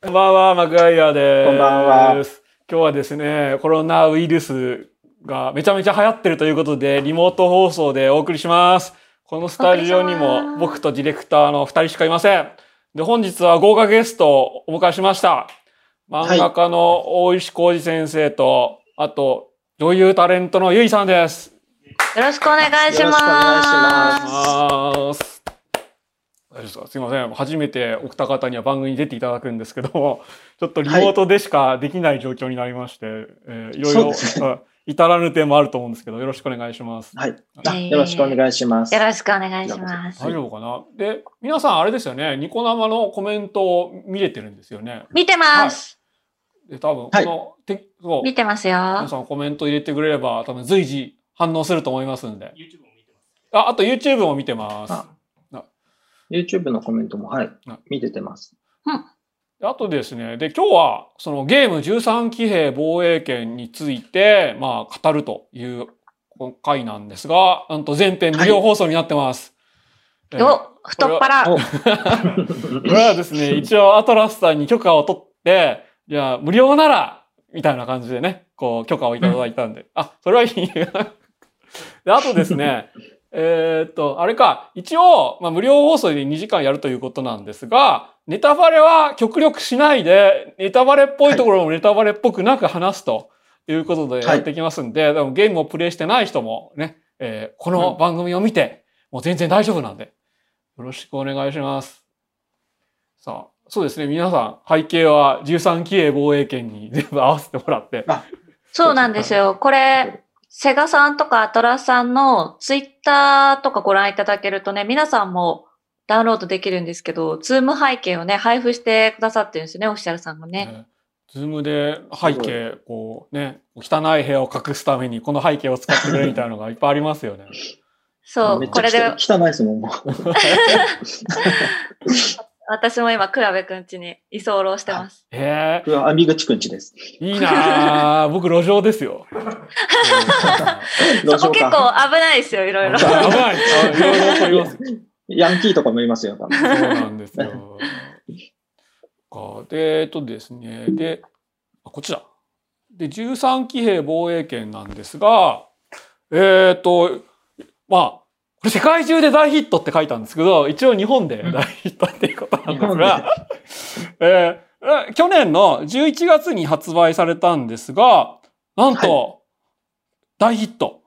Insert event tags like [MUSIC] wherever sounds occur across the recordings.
こんばんは、マクガイアです。こんばんは今日はですね、コロナウイルスがめちゃめちゃ流行ってるということで、リモート放送でお送りします。このスタジオにもます僕とディレクターの二人しかいません。で、本日は豪華ゲストをお迎えしました。漫画家の大石浩二先生と、あと、女優タレントのゆいさんです。よろしくお願いしよろしくお願いしま。ますます。大丈夫ですか？すいません。初めてお二方には番組に出ていただくんですけども、[LAUGHS] ちょっとリモートでしかできない状況になりまして、えーいろいろそうです、あ至らぬ点もあると思うんですけど、よろしくお願いします。はい。よろしくお願いします。よろしくお願いします大。丈夫かなで、皆さんあれですよね、ニコ生のコメントを見れてるんですよね。見てます。で、多分、こはいの、てそう見てますよ。皆さんコメント入れてくれれば、多分随時反応すると思いますんで。あ、あと YouTube も見てます。あ YouTube のコメントも、はいあ、見ててます。であとですね、で、今日は、そのゲーム13騎兵防衛権について、まあ、語るという回なんですが、なんと全編無料放送になってます。えーよ、太っ腹。お [LAUGHS] これはですね、一応アトラスさんに許可を取って、じゃあ無料なら、みたいな感じでね、こう許可をいただいたんで、あ、それはいい。[LAUGHS] で、あとですね、えーっと、あれか、一応、まあ、無料放送で2時間やるということなんですが、ネタバレは極力しないで、ネタバレっぽいところもネタバレっぽくなく話すということでやっていきますんで、でもゲームをプレイしてない人もね、えーこの番組を見て、もう全然大丈夫なんで、よろしくお願いします。さあ、そうですね。皆さん、背景は13騎兵防衛権に全部合わせてもらって。そうなんですよ。これ、セガさんとかアトラスさんのツイッターとかご覧いただけるとね、皆さんもダウンロードできるんですけど、ズーム背景をね、配布してくださってるんですよね、オフィシャルさんがね。ねズームで背景、こうね、汚い部屋を隠すためにこの背景を使ってくれみたいなのがいっぱいありますよね。そう、これで汚いですもん、もう。私も今、クラベくん家に居候してます。へ僕は網口くんちです。え、いいなぁ。[LAUGHS] 僕路上ですよ。路 [LAUGHS] 上そこ結構か。危ないですよ、いろいろ。危ない。あいろいろ起こりますよ。ヤンキーとかもいますよ、多分そうなんですよ。かで、えっとですね。で、あこっちだ。で、13騎兵防衛権なんですが、えっ、と、まあ、これ世界中で大ヒットって書いたんですけど、一応日本で大ヒットっていうことなんですが、えーえ去年の11月に発売されたんですが、なんと、大ヒット。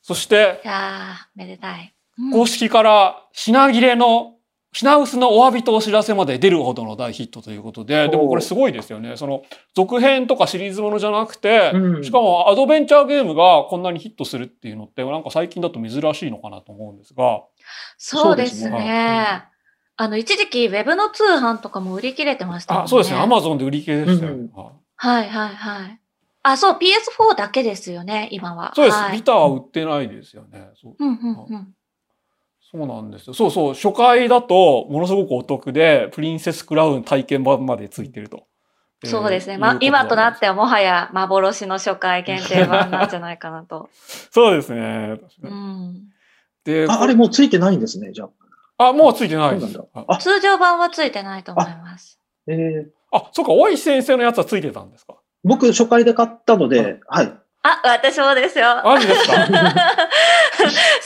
そして、いやー、めでたい。うん公式から品切れの、品薄のお詫びとお知らせまで出るほどの大ヒットということで、でもこれすごいですよね。その、続編とかシリーズものじゃなくて、うんしかもアドベンチャーゲームがこんなにヒットするっていうのって、なんか最近だと珍しいのかなと思うんですが、そうですね。あの、一時期、ウェブの通販とかも売り切れてましたね。あ、そうですね。アマゾンで売り切れでしたよ。うんはいはいはいはい。あ、そう、PS4 だけですよね、今は。そうです。はいビターは売ってないですよね。そううんうんうん。そうなんですよ。そうそう。初回だとものすごくお得で、プリンセスクラウン体験版までついてると。そうですね。えーま、今となっては。はもはや幻の初回限定版なんじゃないかなと。[LAUGHS] そうですね。うん。で、あ、あれもうついてないんですね、じゃあ、もうついてないですそうなんああ、通常版はついてないと思います。あ。えー、あ、そうか、大石先生のやつはついてたんですか？僕、初回で買ったので、はい。あ、私もですよ。マジですか？[LAUGHS]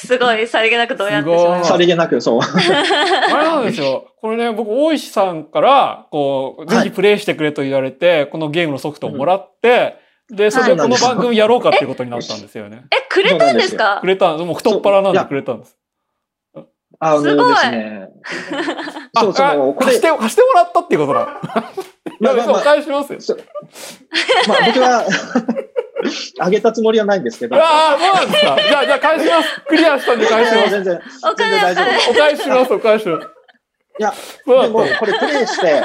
すごい、さりげなくどうやってしまいさりげなく、そう。[LAUGHS] あれなんですよ。これね、僕、大石さんから、こう、ぜひプレイしてくれと言われて、このゲームのソフトをもらって、で、それでこの番組やろうかっていうことになったんですよね。た。え、くれたんですか？くれたんです。もう太っ腹なんでくれたんです。あのすごいですね。[LAUGHS] そう、そあの、これ貸し、て、貸してもらったっていうことだ。いや、別に [LAUGHS] お返ししますよ。まあ僕は、[LAUGHS] あげたつもりはないんですけど。ああ、そうなんですか。じゃあ、じゃあ返します。クリアしたんで返します。全然、全然大丈夫です。お返しします、お返しします。いや、でも。これプレイして、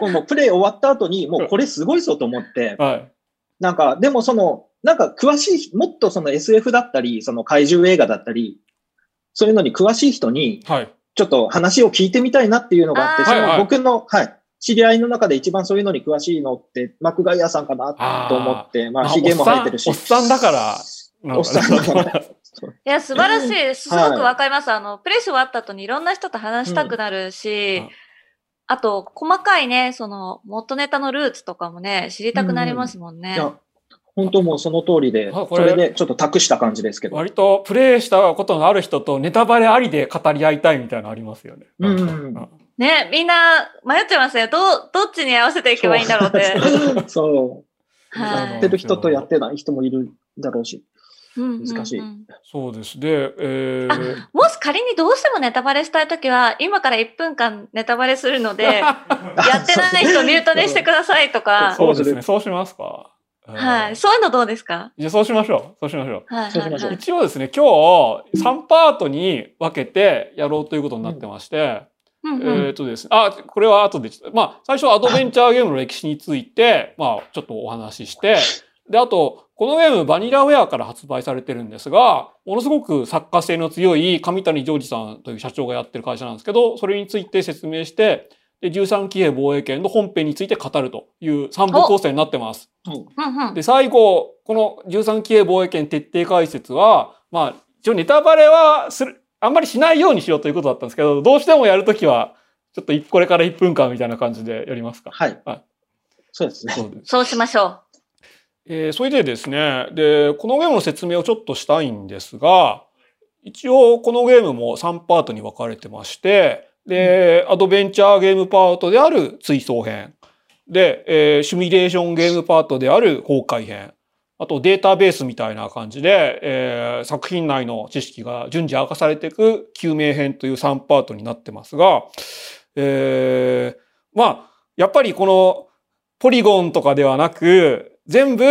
もうプレイ終わった後に、もうこれすごいぞと思って、はい。なんか、でもその、なんか詳しい、もっとその SF だったり、その怪獣映画だったり、そういうのに詳しい人に、はい。ちょっと話を聞いてみたいなっていうのがあって、その僕の、はい、知り合いの中で一番そういうのに詳しいのって、マクガイアさんかなと思って、まあ、あヒゲも生えてるし。おっさんだからおっさんだから。[LAUGHS] いや、素晴らしいです。すごくわかります。あの、プレイし終わった後にいろんな人と話したくなるし、うんあと、細かいね、その、元ネタのルーツとかもね、知りたくなりますもんね。いや、本当もうその通りで、あこれそれでちょっと託した感じですけど。割とプレイしたことのある人とネタバレありで語り合いたいみたたいなのありますよね。うんね、みんな迷っちゃいますね。どう、どっちに合わせていけばいいんだろうって。そう。はいやってる人とやってない人もいるだろうし。うん難しいそうです。で、えー、もし仮にどうしてもネタバレしたいときは、今から1分間ネタバレするので、[LAUGHS] やってない人ミュートにしてくださいとか、そうですね。そうしますか。はい。そういうのどうですか？じゃあそうしましょう。そうしましょう。はいそうしましょうはいはい。一応ですね、今日3パートに分けてやろうということになってまして、うんうん。えっ、とですね、あ、これは後で、まあ、最初はアドベンチャーゲームの歴史について、まあ、ちょっとお話しして、で、あと、このゲームバニラウェアから発売されてるんですが、ものすごく作家性の強い上谷ジョージさんという社長がやってる会社なんですけど、それについて説明して、で、13騎兵防衛権の本編について語るという3部構成になってます。で、最後、この13騎兵防衛権徹底解説は、まあ、一応ネタバレはする、あんまりしないようにしようということだったんですけど、どうしてもやるときは、ちょっといこれから1分間みたいな感じでやりますか。はい。はいそうですね。そうです。そうしましょえーそれでですね、で、このゲームの説明をちょっとしたいんですが、一応このゲームも3パートに分かれてまして、で、アドベンチャーゲームパートである追走編。で、えーシミュレーションゲームパートである崩壊編。あとデータベースみたいな感じで、えー作品内の知識が順次明かされていく救命編という3パートになってますが、えーまあ、やっぱりこのポリゴンとかではなく、全部、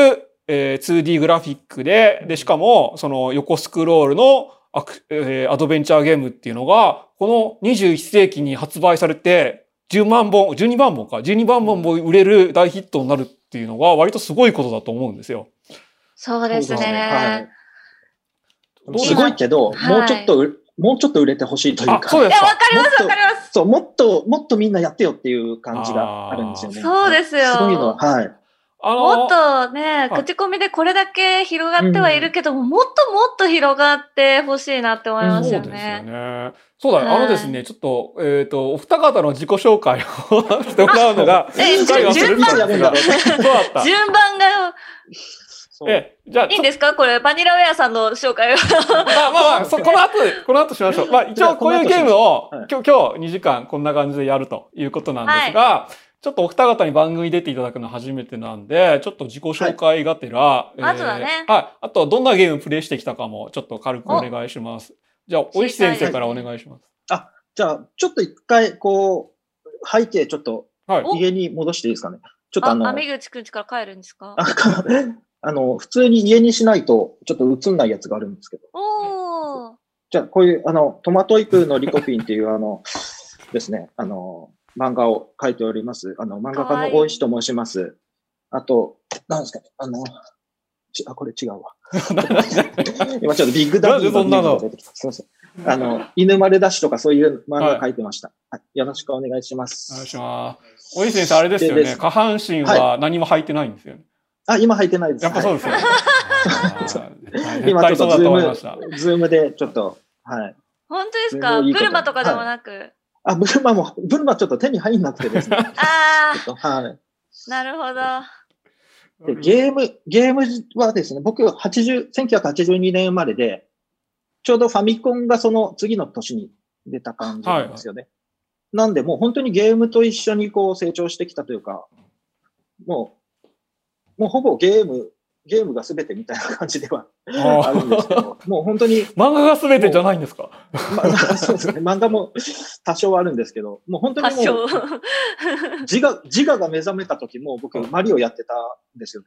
えー 2D グラフィックで、で、しかも、その横スクロールのアク、えーアドベンチャーゲームっていうのが、この21世紀に発売されて、10万本、12万本か、12万本も売れる大ヒットになるっていうのが、割とすごいことだと思うんですよ。う。そうですねはねい。すごいけど、はいもうちょっとう、もうちょっと売れてほしいというあ、か。いや、そうですか。わかりますもっとわかります。そう、もっと、もっとみんなやってよっていう感じがあるんですよね。そうですよそういうのは、はい。あもっとね、はい。口コミでこれだけ広がってはいるけども、もっともっと広がってほしいなって思いますよそうですよね。ね。そうだ、はい。あのですね、ちょっと、えっ、と、お二方の自己紹介をしてもらうのが、[LAUGHS] え機会が。する順番が。え、じゃあ、いいんですか？これ、バニラウェアさんの紹介を。まあまあまあ、そ [LAUGHS] この後で、この後しましょう。まあ一応こういうゲームを、はい。今日、今日2時間こんな感じでやるということなんですが、ちょっとお二方に番組に出ていただくのは初めてなんで、ちょっと自己紹介がてら、まずはねはい。あとはどんなゲームプレイしてきたかも、ちょっと軽くお願いします。じゃあ、お石先生からお願いします。じゃあ、ちょっと一回、こう、背景ちょっとはい。お家に戻していいですかね。ちょっとあ、あの、あみぐちくんちから帰るんですか？あかあの、普通に家にしないと、ちょっと映んないやつがあるんですけど。おー。じゃあ、こういう、あの、トマトイプーのリコピンっていう、あの、ですね、あの、漫画を書いております。あの、漫画家の大石と申します。あと、なんですかね、あの、ちあ、これ違うわ。[LAUGHS] 今ちょっとビッグダディの？が出てきた。すいません。あの、犬丸出しとかそういう漫画書いてました。はい、よろしくお願いします。お願いします。大石先生、あれですよね。でです下半身は何も履いてないんですよね。あ、今履いてないです。やっぱそうはいですよね。はい今ちょっとズ。ーム、ズームでちょっと、はい。本当ですか？ブ全然いいことルマとかでもなく？あ、ブルマも、ブルマちょっと手に入んなくてですね。[LAUGHS] あちょっとはい。ー、なるほど。でゲーム、ゲームはですね、僕80、1982年生まれで、ちょうどファミコンがその次の年に出た感じなんですよね。なんでもう本当にゲームと一緒にこう成長してきたというか、もう、もうほぼゲーム、ゲームが全てみたいな感じではあるんですけど、もう本当に、漫画が全てじゃないんですか？まあ、そうですね、漫画も多少あるんですけど、もう本当にもう、。自我、自我が目覚めた時も僕、マリオやってたんですよ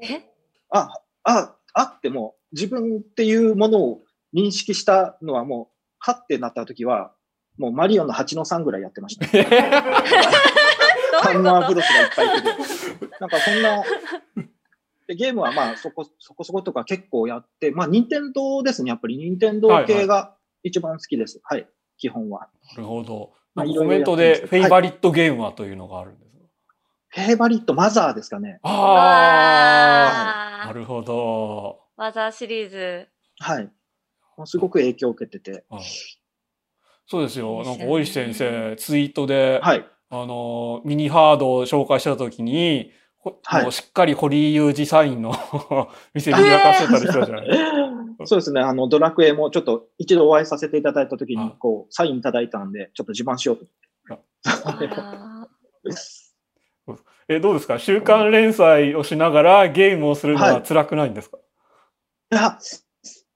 ね。あ、あ、あってもう自分っていうものを認識したのはもう、はってなった時は、もうマリオの8の3ぐらいやってました。どういうタンナーブロスがいっぱいいてて。なんかそんな、でゲームはまあそこ、そこそことか結構やって、まあ任天堂ですね。やっぱり任天堂系が一番好きです。はい、基本は。なるほど。まあコメントでフェイバリットゲームはというのがあるんです。フェイバリットマザーですかね。ああ、なるほど。マザーシリーズ。はい。もうすごく影響を受けてて。うんそうですよ。なんか、大石先生、ツイートで、はい。あの、ミニハードを紹介したときに、はい、もうしっかり堀井雄二サインの店に開かせたりしたじゃない、そうですね。あの、ドラクエもちょっと一度お会いさせていただいたときに、こう、サインいただいたんで、ちょっと自慢しようと [LAUGHS] え、どうですか？週刊連載をしながらゲームをするのは辛くないんですか、はい、いや、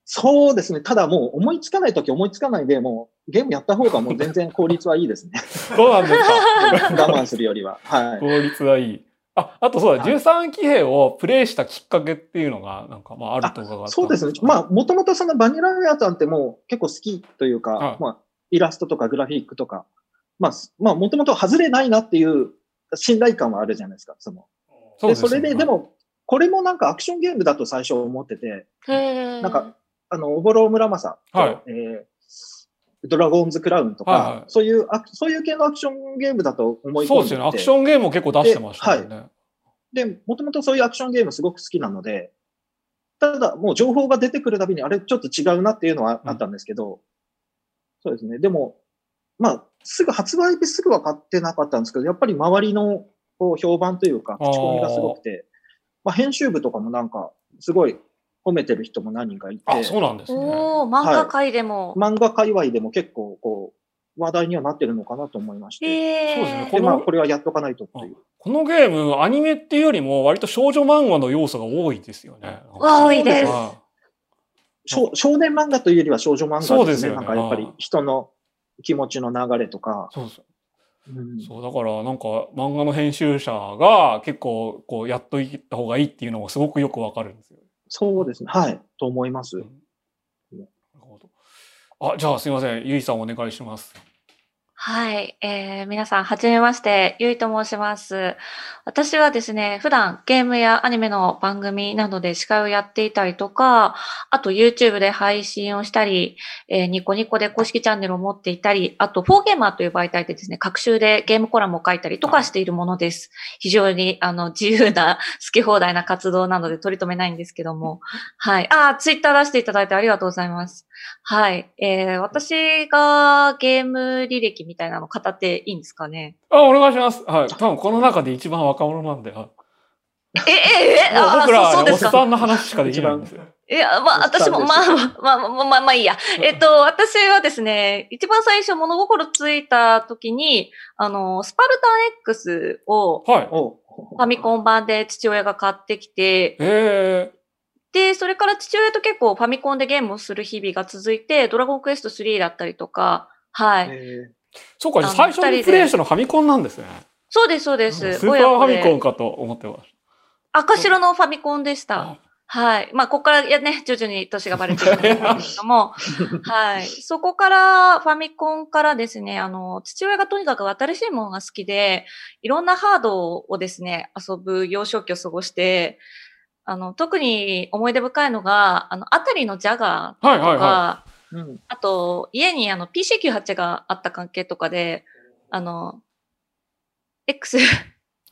そうですね。ただもう思いつかないとき思いつかないで、もうゲームやった方がもう全然効率はいいですね。[LAUGHS] そうなんですか [LAUGHS] 我慢するよりは。はい。効率はいい。あ、あとそうだ、13騎兵をプレイしたきっかけっていうのが、なんか、まあ、あると伺ったそうですね。まあ、もともとそのバニラアさんってもう結構好きというか、はい、まあ、イラストとかグラフィックとか、まあ、まあ、もともと外れないなっていう信頼感はあるじゃないですか、その。そで、それで、でも、これもなんかアクションゲームだと最初思ってて、なんか、あの、おぼろ村正と、はい、えードラゴンズクラウンとか、はいはい、そういう、そういう系のアクションゲームだと思い込んでそうですよね。アクションゲームも結構出してましたよね。はい。で、もともとそういうアクションゲームすごく好きなので、ただもう情報が出てくるたびに、あれちょっと違うなっていうのはあったんですけど、うん、そうですね。でも、まあ、すぐ発売ですぐは買ってなかったんですけど、やっぱり周りのこう評判というか、口コミがすごくて、まあ、編集部とかもなんか、すごい褒めてる人も何人かいて。あ、そうなんですね。お漫画界でも、はい、漫画界隈でも結構、こう、話題にはなってるのかなと思いまして。えー、そうですね。この、まあ、これはやっとかないとっていう。このゲーム、アニメっていうよりも、割と少女漫画の要素が多いですよね。多いです。少少年漫画というよりは少女漫画ですね。そうですよね。なんかやっぱり人の気持ちの流れとか。そうそう。うん、そう、だからなんか漫画の編集者が結構こうやっといった方がいいっていうのもすごくよくわかるんですよ。そうですね。はい。と思います。うん、なるほど。あ、じゃあすいません。ゆいさんお願いします。はい。えー、皆さん、はじめまして、ゆいと申します。私はですね、普段ゲームやアニメの番組などで司会をやっていたりとか、あと YouTube で配信をしたり、えー、ニコニコで公式チャンネルを持っていたり、あと、フォーゲーマーという媒体でですね、各週でゲームコラムを書いたりとかしているものです。非常に、あの、自由な、好き放題な活動なので取り留めないんですけども。はい。あ、ツイッター出していただいてありがとうございます。はい。えー、私がゲーム履歴みたいなの語っていいんですかね？あ、お願いします。はい。多分この中で一番若者なんで。え、え、え、あ、僕らは、ね、おっさんの話しかできないんですよ。[LAUGHS] いや、まあ、私も、まあ、まあ、まあ、まあ、まあ、いいや。えっと、私はですね、一番最初物心ついた時に、あの、スパルタン X を、はい。ファミコン版で父親が買ってきて、へで、それから父親と結構ファミコンでゲームをする日々が続いて、ドラゴンクエスト3だったりとか、はい。そうか、最初にプレイしたのファミコンなんですね。そうです、そうです。スーパーファミコンかと思ってました。赤白のファミコンでした。はい。まあ、ここからやね、徐々に年がバレていくんですけども、[LAUGHS] はい。そこから、ファミコンからですね、あの、父親がとにかく新しいものが好きで、いろんなハードをですね、遊ぶ幼少期を過ごして、あの、特に思い出深いのが、あの、あたりのジャガーとか、はいはいはい、うん、あと、家にあの PC98 があった関係とかで、あの、X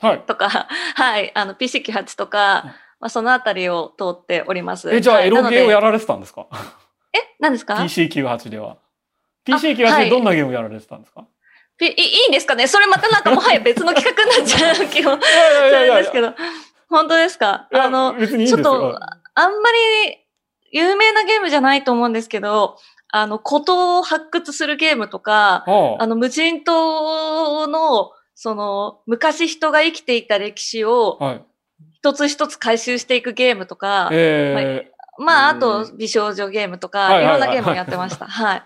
はい、[LAUGHS] とか、はい、あの PC98 とか、まあ、そのあたりを通っております。え、じゃあ、エロゲーをやられてたんですか？え？何ですか ?PC98 では。PC98 でどんなゲームやられてたんですか？いいいんですかね？それまたなんかもはや別の企画になっちゃう気もするんですけど。本当ですか？あの、ちょっと、あんまり有名なゲームじゃないと思うんですけど、あの、ことを発掘するゲームとか、あの、無人島の、その、昔人が生きていた歴史を、一つ一つ回収していくゲームとか、えー、まあ、あと、美少女ゲームとか、いろんなゲームをやってました。はい。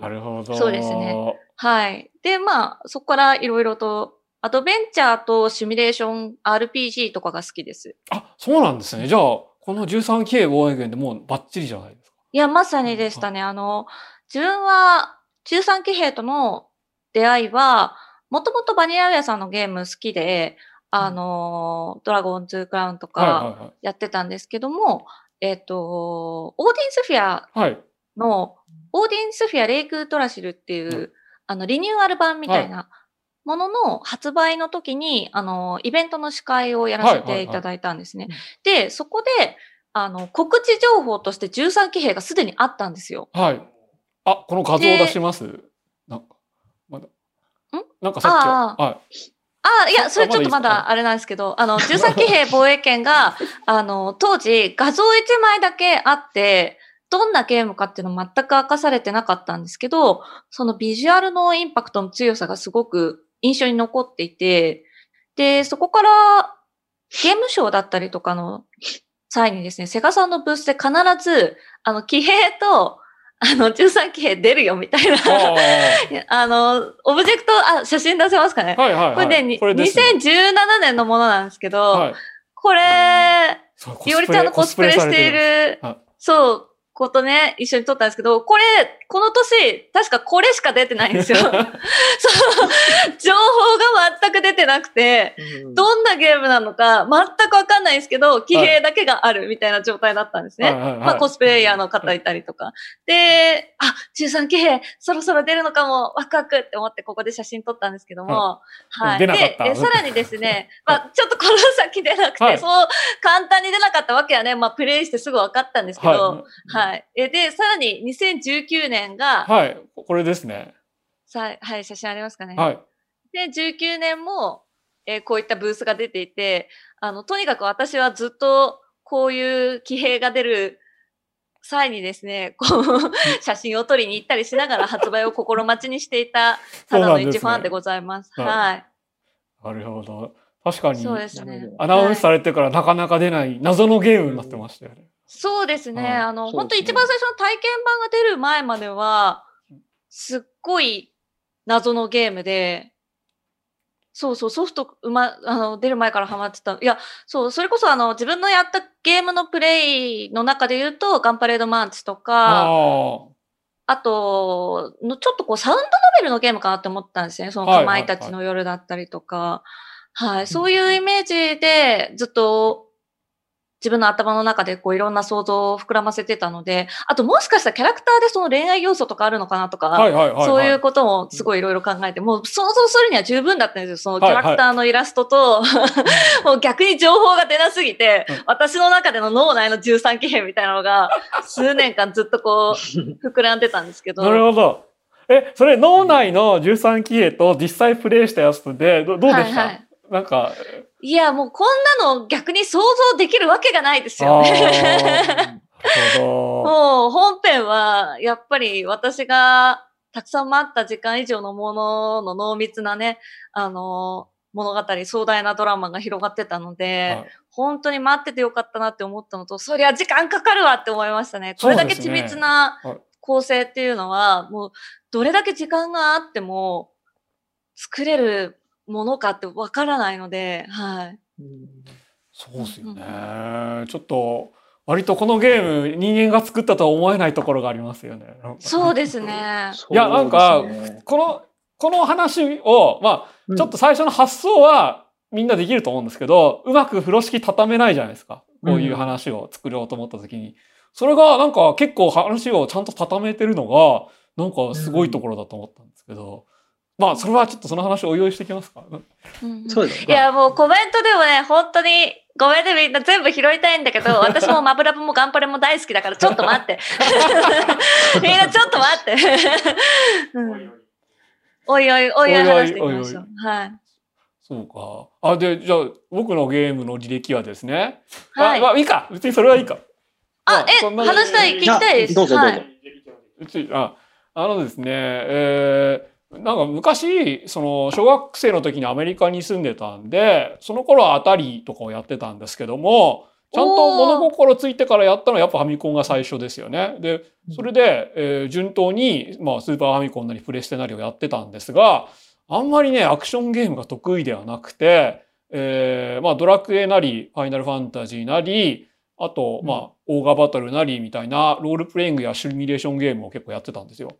なるほど。そうですね。はい。で、まあ、そこからいろいろとアドベンチャーとシミュレーション RPG とかが好きです。あ、そうなんですね。じゃあ、この十三機兵防衛圏でもうバッチリじゃないですか。いや、まさにでしたね。あの、自分は十三機兵との出会いは、もともとバニラウェアさんのゲーム好きで、あの、ドラゴンズクラウンとかやってたんですけども、はいはいはい、えっ、ー、と、オーディンスフィアの、はい、オーディンスフィアレイヴスラシルっていう、あの、リニューアル版みたいな、ものの発売の時に、あの、イベントの司会をやらせていただいたんですね。で、そこで、あの、告知情報として13騎兵がすでにあったんですよ。はい。あ、この画像を出します？なんか、まだ。なんかさっき、あはああ、いや、それちょっとまだあれなんですけど、あの、13騎兵防衛権が、[LAUGHS] あの、当時画像1枚だけあって、どんなゲームかっていうの全く明かされてなかったんですけど、そのビジュアルのインパクトの強さがすごく印象に残っていて、で、そこからゲームショーだったりとかの際にですね、セガさんのブースで必ず、あの、騎兵と、あの、13騎兵出るよみたいな、い。あ [LAUGHS] あの、オブジェクト、あ、写真出せますかね？あ。はいはいはい。これでに、これですね2017年のものなんですけど、はい。これ、いおりちゃんのコスプレしてい。るはい、そう、ことね、一緒に撮ったんですけど、これ、この年、確かこれしか出てないんですよ。[LAUGHS] そう、情報が全く出てなくて、どんなゲームなのか全くわかんないんですけど、騎兵だけがあるみたいな状態だったんですね。はい。はい。はい。まあコスプレイヤーの方いたりとか。で、あ、13騎兵、そろそろ出るのかも、ワクワクって思ってここで写真撮ったんですけども、はい。でで、さらにですね、まあちょっとこの先出なくて、はい。そう簡単に出なかったわけはね、まあプレイしてすぐ分かったんですけど、ははい。えで、さらに2019年が、い。はい。これですね。さはい、写真ありますかね。はい。で、19年も、えーこういったブースが出ていて、あの、とにかく私はずっとこういう騎兵が出る際にですね、こう、写真を撮りに行ったりしながら発売を心待ちにしていた、ただの一ファンでございます。そうなんはい。なるほど。確かに、そうですねアナウンスされてからなかなか出ない謎のゲームになってましたよね。そうですね。はいあの、ね本当一番最初の体験版が出る前までは、すっごい謎のゲームで、そうそう、ソフト、うま、あの、出る前からハマってた。いや、そう、それこそあの、自分のやったゲームのプレイの中で言うと、ガンパレードマンチとか、ああと、のちょっとこう、サウンドノベルのゲームかなって思ったんですね。その、はいかまいたちの夜だったりとか。はい、そういうイメージで、ずっと、自分の頭の中でこういろんな想像を膨らませてたので、あともしかしたらキャラクターでその恋愛要素とかあるのかなとか、あ。はいはいはい、はい。そういうこともすごいいろいろ考えて、もう想像するには十分だったんですよ。そのキャラクターのイラストと、もう逆に情報が出なすぎてうん、私の中での脳内の13騎兵みたいなのが、数年間ずっとこう、[LAUGHS] 膨らんでたんですけど。なるほど。え、それ脳内の13騎兵と実際プレイしたやつでどどうでした、はいはいなんか、いや、もうこんなの逆に想像できるわけがないですあよーね。[LAUGHS] もう本編は、やっぱり私がたくさん待った時間以上のものの濃密なね、あの、物語、壮大なドラマが広がってたので、はい本当に待っててよかったなって思ったのと、そりゃ時間かかるわって思いましたね。これだけ緻密なはい構成っていうのは、もうどれだけ時間があっても作れるものかってわからないので、はい。そうですよね。ちょっと、割とこのゲーム、人間が作ったとは思えないところがありますよね。そうですね。いやなんかこの、この話を、まあ、ちょっと最初の発想はみんなできると思うんですけど、うまく風呂敷畳めないじゃないですか。こういう話を作ろうと思った時に。それがなんか結構話をちゃんと畳めてるのが、なんかすごいところだと思ったんですけど、まあ、それはちょっとその話をお用意してきますか？うそうですいや、もうコメントでもね、本当に、ごめんね、みんな全部拾いたいんだけど、[LAUGHS] 私もマブラブもガンパレも大好きだから、ちょっと待って。[LAUGHS] みんなちょっと待って。うんおいおい、おいおい話していきましょう。はい。そうか。あ、で、じゃあ、僕のゲームの履歴はですね。はいあ、まあ、いいか。別にそれはいいか。まあ、え、話したい、聞きたいです。どうぞどうぞはい。うち、あ、あのですね、えー、なんか昔、その、小学生の時にアメリカに住んでたんで、その頃はアタリとかをやってたんですけども、ちゃんと物心ついてからやったのはやっぱファミコンが最初ですよね。で、それで、えー順当に、まあ、スーパーファミコンなりプレステなりをやってたんですが、あんまりね、アクションゲームが得意ではなくて、えーまあ、ドラクエなり、ファイナルファンタジーなり、あと、まあ、オーガバトルなりみたいなロールプレイングやシミュレーションゲームを結構やってたんですよ。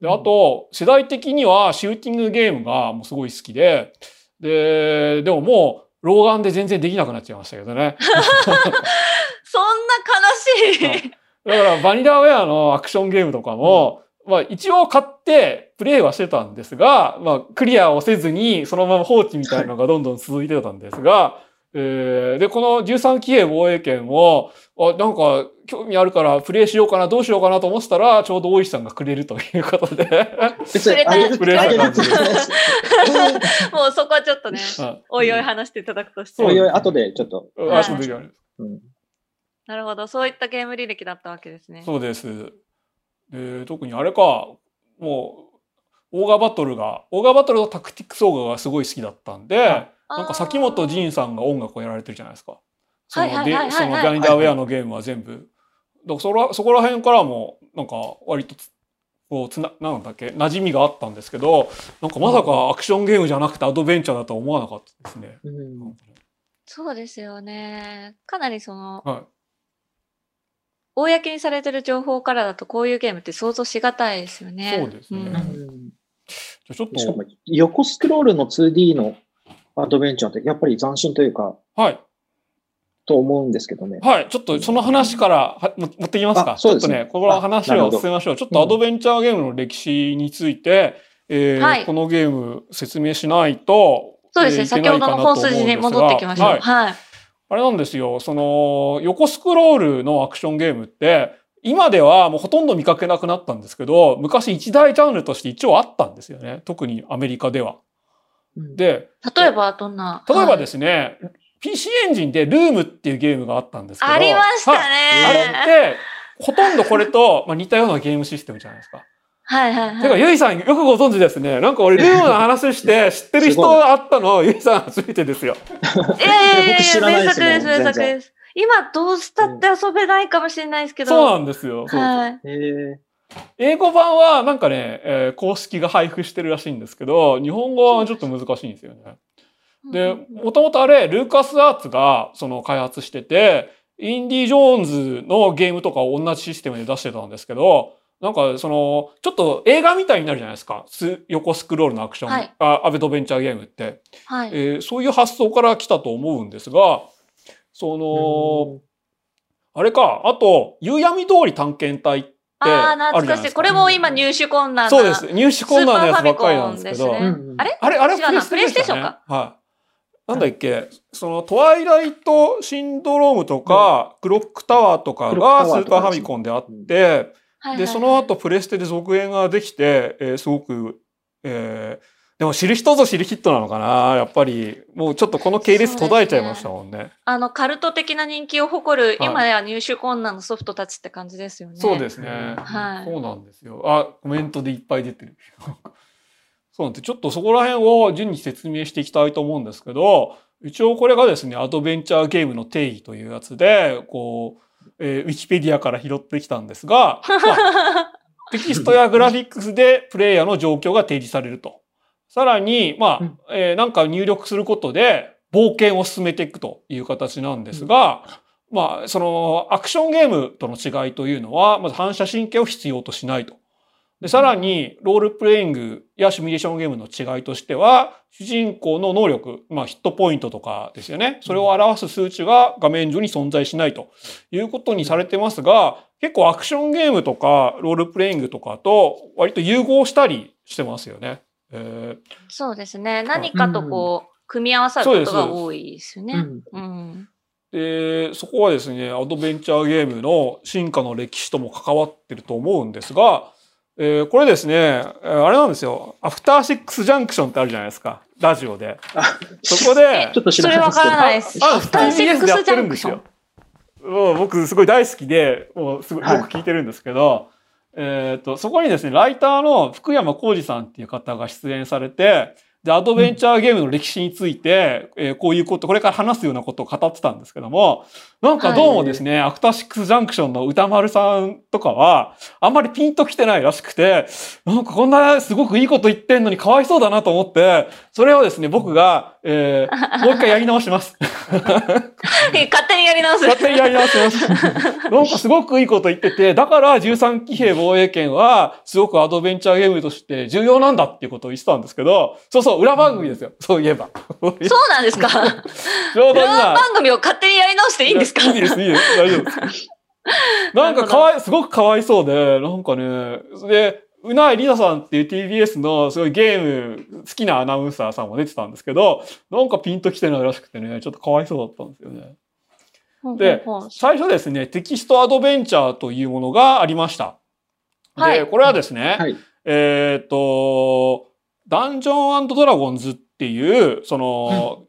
で、あと、世代的にはシューティングゲームがもうすごい好きで、で、でももう、老眼で全然できなくなっちゃいましたけどね。[LAUGHS] そんな悲しい。だから、バニラウェアのアクションゲームとかも、まあ一応買ってプレイはしてたんですが、まあクリアをせずにそのまま放置みたいなのがどんどん続いてたんですが、えー、で、この13騎兵防衛権を、あ、なんか、興味あるからプレイしようかな、どうしようかなと思ってたら、ちょうど大石さんがくれるということで。くれた [LAUGHS] もうそこはちょっとね、はいおいおい話していただくとして。おいおい、後でちょっと。あそうでうんなるほど。そういったゲーム履歴だったわけですね。そうです。で、特にあれか、もう、オーガバトルが、オーガバトルとタクティックスオーガがすごい好きだったんで、なんか崎本仁さんが音楽をやられてるじゃないですか。そのではいはいはいはいはいそのジャニダーウェアのゲームは全部。だからそらそこら辺からも、なんか割とつ、こうつな、なんだっけ、馴染みがあったんですけど、なんかまさかアクションゲームじゃなくてアドベンチャーだとは思わなかったですね。うんそうですよね。かなりその、はい。公にされてる情報からだとこういうゲームって想像しがたいですよね。そうですねんじゃあちょっしかもと、横スクロールの 2D のアドベンチャーってやっぱり斬新というか、はい。と思うんですけどね。はい。ちょっとその話からはも持ってきますか？あそうですねちょっとね、ここの話を進めましょう。ちょっとアドベンチャーゲームの歴史について、えーはいこのゲーム説明しないと、そうですね。えーい先ほどの本筋に戻ってきましょう。はいはい。あれなんですよ。その、横スクロールのアクションゲームって、今ではもうほとんど見かけなくなったんですけど、昔一大ジャンルとして一応あったんですよね。特にアメリカでは。うんで、例えばどんな例えばですす、ね、PC エンジンでルームっていうゲームがあったんですけど。ありましたね。はいあれって、ほとんどこれと、[LAUGHS] まあ、似たようなゲームシステムじゃないですか。はいはいはい。てか、ゆいさんよくご存知ですね。なんか俺、ルームの話して、[LAUGHS] 知ってる人あったの、ゆいさん初めてですよ。[LAUGHS] いやいやいやいや、僕知らない名作です、名作全然です。今どうしたって遊べないかもしれないですけど。そうなんですよ。はい。へー英語版はなんかね、えー公式が配布してるらしいんですけど、日本語はちょっと難しいんですよね。で、もともとあれ、ルーカスアーツがその開発してて、インディ・ジョーンズのゲームとかを同じシステムで出してたんですけど、なんかその、ちょっと映画みたいになるじゃないですか。ス横スクロールのアクション、はいあアベドベンチャーゲームって、はい。えーそういう発想から来たと思うんですが、その、あれか、あと、夕闇通り探検隊ってああ。懐かしい。これも今入手困難な。そうです。入手困難なやつばっかりなんですけど。スーパーファミコンですねうんあれ？あれ、あれプレイステーション、ね、プレイステーションはい。なんだっけ、その、トワイライトシンドロームとか、クロックタワーとかがスーパーファミコンであって、で、その後プレステで続編ができて、えーすごく、えーでも知る人ぞ知るヒットなのかなやっぱり、もうちょっとこの系列途絶えちゃいましたもんね。あの、カルト的な人気を誇る、はい今では入手困難のソフトたちって感じですよね。そうですね。はいそうなんですよ。あ、コメントでいっぱい出てる。[LAUGHS] そうなんで、ちょっとそこら辺を順に説明していきたいと思うんですけど、一応これがですね、アドベンチャーゲームの定義というやつで、こう、えーウィキペディアから拾ってきたんですが、まあ [LAUGHS] テキストやグラフィックスでプレイヤーの状況が提示されると。さらに、まあ、うんえーなんか入力することで冒険を進めていくという形なんですが、まあ、そのアクションゲームとの違いというのは、まず反射神経を必要としないと。で、さらに、ロールプレイングやシミュレーションゲームの違いとしては、主人公の能力、まあ、ヒットポイントとかですよね。それを表す数値が画面上に存在しないということにされてますが、結構アクションゲームとか、ロールプレイングとかと割と融合したりしてますよね。えーそうですね。何かとこう、組み合わさることが多いですよね。うんうん。で、そこはですね、アドベンチャーゲームの進化の歴史とも関わってると思うんですが、えーこれですね、えーあれなんですよ、アフターシックスジャンクションってあるじゃないですか、ラジオで。あそこでちょ、っと知それわからないですアフターシックスジャてるんですよンクション。。僕すごい大好きで、もうすごいはいよく聞いてるんですけど、えっ、と、そこにですね、ライターの福山浩二さんっていう方が出演されて、で、アドベンチャーゲームの歴史について、えーこういうこと、これから話すようなことを語ってたんですけども、なんかどうもですね、アフターシックスジャンクションの歌丸さんとかは、あんまりピンときてないらしくて、なんかこんなすごくいいこと言ってんのにかわいそうだなと思って、それをですね、僕が、えーもう一回やり直します。[LAUGHS] 勝手にやり直す。勝手にやり直します。[LAUGHS] なんかすごくいいこと言ってて、だから13騎兵防衛権はすごくアドベンチャーゲームとして重要なんだっていうことを言ってたんですけど、そうそう、裏番組ですよ。そういえば。そうなんですかちょうど裏今。番組を勝手にやり直していいんですか？いいです、いいです。大丈夫です。[LAUGHS] なんかかわい、すごくかわいそうで、なんかね、で、うなえりなさんっていう TBS のすごいゲーム好きなアナウンサーさんも出てたんですけど、なんかピンときてないらしくてね、ちょっとかわいそうだったんですよね。で最初ですね、テキストアドベンチャーというものがありました。で、はいこれはですね、はい。えっ、と、ダンジョンドラゴンズっていう、その、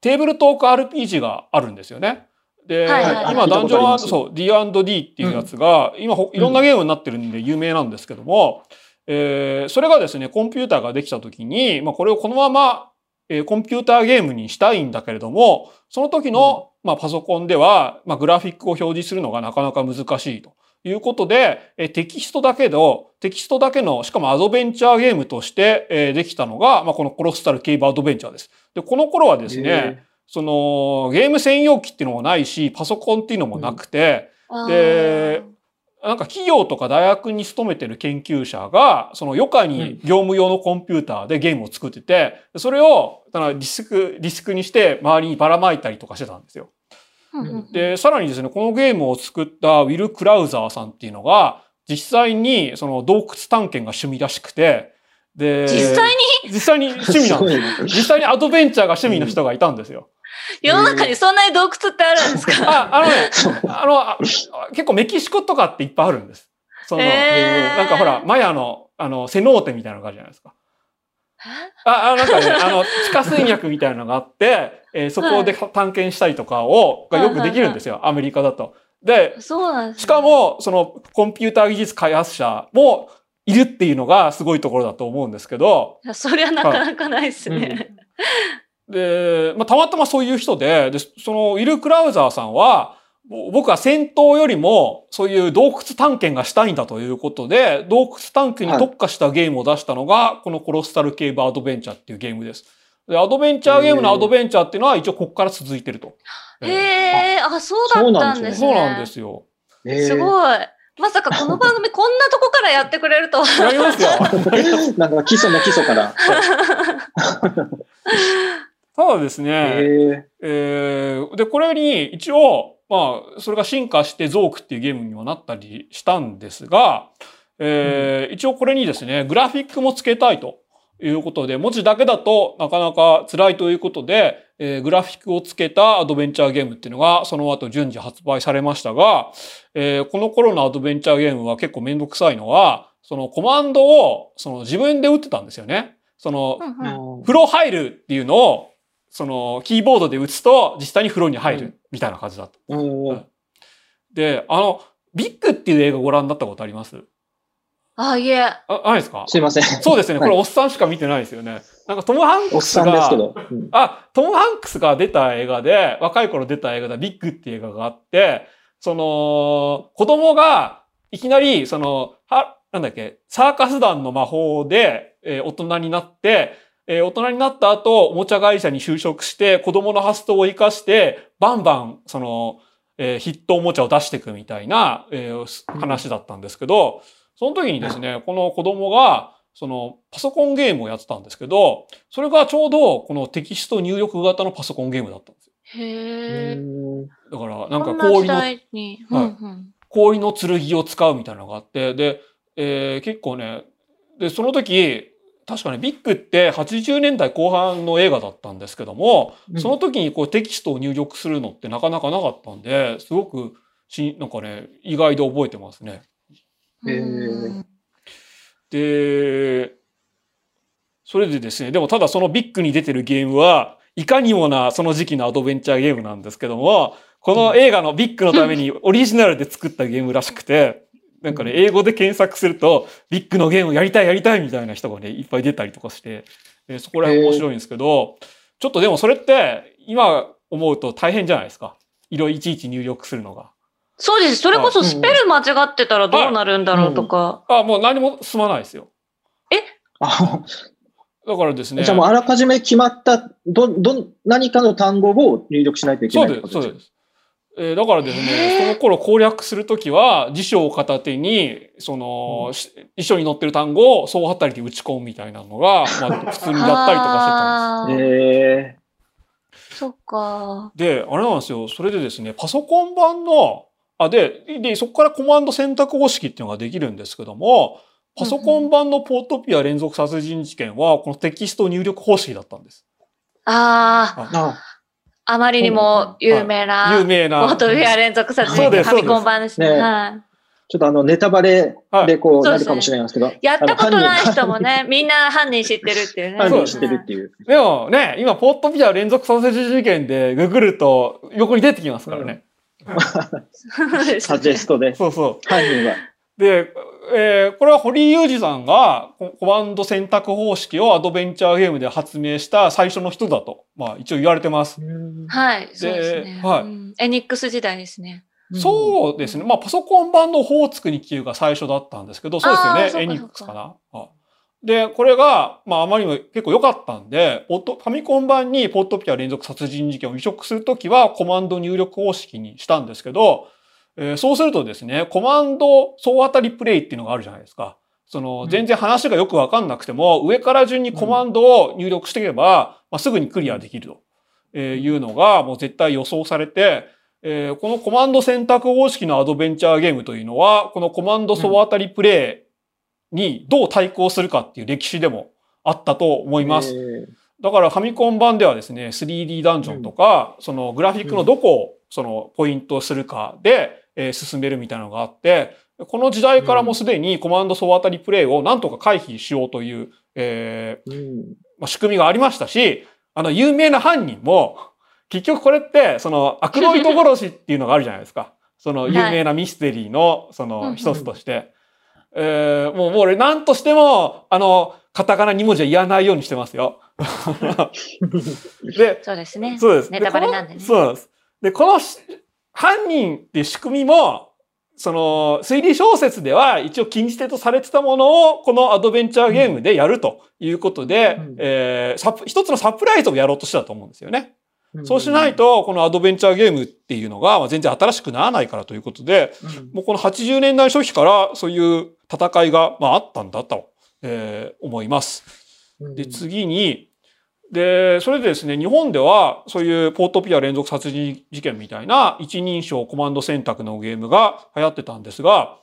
テーブルトーク RPG があるんですよね。で、はいはいはい今、ダンジョン、そう、D&D っていうやつが、今ほ、いろんなゲームになってるんで有名なんですけども、えーそれがですね、コンピューターができた時に、まあ、これをこのまま、えーコンピューターゲームにしたいんだけれども、その時の、まあ、パソコンでは、まあ、グラフィックを表示するのがなかなか難しいと。いうことで、えーテキストだけの、テキストだけの、しかもアドベンチャーゲームとして、えーできたのが、まあ、このコロスタルケイブアドベンチャーです。で、この頃はですね、その、ゲーム専用機っていうのもないし、パソコンっていうのもなくて、あー。でなんか企業とか大学に勤めてる研究者が、その余暇に業務用のコンピューターでゲームを作ってて、それを、だからディスク、ディスクにして周りにばらまいたりとかしてたんですよ。うんうんうん。で、さらにですね、このゲームを作ったウィル・クラウザーさんっていうのが、実際にその洞窟探検が趣味らしくて、で、実際に？実際に趣味なんです。[LAUGHS] すごい実際にアドベンチャーが趣味の人がいたんですよ。[LAUGHS] 世の中にそんなに洞窟ってあるんですか？あ、あのね、[LAUGHS] あの、あ結構メキシコとかっていっぱいあるんです。その、へー。なんかほら、マヤの、あの、セノーテみたいなのがあるじゃないですか。あ、あなんかね、あの、地下水脈みたいなのがあって、えーそこで探検したりとかを、がよくできるんですよ、アメリカだと。で、そうなんですね。しか、も、その、コンピューター技術開発者もいるっていうのがすごいところだと思うんですけど、いやそりゃなかなかないですね。で、まあ、たまたまそういう人で、で、その、ウィル・クラウザーさんは、ぼ僕は戦闘よりも、そういう洞窟探検がしたいんだということで、洞窟探検に特化したゲームを出したのが、このコロスタルケーブアドベンチャーっていうゲームです。で、アドベンチャーゲームのアドベンチャーっていうのは一応ここから続いてると。へえ、あ、そうだったんですね。そうなんですよ。えーすごい。まさかこの番組 [LAUGHS] こんなとこからやってくれるとは。やりますよ。[LAUGHS] なんか基礎の基礎から。[LAUGHS] ただですね、ええーで、これに一応、まあ、それが進化してゾークっていうゲームにはなったりしたんですが、えー一応これにですね、グラフィックもつけたいということで、文字だけだとなかなか辛いということで、えーグラフィックをつけたアドベンチャーゲームっていうのがその後順次発売されましたが、えーこの頃のアドベンチャーゲームは結構めんどくさいのは、そのコマンドをその自分で打ってたんですよね。その、うんうん。ー。風呂入るっていうのを、その、キーボードで打つと、実際に風呂に入うる、みたいな感じだった。うんで、あの、ビッグっていう映画ご覧になったことあります？あ、いえ。あ、ないですか？すいません。そうですね。[LAUGHS] これ、はいおっさんしか見てないですよね。なんか、トム・ハンおっクスがさんですけ、ど。うんあ、トム・ハンクスが出た映画で、若い頃出た映画で、ビッグっていう映画があって、その、子供が、いきなり、その、は、なんだっけ、サーカス団の魔法で、えー大人になって、えー大人になった後、おもちゃ会社に就職して、子供の発想を活かして、バンバン、その、えーヒットおもちゃを出していくみたいな、えーす話だったんですけど、その時にですね、この子供が、その、パソコンゲームをやってたんですけど、それがちょうど、このテキスト入力型のパソコンゲームだったんですよ。へえ。だから、なんか氷の。はい氷の剣を使うみたいなのがあって、で、えー結構ね、で、その時、確かね、ビッグって80年代後半の映画だったんですけども、うん。その時にこうテキストを入力するのってなかなかなかったんで、すごくし、なんかね、意外で覚えてますね。で、それでですね、でもただそのビッグに出てるゲームは、いかにもなその時期のアドベンチャーゲームなんですけども、この映画のビッグのためにオリジナルで作ったゲームらしくて、なんかね、英語で検索すると、ビッグのゲームやりたいやりたいみたいな人がね、いっぱい出たりとかして、でそこら辺面白いんですけど、ちょっとでもそれって、今思うと大変じゃないですか。色いちいち入力するのが。そうです。それこそスペル間違ってたらどうなるんだろうとか。あ、もう何も進まないですよ。あだからですね。じゃあもうあらかじめ決まった、ど、ど、何かの単語を入力しないといけそうです、ないってことそうです。えーだからですへね、ーその頃攻略するときは、辞書を片手に、その、し辞書に載ってる単語を総当たりで打ち込むみたいなのが、まあ、普通にやったりとかしてたんです。あーえそっか。で、あれなんですよ。それでですね、パソコン版の、あ、で、で、そこからコマンド選択方式っていうのができるんですけども、パソコン版のポートピア連続殺人事件は、このテキスト入力方式だったんです。ああ、ああまりにも有名な、有名な。ポートピア連続殺人ファミコン版ですね。ねはい。ちょっとあの、ネタバレでこう、はいなるかもしれないですけど。やったことない人もね。ね、みんな犯人知ってるっていうね。犯人知ってるっていう。でもね、今、ポートピア連続殺人事件でググると横に出てきますからね。サジェストで。そうそう。犯人は。で、えーこれは堀井雄二さんがココマンド選択方式をアドベンチャーゲームで発明した最初の人だと、まあ一応言われてます。はい、そうですね。はいうんエニックス時代ですね。そうですね。まあパソコン版のオホーツクに消ゆが最初だったんですけど、そうですよね。エニックスかな。あで、これが、まああまりにも結構良かったんで、ポットファミコン版にポットピア連続殺人事件を移植するときはコマンド入力方式にしたんですけど、えーそうするとですね、コマンド総当たりプレイっていうのがあるじゃないですか。その、うん。全然話がよくわかんなくても、上から順にコマンドを入力していけば、まあ、すぐにクリアできると。えーいうのがもう絶対予想されて、えーこのコマンド選択方式のアドベンチャーゲームというのは、このコマンド総当たりプレイにどう対抗するかっていう歴史でもあったと思います。えー。だからファミコン版ではですね、3D ダンジョンとか、そのグラフィックのどこをそのポイントするかで、えー進めるみたいなのがあって、この時代からもすでにコマンド総当たりプレイをなんとか回避しようという、えまあ、仕組みがありましたし、あの、有名な犯人も、結局これって、その、アクロイド殺しっていうのがあるじゃないですか。[LAUGHS] その、有名なミステリーの、そうんの、一つとして。えーもう、もう俺、なんとしても、あの、カタカナ2文字は言わないようにしてますよ。[LAUGHS] で、そうですね。そうです。ネタバレなんでねそうです。で、このし犯人っていう仕組みも、その、推理小説では一応禁じ手とされてたものを、このアドベンチャーゲームでやるということで、うん。えー一つのサプライズをやろうとしたと思うんですよね。そうしない、と、このアドベンチャーゲームっていうのがまあ全然新しくならないからということで、うん。もうこの80年代初期からそういう戦いがまああったんだと、えー思います。うん。で、次に、で、それでですね、日本ではそういうポートピア連続殺人事件みたいな一人称コマンド選択のゲームが流行ってたんですが、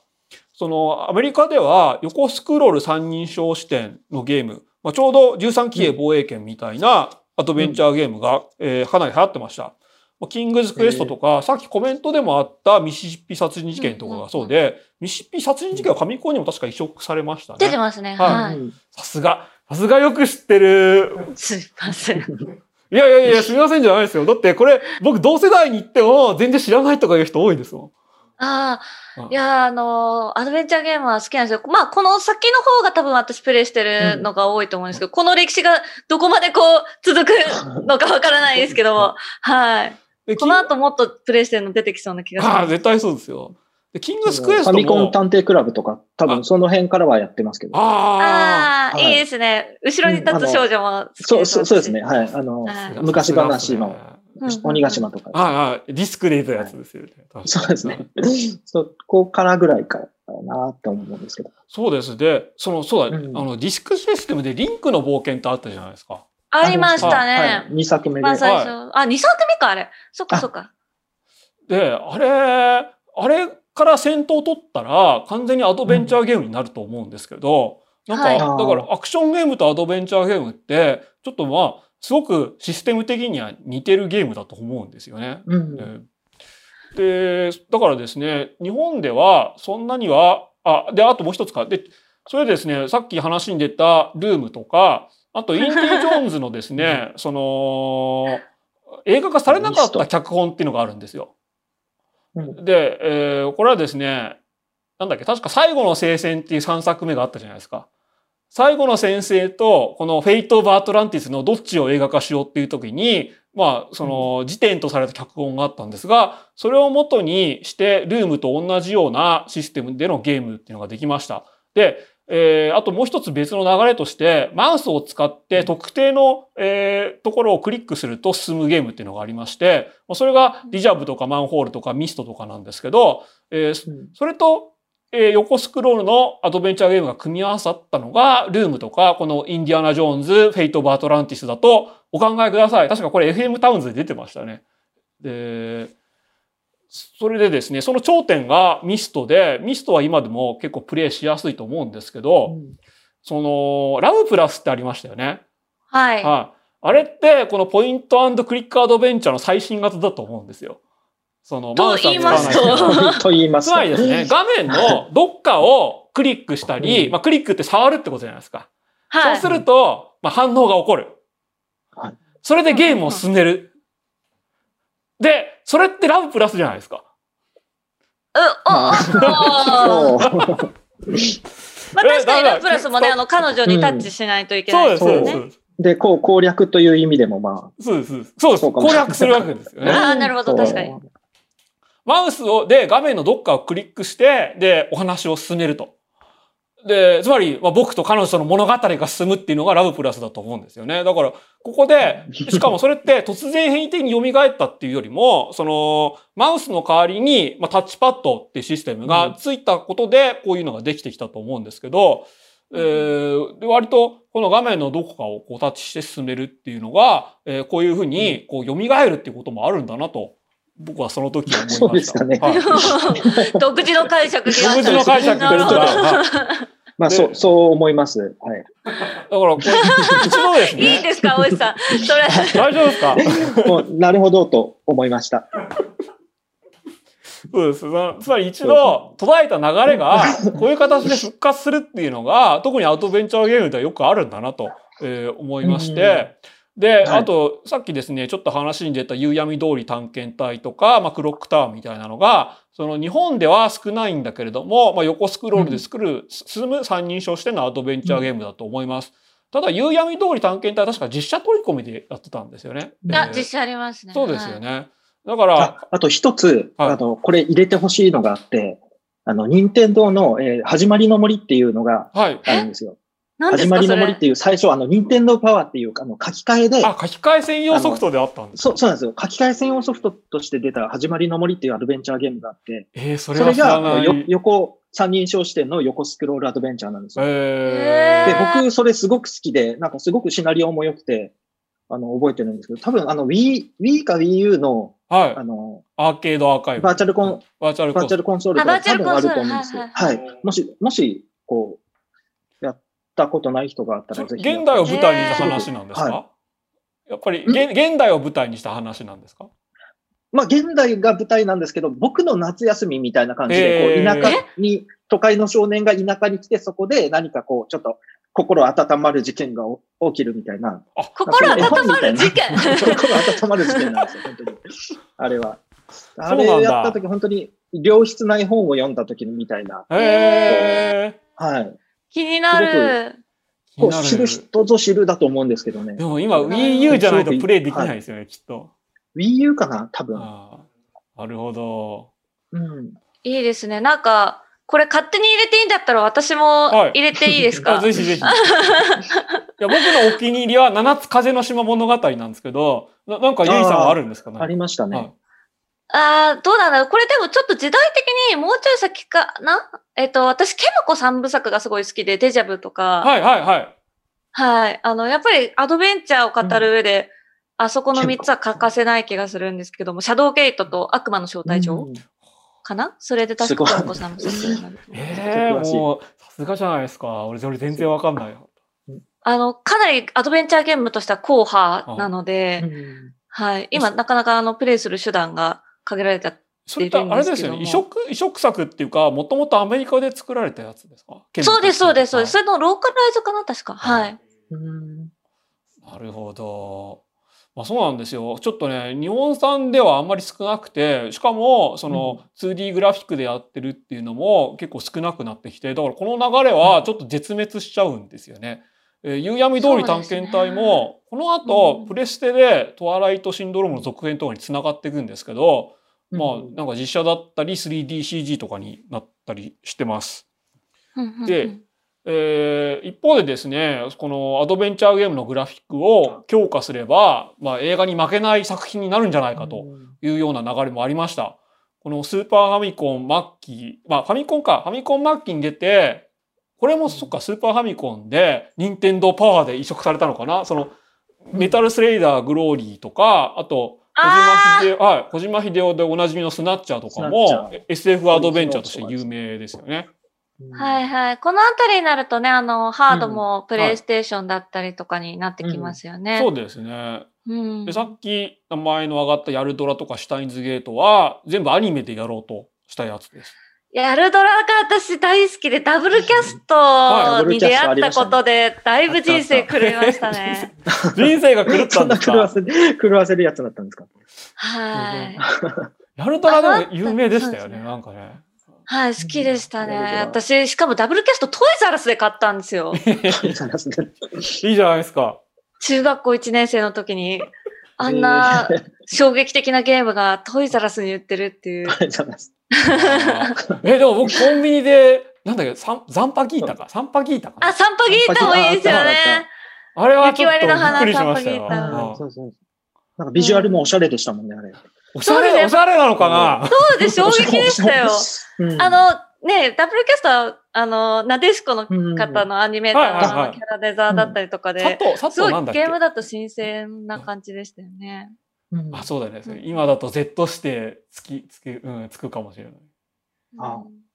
そのアメリカでは横スクロール三人称視点のゲーム、まあ、ちょうど13期兵防衛権みたいなアドベンチャーゲームが、えーかなり流行ってました。まあキングズクエストとか、さっきコメントでもあったミシシッピ殺人事件とかがそうで、ミシシッピ殺人事件はファミコンにも確か移植されましたね。出てますね。はいさすが、さすがよく知ってる。すいません。いやいやいや、すみませんじゃないですよ。だってこれ、僕同世代に行っても全然知らないとかいう人多いですもん。ああ、うんいや、あのーアドベンチャーゲームは好きなんですよ。まあ、この先の方が多分私プレイしてるのが多いと思うんですけど、この歴史がどこまでこう続くのかわからないですけども、はい。でこの後もっとプレイしてるの出てきそうな気がしああ、ます。絶対そうですよ。で、キングスクエストも。ファミコン探偵クラブとか、多分その辺からはやってますけど。あああ、はいいいですね。後ろに立つ少女も好きそう、そうそうですね。しはい。あの。昔話のうん鬼ヶ島とか。ああ、ディスクレイトやつですよね。確かにそうですね。そこからぐらいかなって思うんですけど。そうです。で、その、そうだ、うんあの、ディスクシステムでリンクの冒険ってあったじゃないですか。ありましたはいね。2作目で。まあ最初。あ、2作目か、あれ。そっかあそっか。で、あれ、あれから戦闘を取ったら完全にアドベンチャーゲームになると思うんですけど、なんか、はいだからアクションゲームとアドベンチャーゲームって、ちょっとまあ、すごくシステム的には似てるゲームだと思うんですよね。うん。で、だからですね、日本ではそんなには、あ、で、あともう一つか。で、それでですね、さっき話に出たルームとか、あとインディ・ジョーンズのですね、その、映画化されなかった脚本っていうのがあるんですよ。うんで、えーこれはですね、なんだっけ、確か最後の聖戦っていう3作目があったじゃないですか。最後の聖戦と、このフェイト・オブ・アトランティスのどっちを映画化しようっていう時に、まあ、その、次点とされた脚本があったんですが、それを元にして、ルームと同じようなシステムでのゲームっていうのができました。で、えーあともう一つ別の流れとして、マウスを使って特定の、えーところをクリックすると進むゲームっていうのがありまして、まあそれがディジャブとかマンホールとかミストとかなんですけど、えーうんそれと、えー横スクロールのアドベンチャーゲームが組み合わさったのが、ルームとか、このインディアナ・ジョーンズ、フェイト・オブ・アトランティスだとお考えください。確かこれ FM タウンズで出てましたね。で、それでですね、その頂点がミストで、ミストは今でも結構プレイしやすいと思うんですけど、うんその、ラブプラスってありましたよね。はい。はい。あれって、このポイントクリックアドベンチャーの最新型だと思うんですよ。その、とマウスは使わない言いますとと言いますつまりですね、[LAUGHS] 画面のどっかをクリックしたり、うんまあクリックって触るってことじゃないですか。はい。そうすると、まあ反応が起こる。はいそれでゲームを進める。で、それってラブプラスじゃないですか。う、お、まお、そうまあ確かにラプラスもね、あの、彼女にタッチしないといけないですよね。そうです。で、こう、攻略という意味でも、まそうです。そうです。攻略するわけですよね。あーなるほあ。ど確かにマウスを、で、画面のどっかをクリックして、で、お話を進めると。で、つまり、まあ、僕と彼女との物語が進むっていうのがラブプラスだと思うんですよね。だから、ここで、しかもそれって突然変異的に蘇ったっていうよりも、その、マウスの代わりに、まあ、タッチパッドっていうシステムがついたことで、こういうのができてきたと思うんですけど、えーで割とこの画面のどこかをこうタッチして進めるっていうのが、えーこういうふうにこう蘇るっていうこともあるんだなと、僕はその時思いました。そうですかね。はい。[LAUGHS] 独自の解釈でやった独自の解釈なるほど。は [LAUGHS] いまあ、そう、そう思います。はい。だからこれ、一度です [LAUGHS] いいね。ですか、おじさん。それ。大丈夫ですか？[LAUGHS] もうなるほどと思いました。そうです。つまり一度途絶えた流れが、[LAUGHS] こういう形で復活するっていうのが、特にアドベンチャーゲームではよくあるんだなと、えー思いまして、で、はいあと、さっきですね、ちょっと話に出た夕闇通り探検隊とか、まあ、クロックタワーみたいなのが、その日本では少ないんだけれども、まあ、横スクロールで作る、進む三人称してのアドベンチャーゲームだと思います。ただ、夕闇通り探検隊は確か実写取り込みでやってたんですよね。あえ、ー実写ありますね。そうですよはい。ね。だから、ああと一つ、はいあの、これ入れてほしいのがあって、あの、任天堂の、えー始まりの森っていうのがはい。あるんですよ。何です始まりの森っていう最初、あの、任天堂パワーっていう、あの、書き換えで、あ、書き換え専用ソフトであったんですそう、そうなんですよ。書き換え専用ソフトとして出た始まりの森っていうアドベンチャーゲームがあって、えー、それそれは知らがない。よ横三人称視点の横スクロールアドベンチャーなんですよ。でえー、僕、それすごく好きで、なんかすごくシナリオも良くて、あの、覚えてるんですけど、多分あの Wii、Wii か Wii U の、はいあ。の、アーケードアーカイブ。バーチャルコン、バーチャルコンバーチャルコンソールとかあバーチャル多分あると思うんですよ。ははいい。もし、もし、こう、たことない人があったらぜひ。現代を舞台にした話なんですか、はやっぱり現現代を舞台にした話なんですか？まあ、現代が舞台なんですけど、僕の夏休みみたいな感じで、えーこう、田舎に、都会の少年が田舎に来て、そこで何かこう、ちょっと、心温まる事件が起きるみたいな。心温まる事件？心温まる事件なんですよ、本当に。あれは。あれそうなんだやった時、本当に、良質ない本を読んだ時みたいな。へえはい。気になる。こう知る人ぞ知るだと思うんですけどねで。も今 Wii U じゃないとプレイできないですよね、きっと。Wii U かな多分。なるほど。うん。いいですね。なんか、これ勝手に入れていいんだったら私もはい入れていいですか、[LAUGHS] あぜひぜひ。[LAUGHS] いや僕のお気に入りは七つ風の島物語なんですけど、ななんかゆいさんはあるんですか？ねありましたね。はいああ、どうなんだろう。これでもちょっと時代的にもうちょい先かな？えっと、私、ケムコ三部作がすごい好きで、デジャブとか。はいはいはい。はい。あの、やっぱりアドベンチャーを語る上で、あそこの3つは欠かせない気がするんですけども、シャドウゲートと悪魔の招待状うんかな、それで確かケムコ三部作になる。ええ詳しいもう、さすがじゃないですか。俺、それ全然わかんないよ。あの、かなりアドベンチャーゲームとしては硬派なので、うんはい。今、なかなかあの、プレイする手段が限られた。それってあれですよね。移植、移植作っていうか、もともとアメリカで作られたやつですか？そうです、そうです、そうです。そはいれのローカライズかな確か。はい。うんなるほど。まあそうなんですよ。ちょっとね、日本産ではあんまり少なくて、しかも、その 2D グラフィックでやってるっていうのも結構少なくなってきて、だからこの流れはちょっと絶滅しちゃうんですよね。えー夕闇通り探検隊も、この後、うんプレステでトワライトシンドロームの続編とかに繋がっていくんですけど、まあうん。なんか実写だったり 3DCG とかになったりしてます。でえー一方でですね、このアドベンチャーゲームのグラフィックを強化すれば、まあ、映画に負けない作品になるんじゃないかというような流れもありました。このスーパーファミコン末期、まあファミコンか、ファミコン末期に出て、これもそっか、スーパーファミコンで、ニンテンドーパワーで移植されたのかな。その、メタルスレイダーグローリーとか、あと、あ秀夫、はい、小島秀夫でおなじみのスナッチャーとかも SF アドベンチャーとして有名ですよね。はいはい。このあたりになるとね、あの、ハードもプレイステーションだったりとかになってきますよね。そうですね。うんで、さっき名前の上がったヤルドラとかシュタインズゲートは全部アニメでやろうとしたやつです。やるドラが私大好きで、ダブルキャスはトに出会ったことで、だいぶ人生狂いましたね。[LAUGHS] 人生が狂ったそんんですか？な [LAUGHS] 狂わせ、狂わせるやつだったんですか？はい。ヤルドラでも有名でしたよね、なんかね。はい、好きでしたね。私、しかもダブルキャストトイザラスで買ったんですよ。[LAUGHS] いいじゃないですか。中学校1年生の時に。あんな衝撃的なゲームがトイザラスに売ってるっていう。え、でも僕コンビニで、なんだっけ、サンザンパギータか？サンパギータかな？あ、サンパギータもいいですよあね。あれはちょっとびっくりしましたよ。なんかビジュアルもおしゃれでしたもんね、あれ。おしゃれ、おしゃれなのかな？そうで衝撃でしたよ。[LAUGHS] うん。あの、ね、ダブルキャストは、あの、なでしこの方のアニメーターのキャラデザーだったりとかで、佐藤、佐すごい藤なんだっけ？ゲームだと新鮮な感じでしたよね。うんあ、そうだね。今だと Z してつき、つき、うん、つくかもしれない。あうん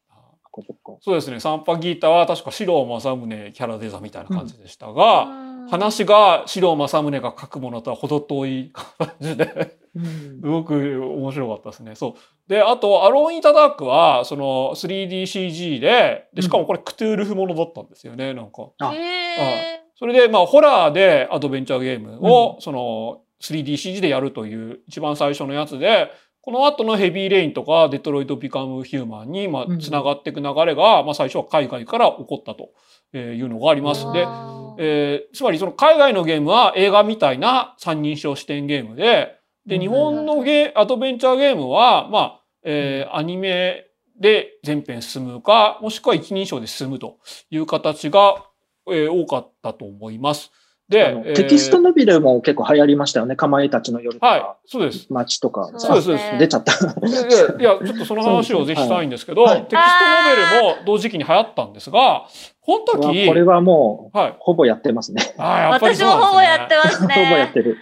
そうですね。サンパギータは確か四郎正宗キャラデザみたいな感じでしたが、うん話が四郎正宗が書くものとは程遠い感じで、うんすごく面白かったですね。そう。で、あと、アローン・イン・タダークは、その 3DCG で、で、しかもこれクトゥールフものだったんですよね、なんか。あへそれで、まあ、ホラーでアドベンチャーゲームを、その 3DCG でやるという一番最初のやつで、この後のヘビーレインとかデトロイト・ビカム・ヒューマンに、まあ、うん繋がっていく流れが、まあ、最初は海外から起こったというのがあります。ーで、えーつまりその海外のゲームは映画みたいな三人称視点ゲームで、で、うん日本のゲーアドベンチャーゲームは、まあ、えーアニメで全編進むか、もしくは一人称で進むという形が、えー多かったと思います。で、テキストノビルも結構流行りましたよね。かまいたちの夜とはいか、、そうです。街とか。そうですそうですあ出ちゃった。いやいや、ちょっとその話をぜひしたいんですけど、そうですテキストノベルも同時期に流行ったんですが、この時、これはもう、はい。ほぼやってますね。あーやっぱり私そうなんですねもほぼやってます [LAUGHS] ほぼやっね。てる。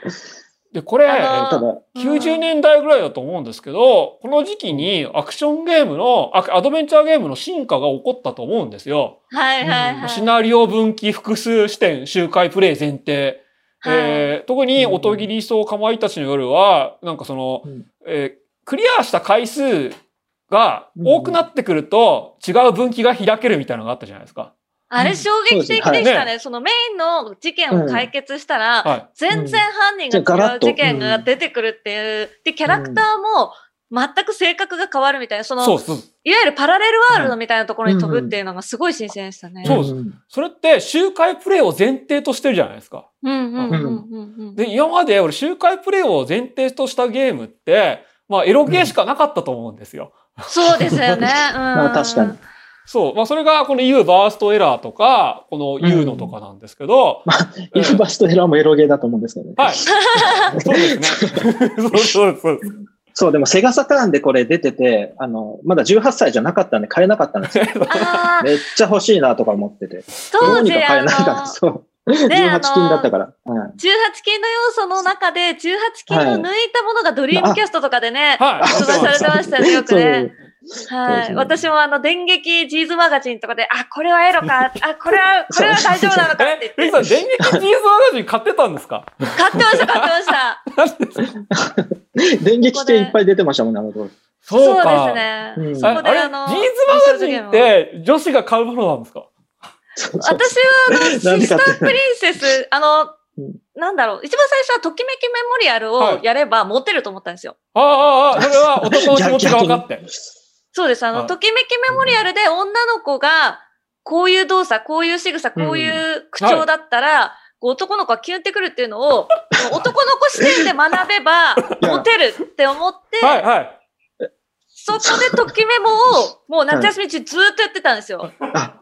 で、これ、あのただ、90年代ぐらいだと思うんですけど、この時期にアクションゲームの、アアドベンチャーゲームの進化が起こったと思うんですよ。はいはいはい。シナリオ分岐複数視点周回プレイ前提。はいえー特に音切りそうかまいたちの夜は、なんかその、うんえークリアした回数が多くなってくると違う分岐が開けるみたいなのがあったじゃないですか。あれ衝撃的でしたね。そのメインの事件を解決したら、は全然犯人が違う事件が出てくるっていう。で、キャラクターも全く性格が変わるみたいな、そい。の。いわゆるパラレルワールドみたいなところに飛ぶっていうのがすごい新鮮でしたね。そうですそれって周回プレイを前提としてるじゃないですか。うんうんうんうんうん。で、今まで俺周回プレイを前提としたゲームって、まあエロゲーしかなかったと思うんですよ。そうですよね。うん。[LAUGHS] まあ確かに。そう。まあそれがこの U バーストエラーとか、この U のとかなんですけど、イフバストエラーもエロゲーだと思うんですけどね。はい。[LAUGHS] そうですね。そうそうです。そうですそう、でもセガサターンでこれ出てて、あの、まだ18歳じゃなかったんで買えなかったんですよ。[LAUGHS] ああ、めっちゃ欲しいなとか思ってて。どうにか買えあないから、の、そう。ね18金だったから。はい18金の要素の中で、18金を抜いたものがドリームキャストとかでね、はい。発売されてましたよね、よくそうね。はい。私もあの、電撃ジーズマガジンとかで、あ、これはエロか、[LAUGHS] あ、これは、これは大丈夫なのかってえ、言って、さん、電撃ジーズマガジン買ってたんですか？買ってました、買ってました。[LAUGHS] 電撃系いっぱい出てましたもんね、あの頃。そうですか。ね。うんそああれ、ジーズこであの、マガジンって女子が買うものなんですか？私はあの、シスタープリンセス、あの？うん、なんだろう、一番最初はときめきメモリアルをやればモテると思ったんですよ。ああ、ああ、それは男の気持ちが分かって。そうです。あの、はいときめきメモリアルで女の子が、こういう動作、こういう仕草、こういう口調だったら、こう男の子がキュンってくるっていうのを、[LAUGHS] 男の子視点で学べば、モテるって思って、はい、はい。そこでときメモを、もう夏休み中ずーっとやってたんですよ。あ、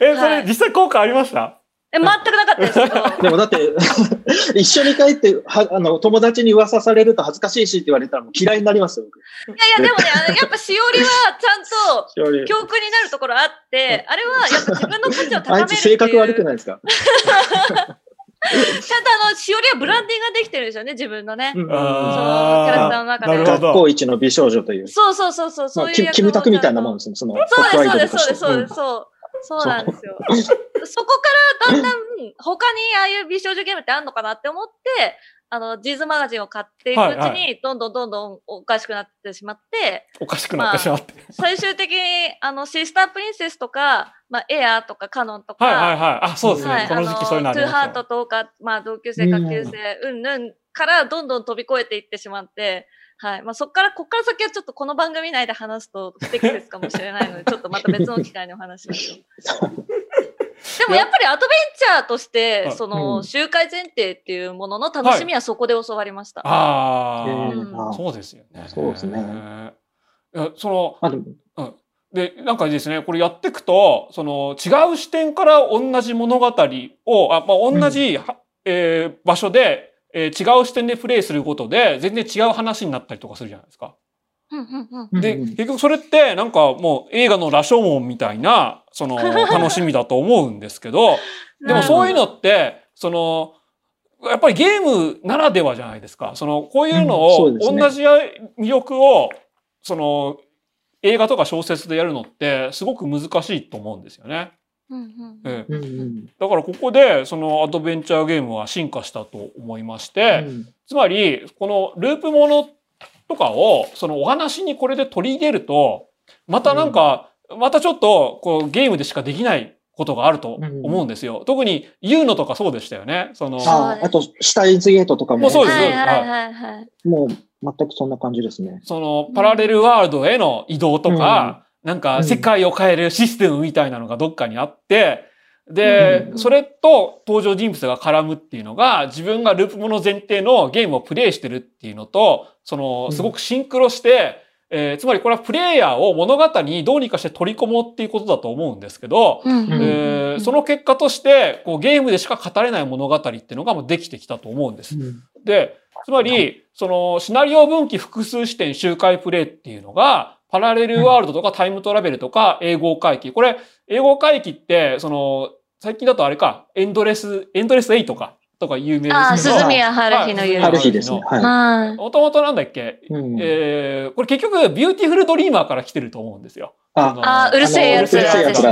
え、そはい。れ実際効果ありました？え全くなかったです [LAUGHS] けど。でもだって、[LAUGHS] 一緒に帰って、はあの、友達に噂されると恥ずかしいしって言われたらもう嫌いになりますよ、僕。いやいや、でもね、あのやっぱしおりはちゃんと、教訓になるところあって、あれはやっぱ自分の価値を高めあいるっていう。つ性格悪くないですか？[LAUGHS] ちゃんとあの、しおりはブランディングができてるんですよね、自分のね。うんそのキャラあの中で。なるほど学校一の美少女という。そうそうそうそう、そういうキムタクみたいなもんんですね。その、そうです、そうです、そうです、そうです、そう。そうなんですよ。そ [LAUGHS] こからだんだん、他にああいう美少女ゲームってあるのかなって思って、あの、ジーズマガジンを買っていくうちに、はいはどんどんどんどんおかしくなってしまって、おかしくなってしまって。最終的に、あの、シスタープリンセスとか、まあ、エアーとかカノンとか、はいはいはい。あ、そうですね。はい、この時期そういうのあトゥーハートとか、まあ、同級生、下級生、うんぬんからどんどん飛び越えていってしまって、はい。まあ、そこから、ここから先はちょっとこの番組内で話すと不適切かもしれないので、[LAUGHS] ちょっとまた別の機会にお話しましょう。でもやっぱりアドベンチャーとして、はい。そうの、ん。周回前提っていうものの楽しみはそこで教わりました。あうん。あ、あそうですよね。そうですね。いやその、まあでも、で、なんかですね、これやっていくと、その違う視点から同じ物語を、あまあ、同じ、はえー場所で、えー違う視点でプレイすることで、全然違う話になったりとかするじゃないですか。うんうんうんで、結局それって、なんかもう映画の羅生門みたいな、その、[LAUGHS] 楽しみだと思うんですけど、でもそういうのって、その、やっぱりゲームならではじゃないですか。その、こういうのを、同じ魅力を、その、映画とか小説でやるのって、すごく難しいと思うんですよね。うんうんええ。うんうん。だからここで、そのアドベンチャーゲームは進化したと思いまして、うん。つまり、このループものとかを、そのお話にこれで取り入れると、またなんか、またちょっと、こう、ゲームでしかできないことがあると思うんですよ。特に、言うのとかそうでしたよね。その、ああと、シュタインズゲートとかも、もうそうです。はいはいはいはい。もう全くそんな感じですね。その、パラレルワールドへの移動とか、なんか、うん。世界を変えるシステムみたいなのがどっかにあって、で、うんそれと登場人物が絡むっていうのが、自分がループもの前提のゲームをプレイしてるっていうのと、その、すごくシンクロして、えーつまりこれはプレイヤーを物語にどうにかして取り込もうっていうことだと思うんですけど、えーその結果として、こうゲームでしか語れない物語っていうのがもうできてきたと思うんです。で、つまり、その、シナリオ分岐複数視点周回プレイっていうのが、パラレルワールドとかタイムトラベルとか永劫回帰。これ、永劫回帰って、その、最近だとあれか、エンドレス、エンドレス8か、とか有名ですけど。ああ、涼宮ハルヒの憂鬱。はいハルヒですね。はい。はい。もともとなんだっけ、うんえー、これ結局、ビューティフルドリーマーから来てると思うんですよ。ああーうるせえやつうるせえやつ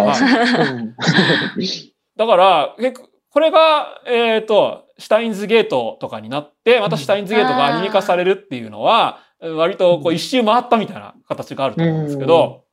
だから、これが、えっ、と、シュタインズゲートとかになって、またシュタインズゲートがアニメ化されるっていうのは、割とこう一周回ったみたいな形があると思うんですけど、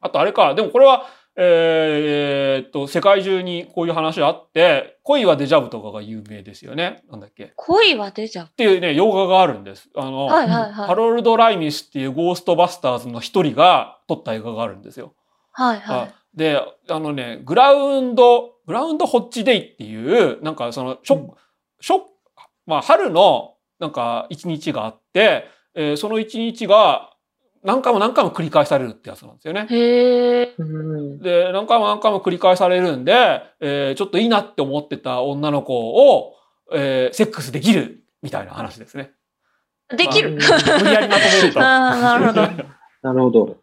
あとあれか、でもこれは、えーっと、世界中にこういう話あって、恋はデジャブとかが有名ですよね。なんだっけっ恋は出ちゃう。ていうね、洋画があるんです。あの、はいはいはい。ハロルド・ライミスっていうゴーストバスターズの一人が撮った映画があるんですよ。はいはい。で、あのね、グラウンド、グラウンドホッチデイっていう、なんかその、しょ、うんしょ、まあ、春の、なんか、一日があって、えーその一日が、何回も何回も繰り返されるってやつなんですよね。で、何回も何回も繰り返されるんで、えーちょっといいなって思ってた女の子を、えーセックスできる、みたいな話ですね。できる。無理やりまとめると。ああ、なるほど。[LAUGHS] なるほど。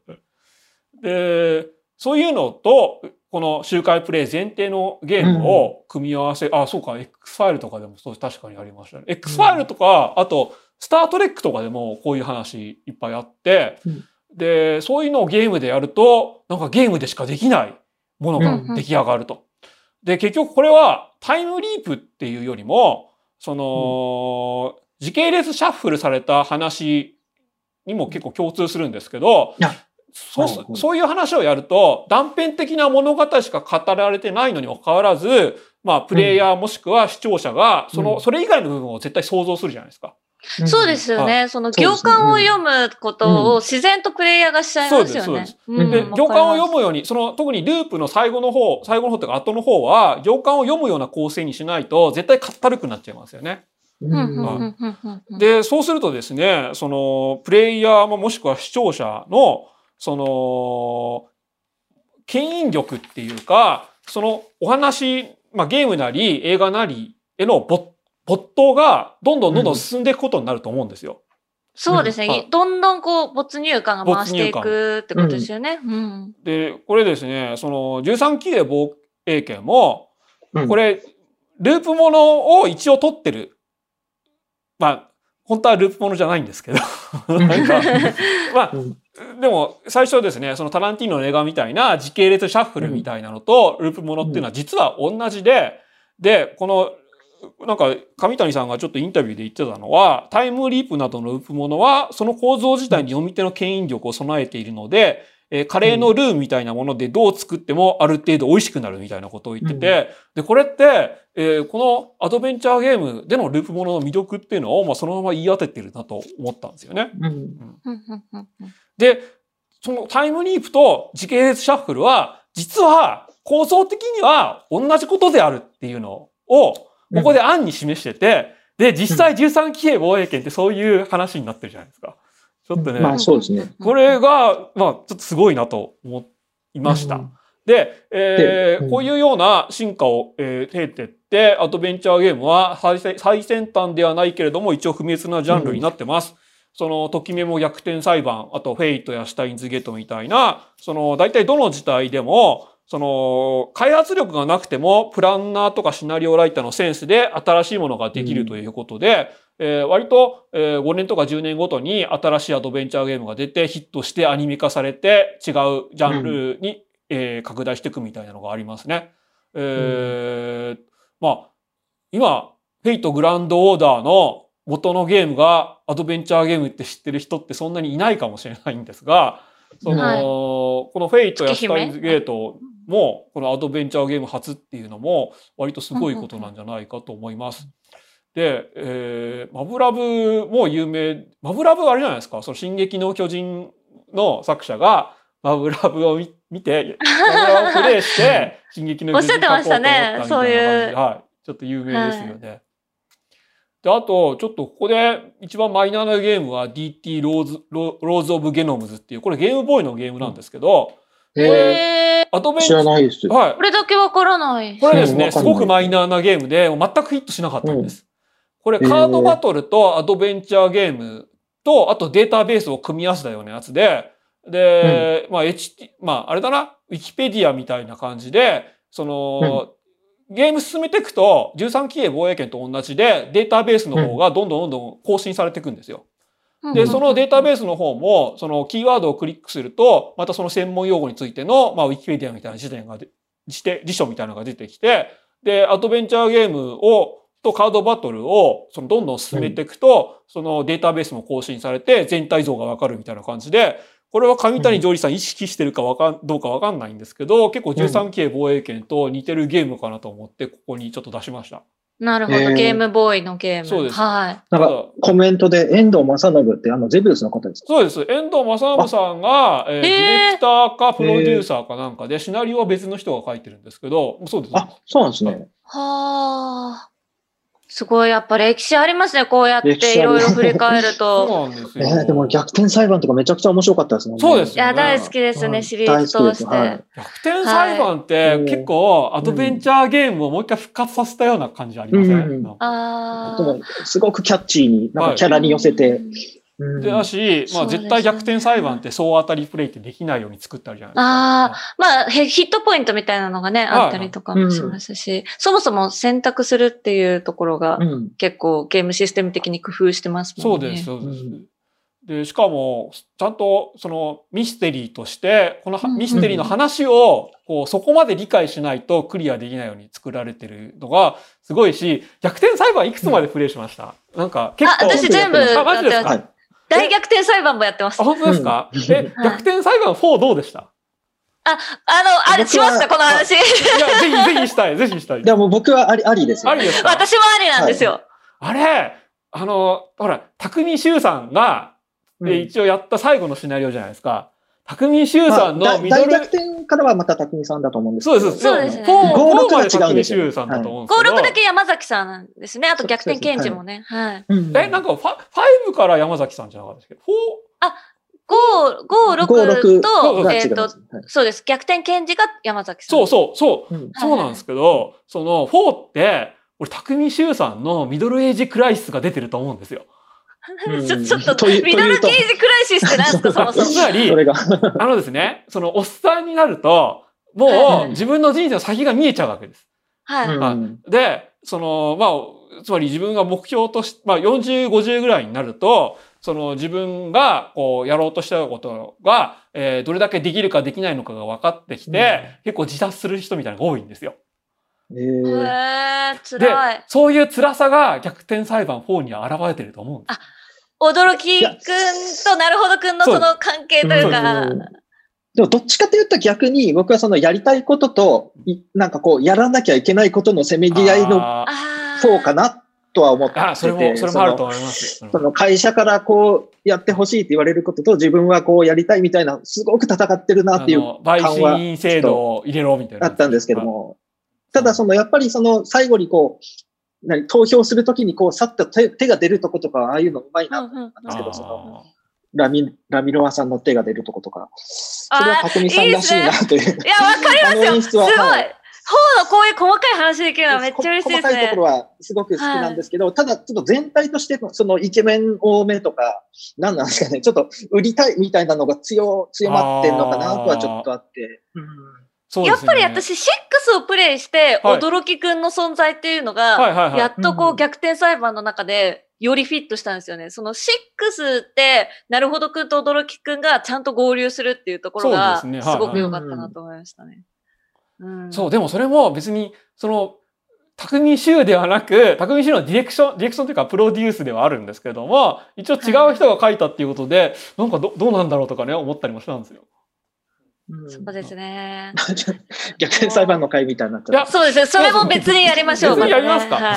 で、そういうのと、この周回プレイ前提のゲームを組み合わせ、あ、そうか、X ファイルとかでもそう確かにありましたね。X ファイルとか、あと、スタートレックとかでもこういう話いっぱいあって、うん。で、そういうのをゲームでやると、なんかゲームでしかできないものが出来上がると。で、結局これはタイムリープっていうよりも、その、時系列シャッフルされた話にも結構共通するんですけどそうそういう話をやると、断片的な物語しか語られてないのにもかかわらず、まあ、プレイヤーもしくは視聴者が、その、うん。それ以外の部分を絶対想像するじゃないですか。そうですよね。その行間を読むことを自然とプレイヤーがしちゃいますよね。で行間を読む。むように、その、特にループの最後の方、最後の方というか後の方は、行間を読むような構成にしないと、絶対かったるくなっちゃいますよね。で、そうするとですね、その、プレイヤーももしくは視聴者の、その、牽引力っていうか、そのお話、まあゲームなり映画なりへの没没頭がどんどんどんどん進んでいくことになると思うんですよ。そうですはいね。どんどんこう、没入感が回していくってことですよね。うん。で、これですね、その13期で防衛権も、うんこれ、ループものを一応取ってる。まあ、本当はループものじゃないんですけど。なんか、まあ、でも、最初ですね、そのタランティーノの映画みたいな時系列シャッフルみたいなのと、ループものっていうのは実は同じで、で、この、なんか、上谷さんがちょっとインタビューで言ってたのは、タイムリープなどのループものは、その構造自体に読み手の牽引力を備えているので、えー、カレーのルーみたいなものでどう作ってもある程度美味しくなるみたいなことを言ってて、で、これって、えー、このアドベンチャーゲームでのループものの魅力っていうのを、まあ、そのまま言い当ててるなと思ったんですよね。うん、で、そのタイムリープと時系列シャッフルは、実は構造的には同じことであるっていうのを、ここで案に示してて、で、実際13騎兵防衛権ってそういう話になってるじゃないですか。ちょっとね。まあそうですね。これが、まあちょっとすごいなと思いました。うん、で、えー、うん、こういうような進化を、えー、経てって、アドベンチャーゲームは最最先端ではないけれども、一応不滅なジャンルになってます。うん、その、ときめも逆転裁判、あとフェイトやシュタインズゲートみたいな、その、大体どの時代でも、その、開発力がなくても、プランナーとかシナリオライターのセンスで新しいものができるということで、うん、えー、割と、えー、5年とか10年ごとに新しいアドベンチャーゲームが出てヒットしてアニメ化されて違うジャンルに、うん、えー、拡大していくみたいなのがありますね。えー、うん、まあ、今、フェイトグランドオーダーの元のゲームがアドベンチャーゲームって知ってる人ってそんなにいないかもしれないんですが、その、はい、このフェイトやスタインズゲートも、このアドベンチャーゲーム発っていうのも、割とすごいことなんじゃないかと思います。で、えー、マブラヴも有名、マブラヴあれじゃないですか、その進撃の巨人の作者が、マブラヴを見て、マブラヴをプレイして、[LAUGHS] 進撃の巨人を書こうと思ったみたいな感じで、そういう。はい。ちょっと有名ですよね。はいで、あと、ちょっとここで一番マイナーなゲームは DT ローズ、ローズ・オブ・ゲノムズっていう、これゲームボーイのゲームなんですけど、へアドベンチャー。知らないです。はい。これだけわからない。これですね、すごくマイナーなゲームで、全くヒットしなかったんです。これカードバトルとアドベンチャーゲームと、あとデータベースを組み合わせたようなやつで、で、うん、まあ、HT、まあ、あれだな、ウィキペディアみたいな感じで、その、うん、ゲーム進めていくと、13期兵防衛権と同じで、データベースの方がどんどんどんどん更新されていくんですよ。で、そのデータベースの方も、そのキーワードをクリックすると、またその専門用語についての、まあ、ウィキペディアみたいな辞典が、辞辞書みたいなのが出てきて、で、アドベンチャーゲームを、とカードバトルを、そのどんどん進めていくと、そのデータベースも更新されて、全体像がわかるみたいな感じで、これは上谷ジョさん意識してるかわかん、どうかわかんないんですけど、結構13系防衛権と似てるゲームかなと思って、ここにちょっと出しました。なるほど、えー、ゲームボーイのゲーム。そうです。はい。なんか、コメントで、遠藤正信ってあの、ゼビウスの方ですか？そうです。遠藤正信さんが、えー、ディレクターかプロデューサーかなんかで、シナリオは別の人が書いてるんですけど、そうです。あ、そうなんですね。はあ。すごい、やっぱ歴史ありますね、こうやっていろいろ振り返ると。そうなんですよ。えー、でも逆転裁判とかめちゃくちゃ面白かったですもんね。そうです、ね、いや、大好きですね、シリーズ通して。はい、逆転裁判って結構アドベンチャーゲームをもう一回復活させたような感じありません、うん、ああ。すごくキャッチーに、なんかキャラに寄せて、でだし、まあ絶対逆転裁判って総当たりプレイってできないように作ってあるじゃないですか。ああ、まあヒットポイントみたいなのがね、あったりとかもしますし、そもそも選択するっていうところが結構ゲームシステム的に工夫してますもんね。そうです、そうです。で、しかも、ちゃんとそのミステリーとして、このミステリーの話を、こう、そこまで理解しないとクリアできないように作られてるのがすごいし、逆転裁判いくつまでプレイしました、なんか結構。あ、私全部。あ、マジですか？大逆転裁判もやってます。あ、本当ですか、うん、え、逆転裁判4どうでした？あ、あの、あれ、しましたこの話。いや、ぜひ、ぜひしたい、ぜひしたい。でも僕はあり、ありですよ。ありですか私もありなんですよ。はい、あれ、あの、ほら、匠修さんが、うん、一応やった最後のシナリオじゃないですか。匠修さんのミドル、まあ、大逆転からはまた匠さんだと思うんですけど。そうです。そうですね。5、6が匠修さんだと思うんですけど。5、6だけ山崎さんですね。あと逆転検事もね。はい。え、なんか5、5から山崎さんじゃなかったですけ？ど、4? あ、5、5、6と、えっ、と、そうです。逆転検事が山崎さん。そうそう、そう、そうなんですけど、その4って、俺、匠修さんのミドルエイジクライシスが出てると思うんですよ。[LAUGHS] ちょちょっと、ミドルケージクライシスって何ですか、[LAUGHS] そもそも。つまり、あのですね、そのおっさんになると、もう自分の人生の先が見えちゃうわけです。はい。で、その、まあ、つまり自分が目標とし、まあ40、50ぐらいになると、その自分がこうやろうとしたことが、えー、どれだけできるかできないのかが分かってきて、うん、結構自殺する人みたいなのが多いんですよ。えー、辛い。そういう辛さが逆転裁判4には現れてると思うんです。あ、驚きくんとなるほどくんのその関係というか。でもどっちかというと逆に僕はそのやりたいことと、なんかこうやらなきゃいけないことのせめぎ合いの4かなとは思ってて。あそれも、それもあると思いますその会社からこうやってほしいって言われることと自分はこうやりたいみたいな、すごく戦ってるなっていう感は。陪審制度を入れろみたいな。あったんですけども。ただそのやっぱりその最後にこう、何投票するときにこう、さっと手手が出るとことか、ああいうのうまいなと思ったんですけど、その、ラミ、ラミロワさんの手が出るとことか、それは匠さんらしいなという。いいいや、わかりますよ。すごい。方のこういう細かい話できるのはめっちゃ嬉しいですね。細かいところはすごく好きなんですけど、はい、ただちょっと全体としてそのイケメン多めとか、何なんですかね、ちょっと売りたいみたいなのが強、強まってんのかなとはちょっとあって。うんね、やっぱり私、6をプレイして、驚きくんの存在っていうのが、やっとこう逆転裁判の中で、よりフィットしたんですよね。その6って、なるほどくんと驚きくんがちゃんと合流するっていうところが、すごく良かったなと思いましたね。そう、でもそれも別に、その、匠衆ではなく、匠衆のディレクション、ディレクションというかプロデュースではあるんですけども、一応違う人が書いたっていうことで、はい、なんかどどうなんだろうとかね、思ったりもしたんですよ。うん、そうですね。[LAUGHS] 逆転裁判の会みたいになっちゃう。そうですね。それも別にやりましょう。別 [LAUGHS] にやりますか、は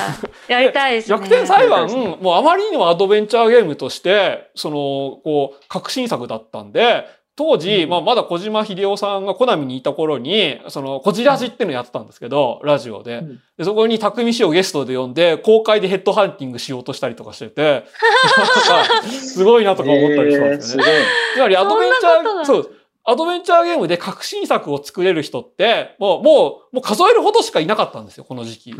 い、やりたいです、ね、逆転裁判、もうあまりにもアドベンチャーゲームとして、その、こう、革新作だったんで、当時、うん、まあ、まだ小島秀夫さんがコナミにいた頃に、その、こじらじっていうのやってたんですけど、ラジオで。うん、でそこに匠氏をゲストで呼んで、公開でヘッドハンティングしようとしたりとかしてて、[LAUGHS] すごいなとか思ったりしたんですよね。つまりアドベンチャー、そう、アドベンチャーゲームで革新作を作れる人って、もう、もう、もう数えるほどしかいなかったんですよ、この時期。で、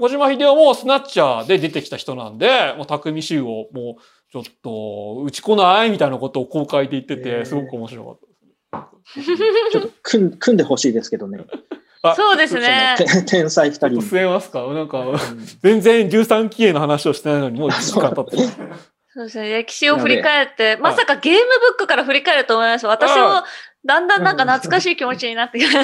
小島秀夫もスナッチャーで出てきた人なんで、もう匠衆をもう、ちょっと、打ちこないみたいなことを公開で言ってて、すごく面白かったです。ちょっと組ん組んでほしいですけどね。そうですね。[LAUGHS] 天才二人。据えますか？なんか、全然13期への話をしてないのに、もう1時間経ってそうですね。歴史を振り返って、まさかゲームブックから振り返ると思います。私も、だんだんなんか懐かしい気持ちになってきま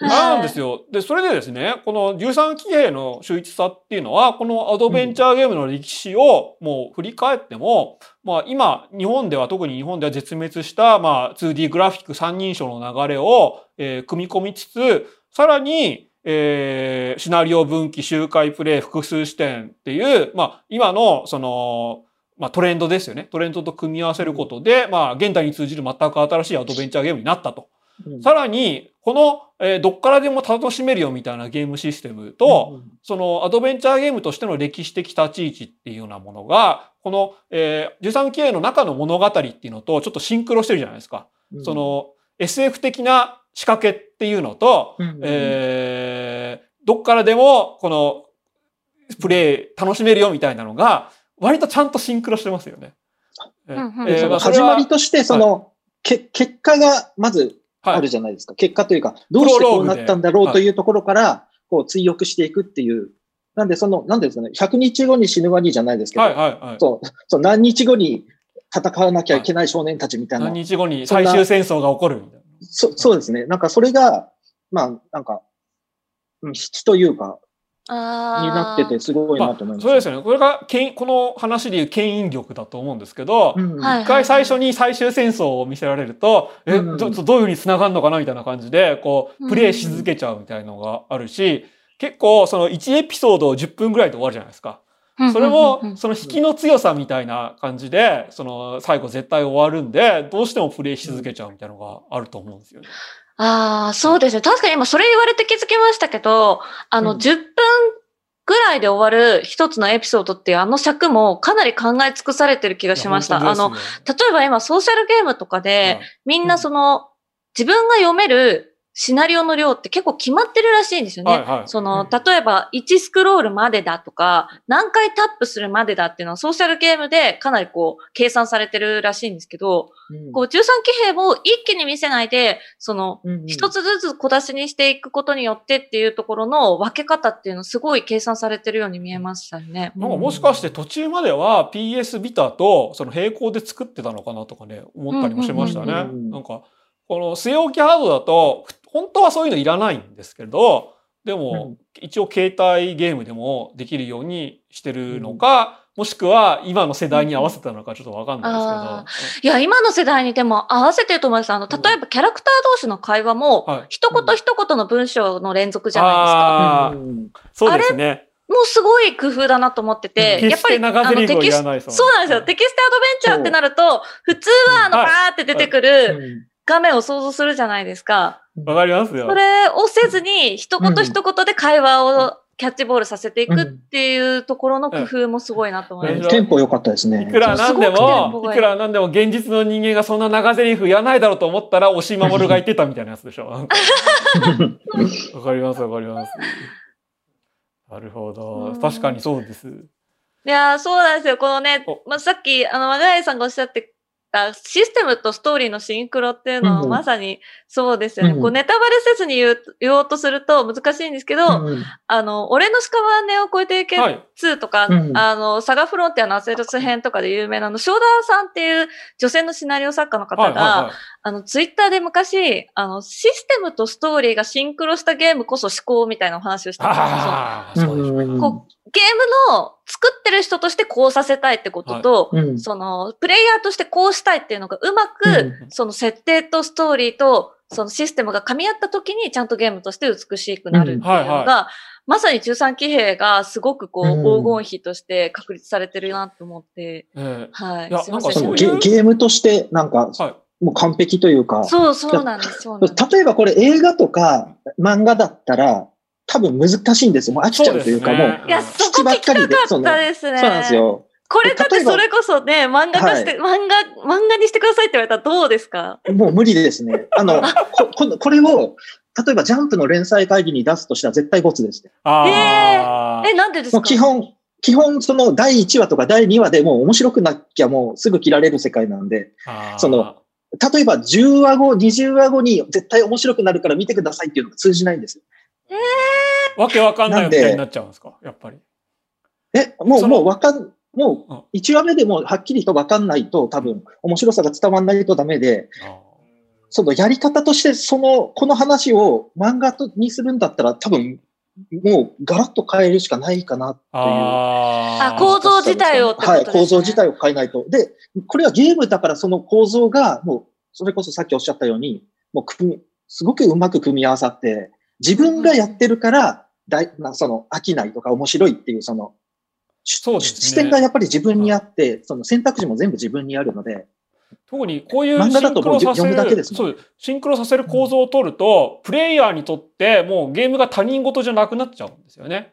あ、なんですよ。で、それでですね、この13騎兵の秀逸さっていうのは、このアドベンチャーゲームの歴史をもう振り返っても、うん、まあ今、日本では特に日本では絶滅した、まあ 2D グラフィック三人称の流れを、えー、組み込みつつ、さらに、えー、シナリオ分岐、周回プレイ、複数視点っていう、まあ今のその、まあ、トレンドですよね。トレンドと組み合わせることで、まあ、現代に通じる全く新しいアドベンチャーゲームになったと。うん、さらに、この、えー、どっからでも楽しめるよみたいなゲームシステムと、うん、そのアドベンチャーゲームとしての歴史的立ち位置っていうようなものが、この、えー、13期の中の物語っていうのとちょっとシンクロしてるじゃないですか。うん、その SF 的な仕掛けっていうのと、うん、えー、どっからでもこのプレイ楽しめるよみたいなのが、割とちゃんとシンクロしてますよね。えー、始まりとして、その、はい、け結果がまずあるじゃないですか。はい、結果というか、どうしてこうなったんだろうというところから、こう追憶していくっていう。なんで、その、なんですかね、100日後に死ぬワニじゃないですけど、はいはいはい、そう、そう何日後に戦わなきゃいけない少年たちみたいな。何日後に最終戦争が起こるみたいな。そそうですね。なんかそれが、まあ、なんか、引きというか、になっててすごいなと思います、まあ、そうですよね。これがけんこの話でいう牽引力だと思うんですけど、うん、一回最初に最終戦争を見せられると、うん、え、どどういうふうに繋がるのかなみたいな感じで、こう、プレイし続けちゃうみたいなのがあるし、結構その1エピソード10分ぐらいで終わるじゃないですか。それも、その引きの強さみたいな感じで、その最後絶対終わるんで、どうしてもプレイし続けちゃうみたいなのがあると思うんですよね。ああ、そうですね。確かに今それ言われて気づきましたけど、あの、10分ぐらいで終わる一つのエピソードっていうあの尺もかなり考え尽くされてる気がしました。ね、あの、例えば今ソーシャルゲームとかで、みんなその、自分が読めるシナリオの量って結構決まってるらしいんですよね。はいはい。その、例えば1スクロールまでだとか、何回タップするまでだっていうのはソーシャルゲームでかなりこう、計算されてるらしいんですけど、こう、13騎兵も一気に見せないで、その、一つずつ小出しにしていくことによってっていうところの分け方っていうのすごい計算されてるように見えましたよね。なんかもしかして途中までは PS ビタとその並行で作ってたのかなとかね、思ったりもしましたね。うんうんうんうん。なんか、この据え置きハードだと、本当はそういうのいらないんですけど、でも、一応携帯ゲームでもできるようにしてるのか、もしくは今の世代に合わせたのかちょっとわかんないですけど。いや、今の世代にでも合わせてると思います。あの、例えばキャラクター同士の会話も、はい一言一言の文章の連続じゃないですか。ああ、うん。そうですね。もうすごい工夫だなと思ってて、決して長ゼリフをテキス言わないですそうなんですよ。テキストアドベンチャーってなると、普通はあの、はい。バーって出てくる画面を想像するじゃないですか。わかりますよそ。れをせずに、一言一言で会話をキャッチボールさせていくっていうところの工夫もすごいなと思いうんます。テンポ良かったですね。いくらなんでも、がいくらなんでも現実の人間がそんな長ゼリフ言わないだろうと思ったら、押井守が言ってたみたいなやつでしょ。[LAUGHS] わかりますわかります。なるほどう。ん確かにそうです。いやーそうなんですよ。このねお、まあ、さっき、あの、マガイさんがおっしゃってたシステムとストーリーのシンクロっていうのはうんまさにそうですよね。うんこう、ネタバレせずに言う言おうとすると難しいんですけど、うんあの、俺の屍を超えていけはい。2とか、うんあの、サガフロンティアのアセルス編とかで有名なあの、ショーダーさんっていう女性のシナリオ作家の方が、はいはあの、ツイッターで昔、あの、システムとストーリーがシンクロしたゲームこそ思考みたいなお話をしていはい。たんですよ。うゲームの作ってる人としてこうさせたいってことと、うんその、プレイヤーとしてこうしたいっていうのがうまく、うんその設定とストーリーと、そのシステムが噛み合った時にちゃんとゲームとして美しくなるっていうのが、うんはいはまさに中産騎兵がすごくこう、うん黄金比として確立されてるなと思って、えはい。そのなんかそういうゲゲームとしてなんかえはい。もう完璧というか、そう、そうなんです、そうなんです。例えばこれ映画とか漫画だったら多分難しいんですよ。もう飽きちゃうというか、そうねもういや、そこ聞きたかったですね。そうなんです。よ。これだってそれこそね、漫画化して、漫画、漫画にしてくださいって言われたらどうですか？もう無理ですね。[LAUGHS] あの、こここれを、例えばジャンプの連載会議に出すとしたら絶対ボツですね。ああ。え、なんでですか？もう基本、基本その第1話とか第2話でもう面白くなきゃもうすぐ切られる世界なんで、その、例えば10話後、20話後に絶対面白くなるから見てくださいっていうのが通じないんですよ。わけわかんないみたいになっちゃうんですか？やっぱり。え、もう、もうわかん、もうんう1話目でもうはっきりとわかんないと多分面白さが伝わんないとダメで、あそのやり方としてその、この話を漫画とにするんだったら多分もうガラッと変えるしかないかなっていう。あ構造自体をってことはい、構造自体を変えないと。で、これはゲームだからその構造が、もう、それこそさっきおっしゃったように、もう組み、すごくうまく組み合わさって、自分がやってるから、だいなその飽きないとか面白いっていう、その、しそうですね。視点がやっぱり自分にあって、その選択肢も全部自分にあるので、特にこういう漫画だともうシンクロさせ読むだける、そう、シンクロさせる構造を取ると、プレイヤーにとってもうゲームが他人事じゃなくなっちゃうんですよね。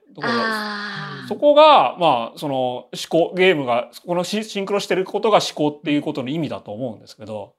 そこが、まあ、その思考、ゲームが、このシシンクロしてることが思考っていうことの意味だと思うんですけど。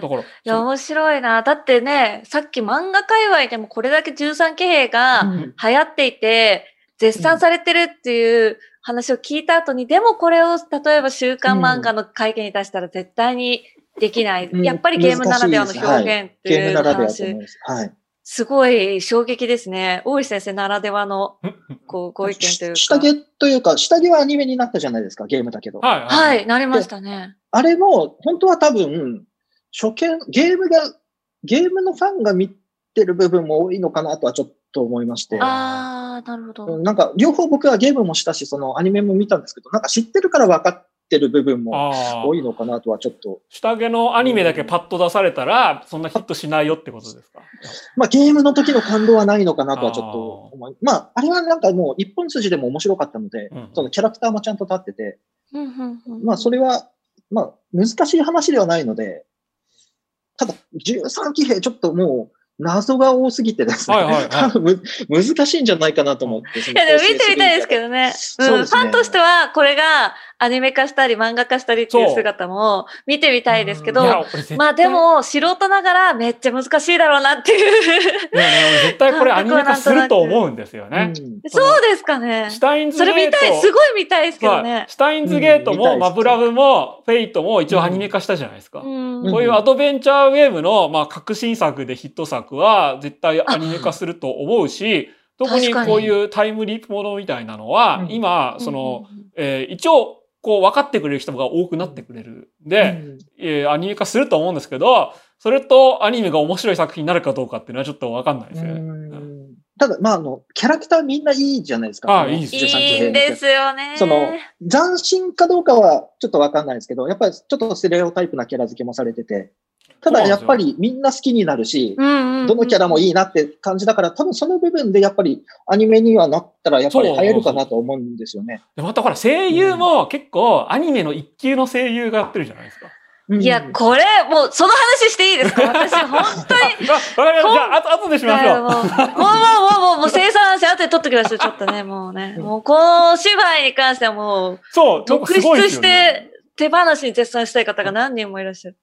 だから、いや、面白いな。だってね、さっき漫画界隈でもこれだけ13騎兵がうん。流行っていて、絶賛されてるっていう話を聞いた後に、でもこれを例えば週刊漫画の会見に出したら絶対にできない。うんやっぱりゲームならではの表現っていうならではいす。はい。すごい衝撃ですね。大石先生ならではのこうご意見というか。下着というか、下着はアニメになったじゃないですか、ゲームだけど。はい、はい、なりましたね。あれも、本当は多分、初見、ゲームが、ゲームのファンが見てる部分も多いのかなとはちょっと思いまして。あー、なるほど。なんか、両方僕はゲームもしたし、そのアニメも見たんですけど、なんか知ってるから分かってる部分もああ多いのかなとはちょっと。下着のアニメだけパッと出されたら、そんなヒットしないよってことですか？まあゲームの時の感動はないのかなとはちょっと思い、まああれはなんかもう一本筋でも面白かったので、うんそのキャラクターもちゃんと立ってて、うんうんうんまあそれは、まあ難しい話ではないので、ただ13騎兵ちょっともう謎が多すぎてですね、はいはいはい多分 [LAUGHS] む難しいんじゃないかなと思って。いいや、でも見てみたいですけどね。うん、ねファンとしては、これが、アニメ化したり漫画化したりっていう姿も見てみたいですけど、まあで、も素人ながらめっちゃ難しいだろうなっていう。いやね、俺絶対これアニメ化すると思うんですよね。うんそうですかね。シュタインズそゲート。れ見たい、すごい見たいですけどはいね。シュタインズゲートも、マブラブも、フェイトも一応アニメ化したじゃないですか。うんうんこういうアドベンチャーゲームの、まあ、革新作でヒット作は絶対アニメ化すると思うし、特にこういうタイムリープものみたいなのは、うん今、その、、えー一応、こう分かってくれる人が多くなってくれるんで、えーアニメ化すると思うんですけど、それとアニメが面白い作品になるかどうかっていうのはちょっと分かんないですね。うんただ、まあ、あの、キャラクターみんないいじゃないですか。このあいいですい13いんですよね。その、斬新かどうかはちょっとわかんないですけど、やっぱりちょっとステレオタイプなキャラ付けもされてて、ただやっぱりみんな好きになるし、どのキャラもいい。いなって感じだから、多分その部分でやっぱりアニメにはなったらやっぱり流行るかなと思うんですよね。でまたほら、声優も結構アニメの一級の声優がやってるじゃないですか。うんいや、これ、もう、その話していいですか？私、本当に。あわかりました。じゃあ、あと、後でしましょう。もう、もう、もう、もう、もう、生産性後で取ってください。ちょっとね、もうね。もう、このお芝居に関してはもう、そう、特筆し。て、手放しに絶賛したい方が何人もいらっしゃる。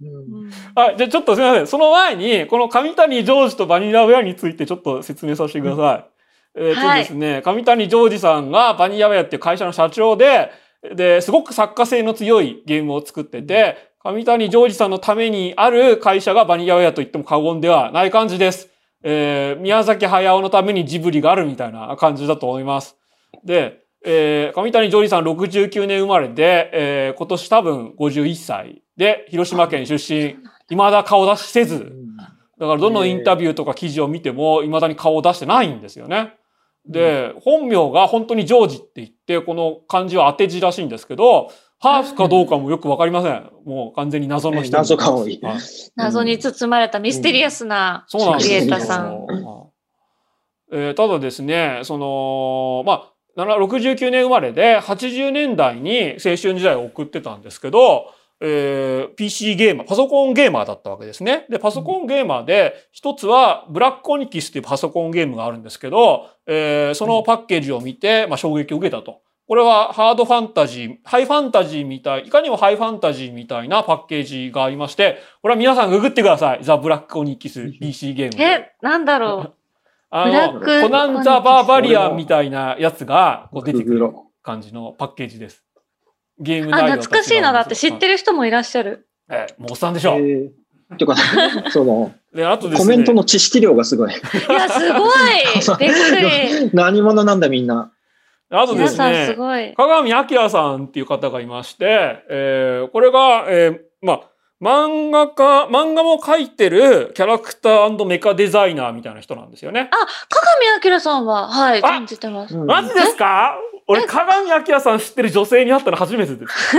うんうんあ、じゃあちょっとすみません。その前に、この上谷ジョージとバニラウェアについてちょっと説明させてください。えっ、とですね、上谷ジョージさんがバニラウェアっていう会社の社長で、で、すごく作家性の強いゲームを作ってて、上谷ジョージさんのためにある会社がバニラウェアと言っても過言ではない感じです。えー宮崎駿のためにジブリがあるみたいな感じだと思います。で、えー上谷ジョージさん69年生まれで、えー今年多分51歳で、広島県出身、未だ顔出しせず、だからどのインタビューとか記事を見ても未だに顔を出してないんですよね。で、本名が本当にジョージって言って、この漢字は当て字らしいんですけど、ハーフかどうかもよくわかりません。もう完全に謎の人。謎が多いはい謎に包まれたミステリアスなそうなんですよクリエイターさん。えーただですね、その、まあ、7 69年生まれで80年代に青春時代を送ってたんですけど、えー PC ゲーマー、パソコンゲーマーだったわけですね。で、パソコンゲーマーで、一つはブラックオニキスっていうパソコンゲームがあるんですけど、えーそのパッケージを見て、まあ、衝撃を受けたと。これはハードファンタジー、ハイファンタジーみたい、いかにもハイファンタジーみたいなパッケージがありまして、これは皆さんググってください。ザ・ブラックオニキス PC ゲームで。え、なんだろあブラッの、クコナン・ザ・バーバリアンみたいなやつがこう出てくる感じのパッケージです。ゲーム内容と懐かしいな。だって知ってる。る人もいらっしゃる。ええもうおっさんでしょ。えーっていうか、その、で、あとですね。コメントの知識量がすごい。いや、すごい [LAUGHS] びっくり。何者なんだみんな。あとです皆さんすね。ごい。鏡明さんっていう方がいまして、えーこれが、えーまあ、漫画家、漫画も描いてるキャラクターメカデザイナーみたいな人なんですよね。鏡明さんは、はい、あ存じてます。うんマジですか？俺、鏡明さん知ってる女性に会ったの初めてです。[LAUGHS]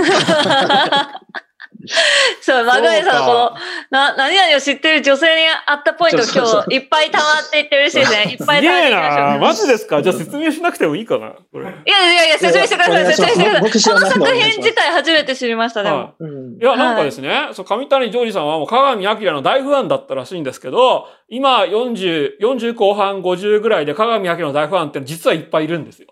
[LAUGHS] そう、マグネさんのこの、な、何々を知ってる女性に会ったポイント今日いっぱい溜まっていって嬉しいですね。[LAUGHS] いっすぱい溜まっていきましょう。なマジですか？じゃあ説明しなくてもいいかなこれ。いやいやいや、説明してください、説明してください。この作品自体初めて知りました、でも。いや、なんかですね、そう上谷ジョージさんはもう鏡明の大ファンだったらしいんですけど、今40、40後半50ぐらいで鏡明の大ファンって実はいっぱいいるんですよ。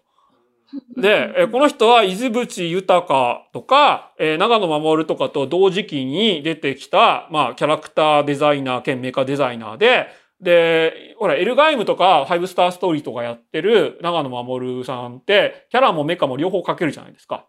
で、えこの人は伊豆淵豊とか、えー長野守とかと同時期に出てきた、まあ、キャラクターデザイナー兼メカデザイナーで、で、ほら、エルガイムとか、ファイブスターストーリーとかやってる長野守さんって、キャラもメカも両方描けるじゃないですか。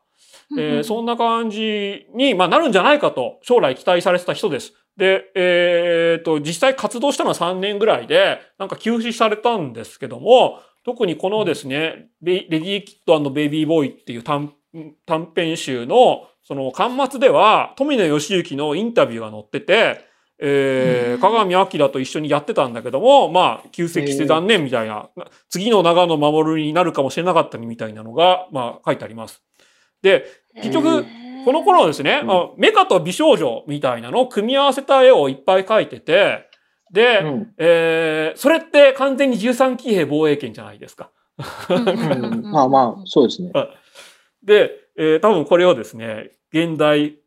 えーそんな感じに、まあ、なるんじゃないかと、将来期待されてた人です。で、えーと、実際活動したのは3年ぐらいで、なんか休止されたんですけども、特にこのですね、レレディー・キッドベイビー・ボーイっていう短短編集の、その、端末では、富野義行のインタビューが載ってて、えー、うん。鏡明と一緒にやってたんだけども、まあ、休席して残念みたいな、次の長野守になるかもしれなかったみたいなのが、まあ、書いてあります。で、結局、この頃はですね、うん。まあメカと美少女みたいなのを組み合わせた絵をいっぱい描いてて、で、うんえーそれって完全に13騎兵防衛権じゃないですか。うん [LAUGHS] まあまあ、そうですね。で、えー多分これをですね、現代、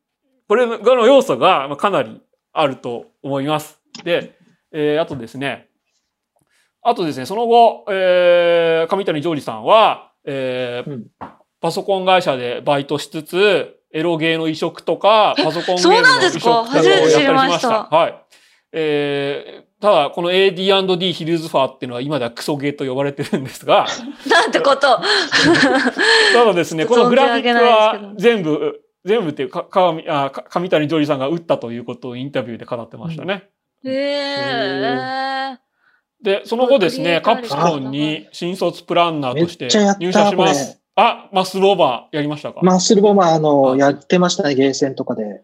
これの要素がまあかなりあると思います。で、えーあとですね、あとですね、その後、えー上谷ジョージさんは、えーうんパソコン会社でバイトしつつ、エロゲーの移植とか、パソコンゲームのそうなんです移植とかをやったか初めて知りりしました。はい。えー、ただ、この AD&D ヒルズファーっていうのは今ではクソゲーと呼ばれてるんですが、[LAUGHS] なんてこと。[LAUGHS] ただですね、このグラフィックは全部、[LAUGHS] 全部っていうか、かあか上谷ジョージさんが打ったということをインタビューで語ってましたね。へえ。で、その後ですね、カプコンに新卒プランナーとして入社しまこす。あ、マッスルオーバーやりましたか、マッスルボマー、あの、あやってましたね、ゲーセンとかで。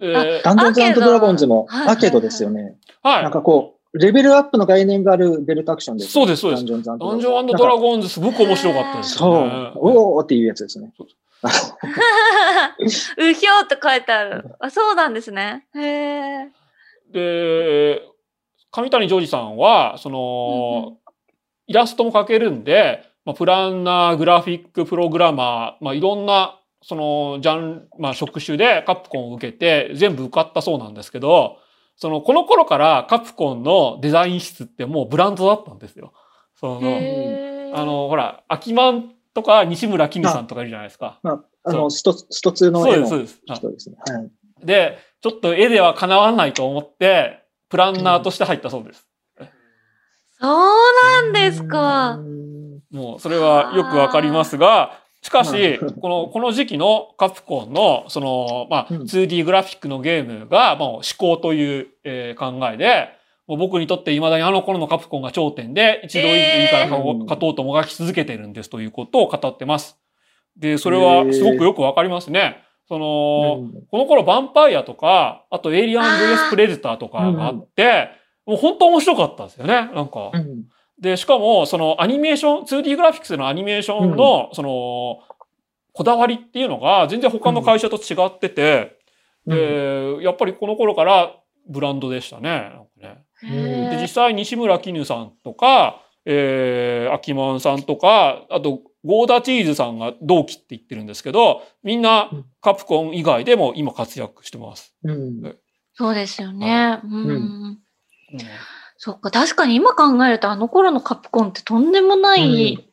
えーダンジョンズアーケードドラゴンズもはいはいはいアーケードですよね。なんはかこう、レベルアップの概念があるベルトアクションです、そうですそうですダンジョンズンジョンドラゴンズすごく面白かったですそう。おーっていうやつですね。[LAUGHS] うひょうって書いてある。あ、そうなんですね。へえ。で、上谷ジョージさんは、その、イラストも描けるんで、まあ、プランナー、グラフィック、プログラマー、まあ、いろんな、その、ジャン、まあ、職種でカプコンを受けて、全部受かったそうなんですけど、その、この頃からカプコンのデザイン室ってもうブランドだったんですよ。その、あ、の、ほら、アキマンとか西村絹さんとかいるじゃないですか。まあ、あそうの、スト、スト2の絵そうです、そうのです。はい人でちょっと絵では叶わないと思って、プランナーとして入ったそうです。そうなんですかう。んもうそれはよくわかりますが、しかしう、この、この時期のカプコンの、その、まあ、うん 2D グラフィックのゲームが、もう思考という、えー考えで、もう僕にとって未だにあの頃のカプコンが頂点で、一度いいから勝とうともがき続けてるんですということを語ってます。で、それはすごくよくわかりますね。その、うんこの頃ヴァンパイアとか、あとエイリアン VS プレデターとかがあって、もう本当面白かったんですよね。なんか。うんで、しかも、そのアニメーション、2D グラフィックスのアニメーションの、その、こだわりっていうのが全然他の会社と違ってて、で、やっぱりこの頃からブランドでしたね。なんかね。で、実際西村絹さんとか、えー、アキマンさんとか、あと、ゴーダチーズさんが同期って言ってるんですけど、みんなうん。カプコン以外でも今活躍してます。うん。そうですよね。うん。うんそっか、確かに今考えるとあの頃のカプコンってとんでもない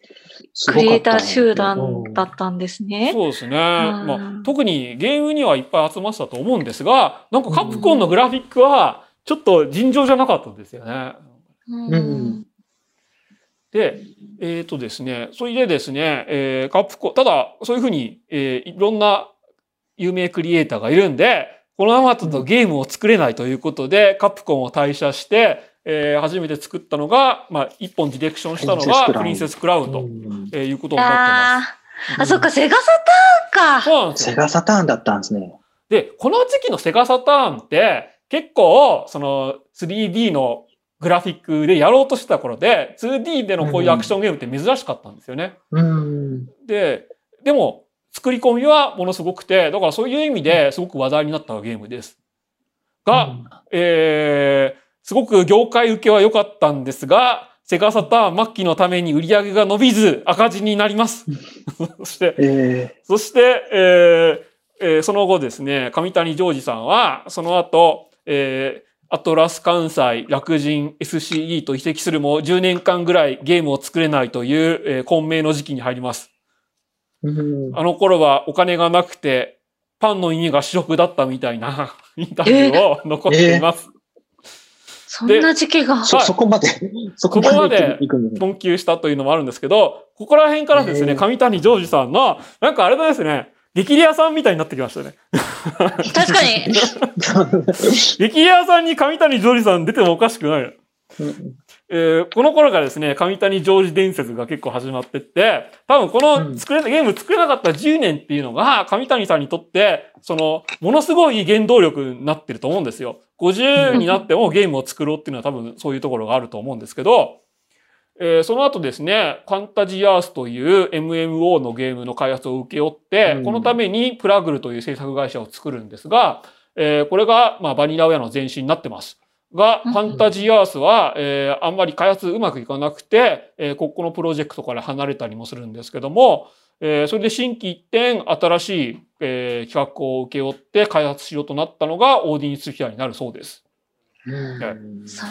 クリエイター集団だったんですね。そうですね。んまあ、特にゲームにはいっぱい集まってたと思うんですが、なんかカプコンのグラフィックはちょっと尋常じゃなかったんですよね。うんうんで、えっ、とですね、それでですね、えーカプコン、ただそういうふうに、えーいろんな有名クリエイターがいるんで、このままだとゲームを作れないということで、カプコンを退社して、えー初めて作ったのが、まあ、一本ディレクションしたのが、プリンセスクラウド、うんえーいうことになってまあす。ーあ、そっか、セガサターンか。そうなんですよセ。ガサターンだったんですね。で、この時期のセガサターンって結構その 3D のグラフィックでやろうとしてた頃で 2D でのこういうアクションゲームって珍しかったんですよね。うん。で、でも作り込みはものすごくて、だからそういう意味ですごく話題になったゲームです。が、えー、すごく業界受けは良かったんですが、セガサターン末期のために売り上げが伸びず赤字になります。[LAUGHS] そして、えそして、えーえーその後ですね、上谷ジョージさんは、その後、えーアトラス関西、楽人、SCE と移籍するも10年間ぐらいゲームを作れないという、えー混迷の時期に入ります。あの頃はお金がなくて、パンの意味が主食だったみたいなインタビューを残しています。そんな時期が。そ、は [LAUGHS] いそこまで、そこまで。困窮したというのもあるんですけど、ここら辺からですね、上谷ジョージさんの、なんかあれですね、激レアさんみたいになってきましたね。確かに。[LAUGHS] 激レアさんに上谷ジョージさん出てもおかしくない。えーこの頃がですね、上谷ジョージ伝説が結構始まってって、多分この作れ、ゲーム作れなかった10年っていうのが、上谷さんにとって、その、ものすごい原動力になってると思うんですよ。50になってもゲームを作ろうっていうのは多分そういうところがあると思うんですけど、えーその後ですね、ファンタジーアースという MMO のゲームの開発を請け負って、うんこのためにプラグルという制作会社を作るんですが、えーこれが、まあ、バニラウェアの前身になってます。が、うんファンタジーアースは、えーあんまり開発うまくいかなくて、えーここのプロジェクトから離れたりもするんですけども、えーそれで新規一点新しい、えー企画を請け負って開発しようとなったのがオーディンスフィアになるそうです。そ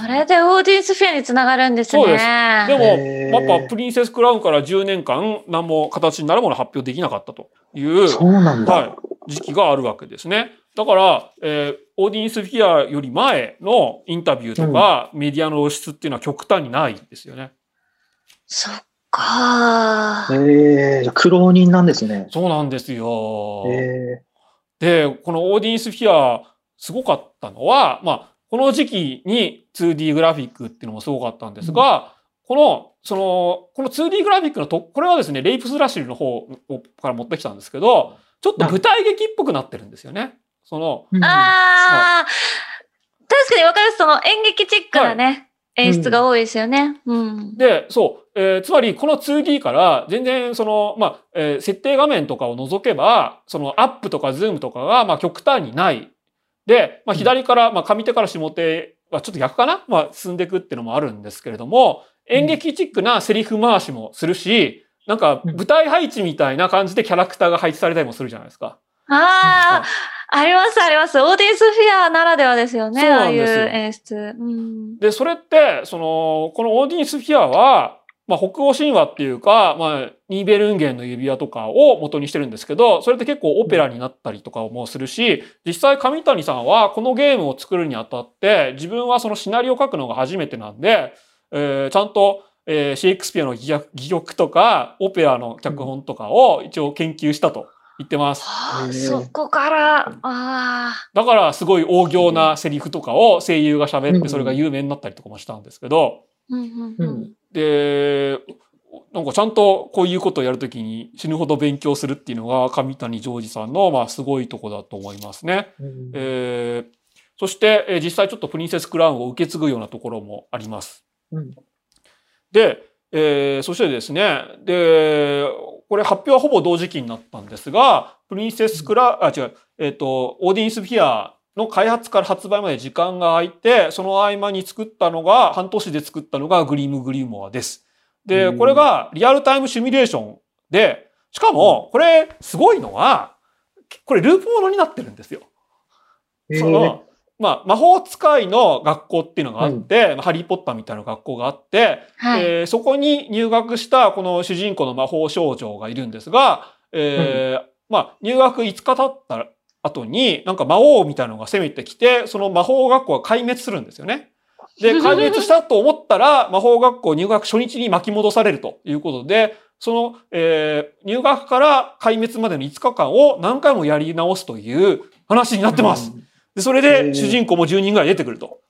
れでオーディエンスフェアにつながるんですね。そうですでも、やっぱプリンセスクラウンから10年間何も形になるものを発表できなかったという、そうなんだ。はい、時期があるわけですね。だから、えーオーディエンスフィアより前のインタビューとか、メディアの露出っていうのは極端にないんですよね。そっかー。ええじゃあ苦労人なんですね。そうなんですよ。えで、このオーディンスフィア、すごかったのは、まあ、この時期に 2D グラフィックっていうのもすごかったんですが、この、その、この 2D グラフィックのと、これはですね、レイプスラッシュの方をから持ってきたんですけど、ちょっと舞台劇っぽくなってるんですよね。その、ーあー、確かにわかります。その演劇チックなね、演出が多いですよね。うん。で、そう、えーつまりこの 2D から全然その、まあ、えー設定画面とかを除けば、そのアップとかズームとかが、まあ、極端にない。で、まあ、左から、まあ、上手から下手はちょっと逆かな？まあ、進んでいくっていうのもあるんですけれども、演劇チックなセリフ回しもするし、なんか舞台配置みたいな感じでキャラクターが配置されたりもするじゃないですか。ああ、ありますあります。オーディエンスフィアならではですよね。そうああいうなんですよ演出。うん。で、それって、その、このオーディエンスフィアは、まあ、北欧神話っていうか、まあ、ニーベルンゲンの指輪とかを元にしてるんですけど、それって結構オペラになったりとかもするし、実際上谷さんはこのゲームを作るにあたって、自分はそのシナリオを書くのが初めてなんで、えーちゃんと、えーシェイクスピアの戯曲とか、オペラの脚本とかを一応研究したと言ってます。はあ、そこから、ああ。だからすごい大行なセリフとかを声優が喋ってそれが有名になったりとかもしたんですけど、うんうんううんん。で、なんかちゃんとこういうことをやるときに死ぬほど勉強するっていうのが上谷ジョージさんのまあすごいとこだと思いますね。うんえーそして、えー実際ちょっとプリンセスクラウンを受け継ぐようなところもあります。うんで、えーそしてですね、で、これ発表はほぼ同時期になったんですが、プリンセスクラ、あ、違う、えっ、と、オーディエンスフィアの開発から発売まで時間が空いて、その合間に作ったのが、半年で作ったのがグリムグリモアです。で、うん。これがリアルタイムシミュレーションで、しかも、これすごいのは、これループものになってるんですよ。えその、まあ、魔法使いの学校っていうのがあって、まあハリーポッターみたいな学校があって、はい。えーそこに入学したこの主人公の魔法少女がいるんですが、えーまあ、入学5日経った後に、なんか魔王みたいなのが攻めてきて、その魔法学校が壊滅するんですよね。で、[LAUGHS] 壊滅したと思ったら、魔法学校入学初日に巻き戻されるということで、その、えー入学から壊滅までの5日間を何回もやり直すという話になってます。で、それへでー主人公も10人ぐらい出てくると。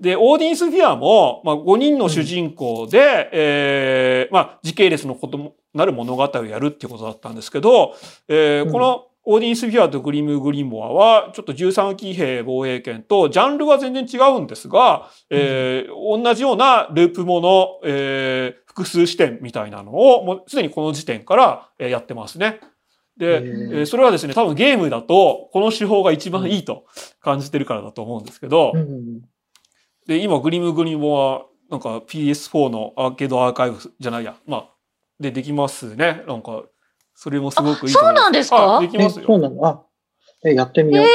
で、オーディンスフィアも、まあ、5人の主人公で、えーまあ、時系列のこともなる物語をやるっていうことだったんですけど、えーうんこのオーディンスフィアとグリム・グリモアは、ちょっと13騎兵防衛権と、ジャンルは全然違うんですが、えー同じようなループもの、えー複数視点みたいなのを、もうすでにこの時点からえーやってますね。で、えーそれはですね、多分ゲームだと、この手法が一番いいと感じてるからだと思うんですけど、うんで、今、グリムグリモは、なんか PS4 のアーケードアーカイブスじゃないや、まあ、でできますね。なんか、それもすごくいいと思います。あそうなんですか？できますよ。そうなの？あ、え、やってみよう。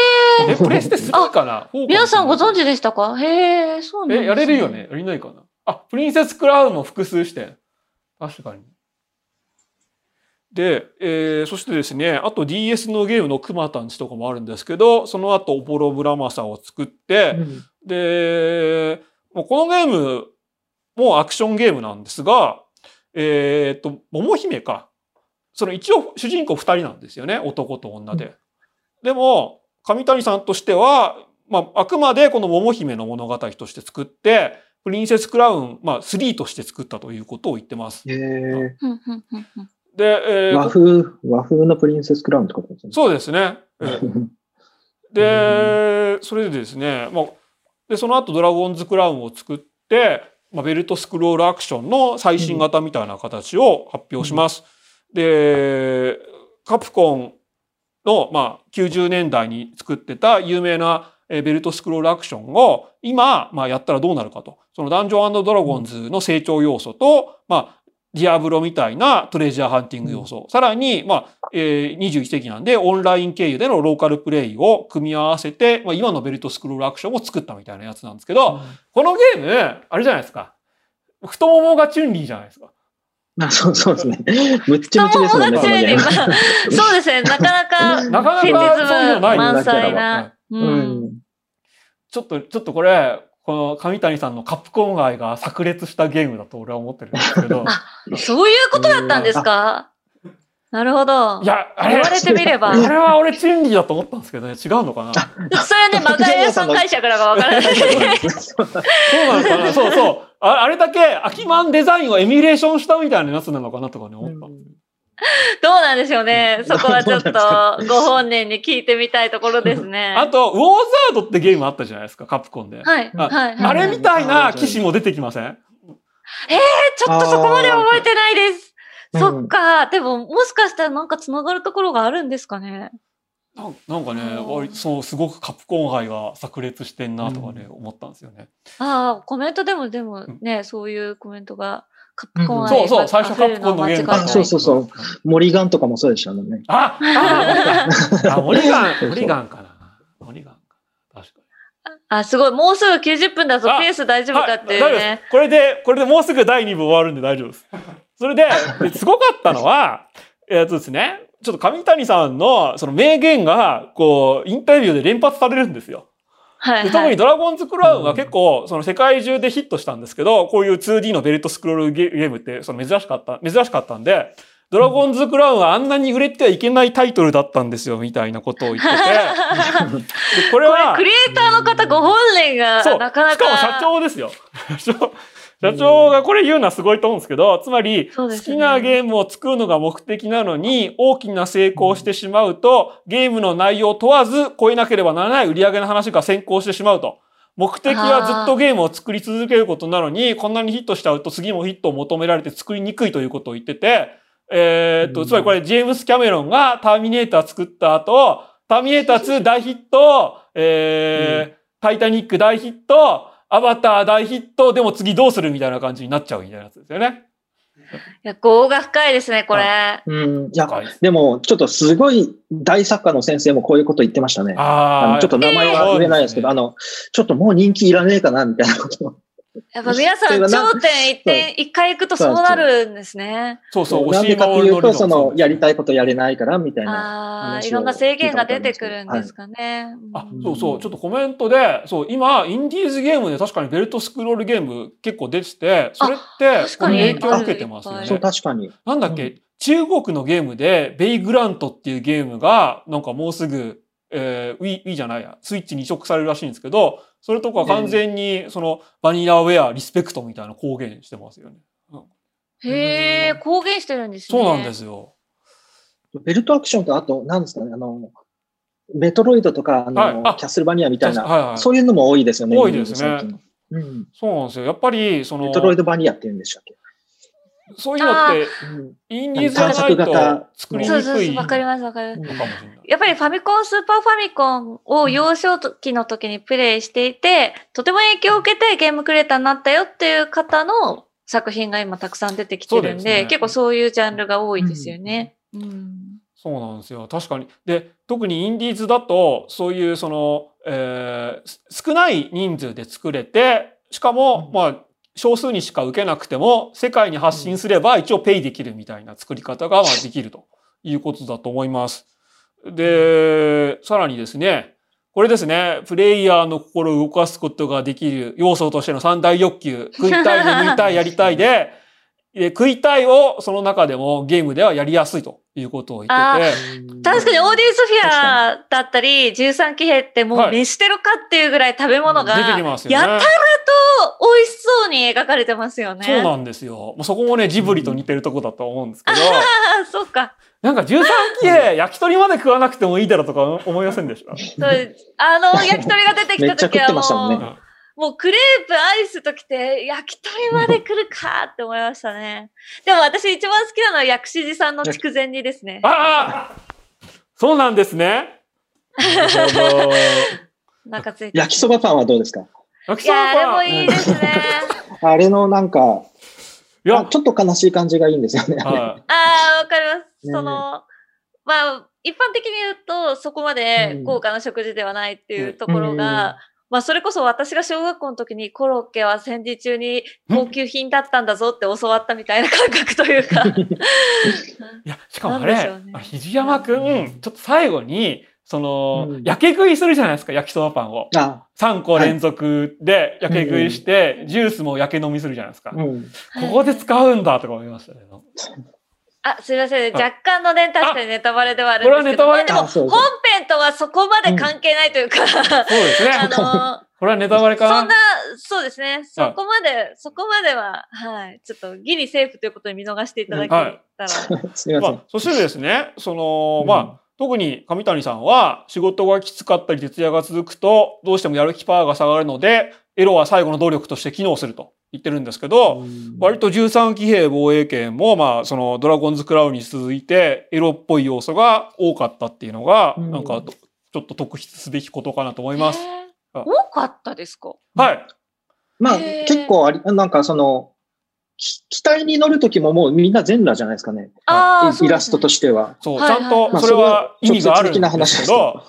え、プレステ3かな？皆さんご存知知でしたか？へえ、そうなんですえ、ねやれるよね？やりないかな？あ、プリンセスクラウンも複数視点。確かに。で、えーそしてですね、あと DS のゲームのクマタンチとかもあるんですけど、その後オポロブラマサを作って、うんで、もうこのゲームもアクションゲームなんですが、えっ、と、桃姫か。その一応主人公二人なんですよね。男と女で。でも、上谷さんとしては、まあ、あくまでこの桃姫の物語として作って、プリンセスクラウン、まあ、3として作ったということを言ってます。へえうんうんうんうんで、えー和風、和風のプリンセスクラウンってことですね。そうですね。えー [LAUGHS] で、それでですね、まあ、で、その後ドラゴンズクラウンを作って、まあ、ベルトスクロールアクションの最新型みたいな形を発表します。で、カプコンの、まあ、90年代に作ってた有名なえーベルトスクロールアクションを今、まあ、やったらどうなるかと。そのダンジョンドラゴンズの成長要素と、まあ、ディアブロみたいなトレジャーハンティング要素。さらに、まあ、えー、21世紀なんで、オンライン経由でのローカルプレイを組み合わせて、まあ、今のベルトスクロールアクションを作ったみたいなやつなんですけど、このゲーム、あれじゃないですか。太ももがチュンリーじゃないですか。あそうそうですね。むっちゃむちですもんね。そうですね。なかなか、[LAUGHS] なかなかそういうのない満載な。うん。ちょっと、ちょっとこれ、この上谷さんのカプコン愛が炸裂したゲームだと俺は思ってるんですけど。あ、そういうことだったんですか？なるほど。いや、あれ言われてみれば。[LAUGHS] あれは俺、チンリーだと思ったんですけどね、違うのかなそれはね、マガヤさん会社からがわからない。そうなのかなそうそう。ああれだけ、アキマンデザインをエミュレーションしたみたいなやつなのかなとかね、思ったんですよ。[LAUGHS] どうなんでしょうね。そこはちょっとご本人に聞いてみたいところですね。[LAUGHS] あと、ウォーザードってゲームあったじゃないですか、カプコンで。はい。あ,、はい、あれみたいな騎士も出てきません？ええー、ちょっとそこまで覚えてないです。そっか。でも、もしかしたらなんか繋がるところがあるんですかね？ななんかね、そう、すごくカプコン愛が炸裂してんなとかね、うん、思ったんですよね。ああ、コメントでも、でもね、うん、そういうコメントがカプコン、そうそう、最初カプコンのゲームあ、そうそうそう。森ガンとかもそうでしたもんね。あ [LAUGHS] あ、森ガン、森ガンかな。森ガンか。確かに。あ、すごい。もうすぐ90分だぞ。ペース大丈夫かっていうね。これで、これでもうすぐ第2部終わるんで大丈夫です。それで、すごかったのは、[LAUGHS] えっとですね、ちょっと上谷さんのその名言が、こう、インタビューで連発されるんですよ。はい、はい、特にドラゴンズクラウンは結構、その世界中でヒットしたんですけど、こういう 2D のベルトスクロールゲームってその珍しかった、珍しかったんで、ドラゴンズクラウンはあんなに売れてはいけないタイトルだったんですよ、みたいなことを言ってて。[LAUGHS] これは。これクリエイターの方ご本人が、なかなか。しかも社長ですよ。[LAUGHS] 社長がこれ言うのはすごいと思うんですけど、つまり、好きなゲームを作るのが目的なのに、大きな成功してしまうと、ゲームの内容を問わず超えなければならない売り上げの話が先行してしまうと。目的はずっとゲームを作り続けることなのに、こんなにヒットしちゃうと次もヒットを求められて作りにくいということを言ってて、えー、っと、つまりこれジェームス・キャメロンがターミネーター作った後、ターミネーター2大ヒット、えー、タイタニック大ヒット、アバター大ヒット、でも次どうするみたいな感じになっちゃうみたいなやつですよね。いや、業が深いですね、これ。うん。いや、でも、ちょっとすごい大作家の先生もこういうこと言ってましたね。ああ。ちょっと名前は言えないですけど、えー、あの、ちょっともう人気いらねえかな、みたいなこと。やっぱ皆さん頂点一点、一回行くとそうなるんですね。そうそう、なんでかっていうと、その、やりたいことやれないからみたいな。ああ、いろんな制限が出てくるんですかね。あ、そうそう、ちょっとコメントで、そう、今、インディーズゲームで確かにベルトスクロールゲーム結構出てて、それって、影響を受けてますよね。そう、確かに。なんだっけ、中国のゲームで、ベイグラントっていうゲームが、なんかもうすぐ、えー、Wii, Wii じゃないや、スイッチに移植されるらしいんですけど、それとか完全に、その、バニラウェア、リスペクトみたいな公言してますよね。うん、へえ、公言してるんですね。そうなんですよ。ベルトアクションと、あと、なんですかね、あの、メトロイドとか、あの、はい、あキャッスルバニアみたいな、はいはい、そういうのも多いですよね。多いですね。うん、そうなんですよ。やっぱり、その。メトロイドバニアって言うんでしたっけ？そういうのって、インディーズじゃないと作りにくい。そうそうわかりますわかります。やっぱりファミコン、スーパーファミコンを幼少期の時にプレイしていて、とても影響を受けてゲームクリエイターになったよっていう方の作品が今たくさん出てきてるんで、でね、結構そういうジャンルが多いですよね。うん、うんそうなんですよ。確かに。で、特にインディーズだと、そういうその、えー、少ない人数で作れて、しかも、まあ、少数にしか受けなくても、世界に発信すれば一応ペイできるみたいな作り方ができるということだと思います。で、さらにですね、これですね、プレイヤーの心を動かすことができる要素としての三大欲求、食いたい、眠りたい、やりたいで、食いたいをその中でもゲームではやりやすいということを言ってて。確かにオーディエンスフィアだったり、13騎兵ってもう飯してるかっていうぐらい食べ物が、出てきますよね。やたらと美味しそうに描かれてますよね。そうなんですよ。そこもね、ジブリと似てるとこだと思うんですけど。ああ、そっか。なんか13騎兵、焼き鳥まで食わなくてもいいだろうとか思いませんでした？あの、焼き鳥が出てきた時はもう、もうクレープ、アイスときて、焼き鳥まで来るかって思いましたね。でも私一番好きなのは薬師寺さんの筑前煮ですね。ああそうなんですね。[LAUGHS] なるほど。中ついて。焼きそばパンはどうですか？焼きそばパン。いや、あれもいいですね。[LAUGHS] あれのなんか、いやあ、ちょっと悲しい感じがいいんですよね。はい。ああ、わかります。ねその、まあ、一般的に言うと、そこまで豪華な食事ではないっていうところが、うんまあ、それこそ私が小学校の時にコロッケは戦時中に高級品だったんだぞって教わったみたいな感覚というか。[LAUGHS] いや、しかもあれ、ねあ肘山くん、ちょっと最後に、その、うん焼け食いするじゃないですか、焼きそばパンを。あ、3個連続で焼け食いして、ジュースも焼け飲みするじゃないですか。うん。ここで使うんだとか思いましたね。あ、すいません。はい若干のね、確かにネタバレではあるんですけど、これはネタバレまあでも、本編とはそこまで関係ないというか、そうですね。あの、これはネタバレかな？そんな、そうですね。そこまで、そこまでは、はい。ちょっとギリセーフということに見逃していただけたら。すみません。まあ、そしてですね、その、うんまあ、特に上谷さんは仕事がきつかったり徹夜が続くと、どうしてもやる気パワーが下がるので、エロは最後の動力として機能すると言ってるんですけど、割と13騎兵防衛権も、まあ、そのドラゴンズクラウンに続いて、エロっぽい要素が多かったっていうのが、うん。なんか、ちょっと特筆すべきことかなと思います。多かったですか？はい。まあ、結構あり、なんかその、き機体に乗るときももうみんな全裸じゃないですかね。ああ、イラストとしては。そう、はいちゃんとまあそれは意味があるんですけど、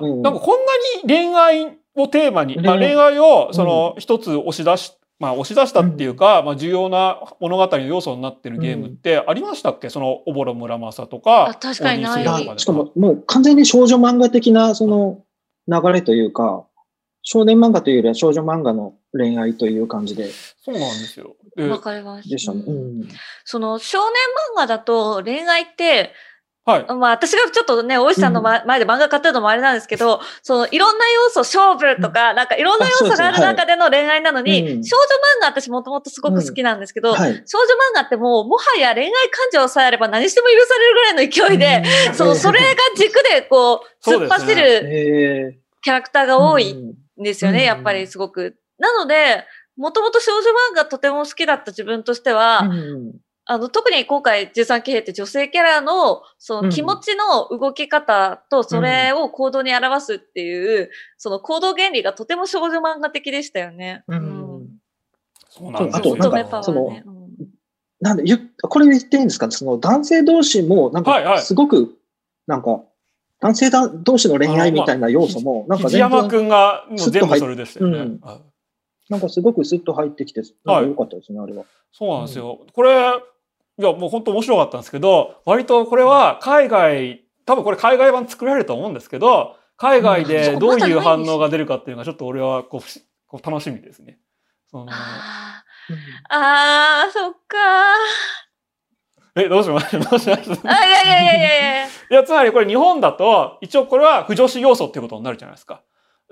なんかこんなに恋愛をテーマに、まあ、恋愛恋愛をその一つ押し出し、まあ押し出したっていうか、まあ重要な物語の要素になってるゲームってありましたっけ？その、おぼろ村正とか。あ確かにないしかも、もう完全に少女漫画的なその流れというか、少年漫画というよりは少女漫画の恋愛という感じで、そうなんですよ。でわかります。でしたね。ううんん。その少年漫画だと恋愛って、はい。まあ私がちょっとね、大石さんのま前で漫画買ってるのもあれなんですけど、そのいろんな要素、勝負とか、なんかいろんな要素がある中での恋愛なのに、うん少女漫画私もともとすごく好きなんですけど、はい。少女漫画ってもうもはや恋愛感情さえあれば何しても許されるぐらいの勢いで、そのそれが軸でこう、突っ走るえキャラクターがー多いうんんですよね、うんやっぱりすごく。なので、もともと少女漫画とても好きだった自分としては、うんあの、特に今回13騎兵って女性キャラの、その気持ちの動き方とそれを行動に表すっていう、その行動原理がとても少女漫画的でしたよね。うんそうなんですよ。あとなんか乙女パワーね。うんなんで、ゆこれ言っていいんですか？その男性同士も、なんはいはいか、すごく、なんか、男性だ同士の恋愛みたいな要素も、なんか藤全然、山くんがもう全部それでしたよね。うんはいなんかすごくスッと入ってきて、なんか良かったですね、あれは。そうなんですよ。これ、いや、もう本当面白かったんですけど、割とこれは海外、多分これ海外版作られると思うんですけど、海外でどういう反応が出るかっていうのがちょっと俺はこうこう楽しみですね。そのあーあー、そっかえ、どうしました？どうしまし。あ、いやいやいやいやいや。いや、つまりこれ日本だと、一応これは不女子要素っていうことになるじゃないですか。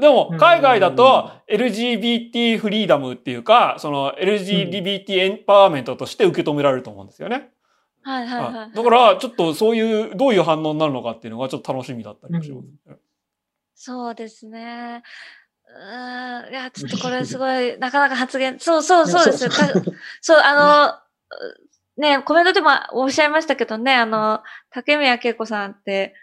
でも、海外だと LGBT フリーダムっていうか、その LGBT エンパワーメントとして受け止められると思うんですよね。はいはいはい。はいだから、ちょっとそういう、どういう反応になるのかっていうのがちょっと楽しみだったりもしますね。そうですね。うーん。いや、ちょっとこれすごい、なかなか発言、そうそうそうです [LAUGHS] そう、あの、ね、コメントでもおっしゃいましたけどね、あの、竹宮恵子さんって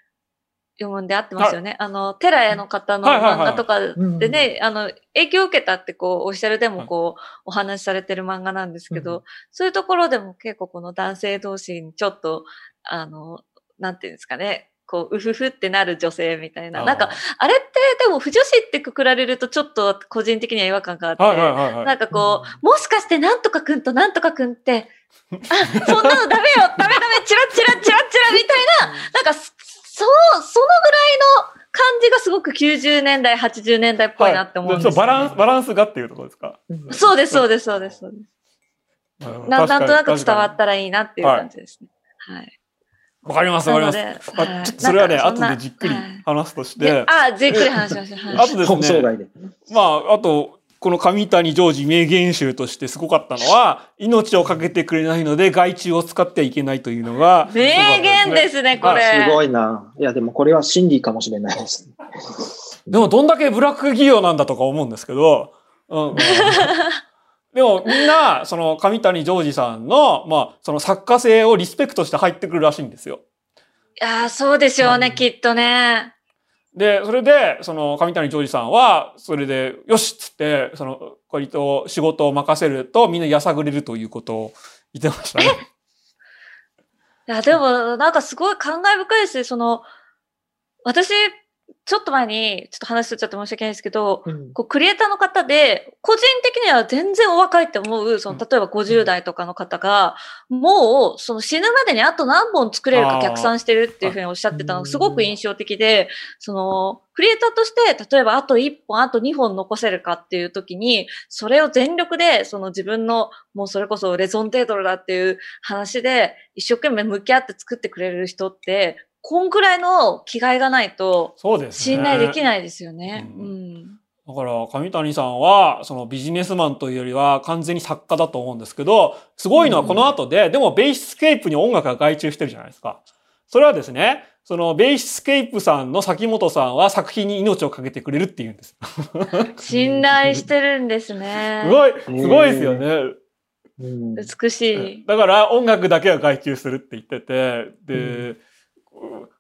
読むんで合ってますよね。あの、テラエの方の漫画とかうんでね、あの、影響を受けたってこう、オフィシャルでもこう、お話しされてる漫画なんですけど、うんそういうところでも結構この男性同士にちょっと、あの、なんていうんですかね、こう、うふふってなる女性みたいな。なんか、、あれってでも、不女子ってくくられるとちょっと個人的には違和感があって、はいはいはいはい。なんかこう、もしかしてなんとかくんとなんとかくんって、あ、そんなのダメよダメダメチラチラチラチラみたいな、[LAUGHS] なんか、そその、そのぐらいの感じがすごく90年代、80年代っぽいなって思うんですよ、はいそうバランス、バランスがっていうところですか？うんそうです、そうです、そうです、そうです。ななんとなく伝わったらいいなっていう感じですね。はい。わかります、わかります。まあちょっとそれはね、後でじっくりはい話すとしでて、あ、じっくり話しましょう。です [LAUGHS] ね。まあ、あと、この上谷ジョージ名言集としてすごかったのは、命をかけてくれないので害虫を使ってはいけないというのが、名言ですすね、これ。すごいな。いや、でもこれは真理かもしれないです。[LAUGHS] でもどんだけブラック企業なんだとか思うんですけど、うん。[LAUGHS] でもみんな、その上谷ジョージさんの、まあ、その作家性をリスペクトして入ってくるらしいんですよ。いやー、そうでしょうね、うんきっとね。で、それで、その上谷ジョージさんは、それで、よしっつって、その、割と仕事を任せるとみんなやさぐれるということを言ってましたね。いや、でも、なんかすごい感慨深いですね。その、私、ちょっと前に、ちょっと話しちゃって申し訳ないですけど、うん。こうクリエイターの方で、個人的には全然お若いって思う、その、例えば50代とかの方が、もう、その死ぬまでにあと何本作れるか逆算してるっていうふうにおっしゃってたのがすごく印象的で、その、クリエイターとして、例えばあと1本、あと2本残せるかっていう時に、それを全力で、その自分の、もうそれこそレゾンテートルだっていう話で、一生懸命向き合って作ってくれる人って、こんくらいの気概がないと、そうですね。信頼できないですよね。ううんん。だから、神谷さんは、そのビジネスマンというよりは完全に作家だと思うんですけど、すごいのはこの後で、でもベイシスケイプに音楽が外注してるじゃないですか。それはですね、そのベイシスケイプさんの崎本さんは作品に命をかけてくれるっていうんです。信頼してるんですねす。ごい、すごいですよね。うん美しい。だから音楽だけは外注するって言ってて、で、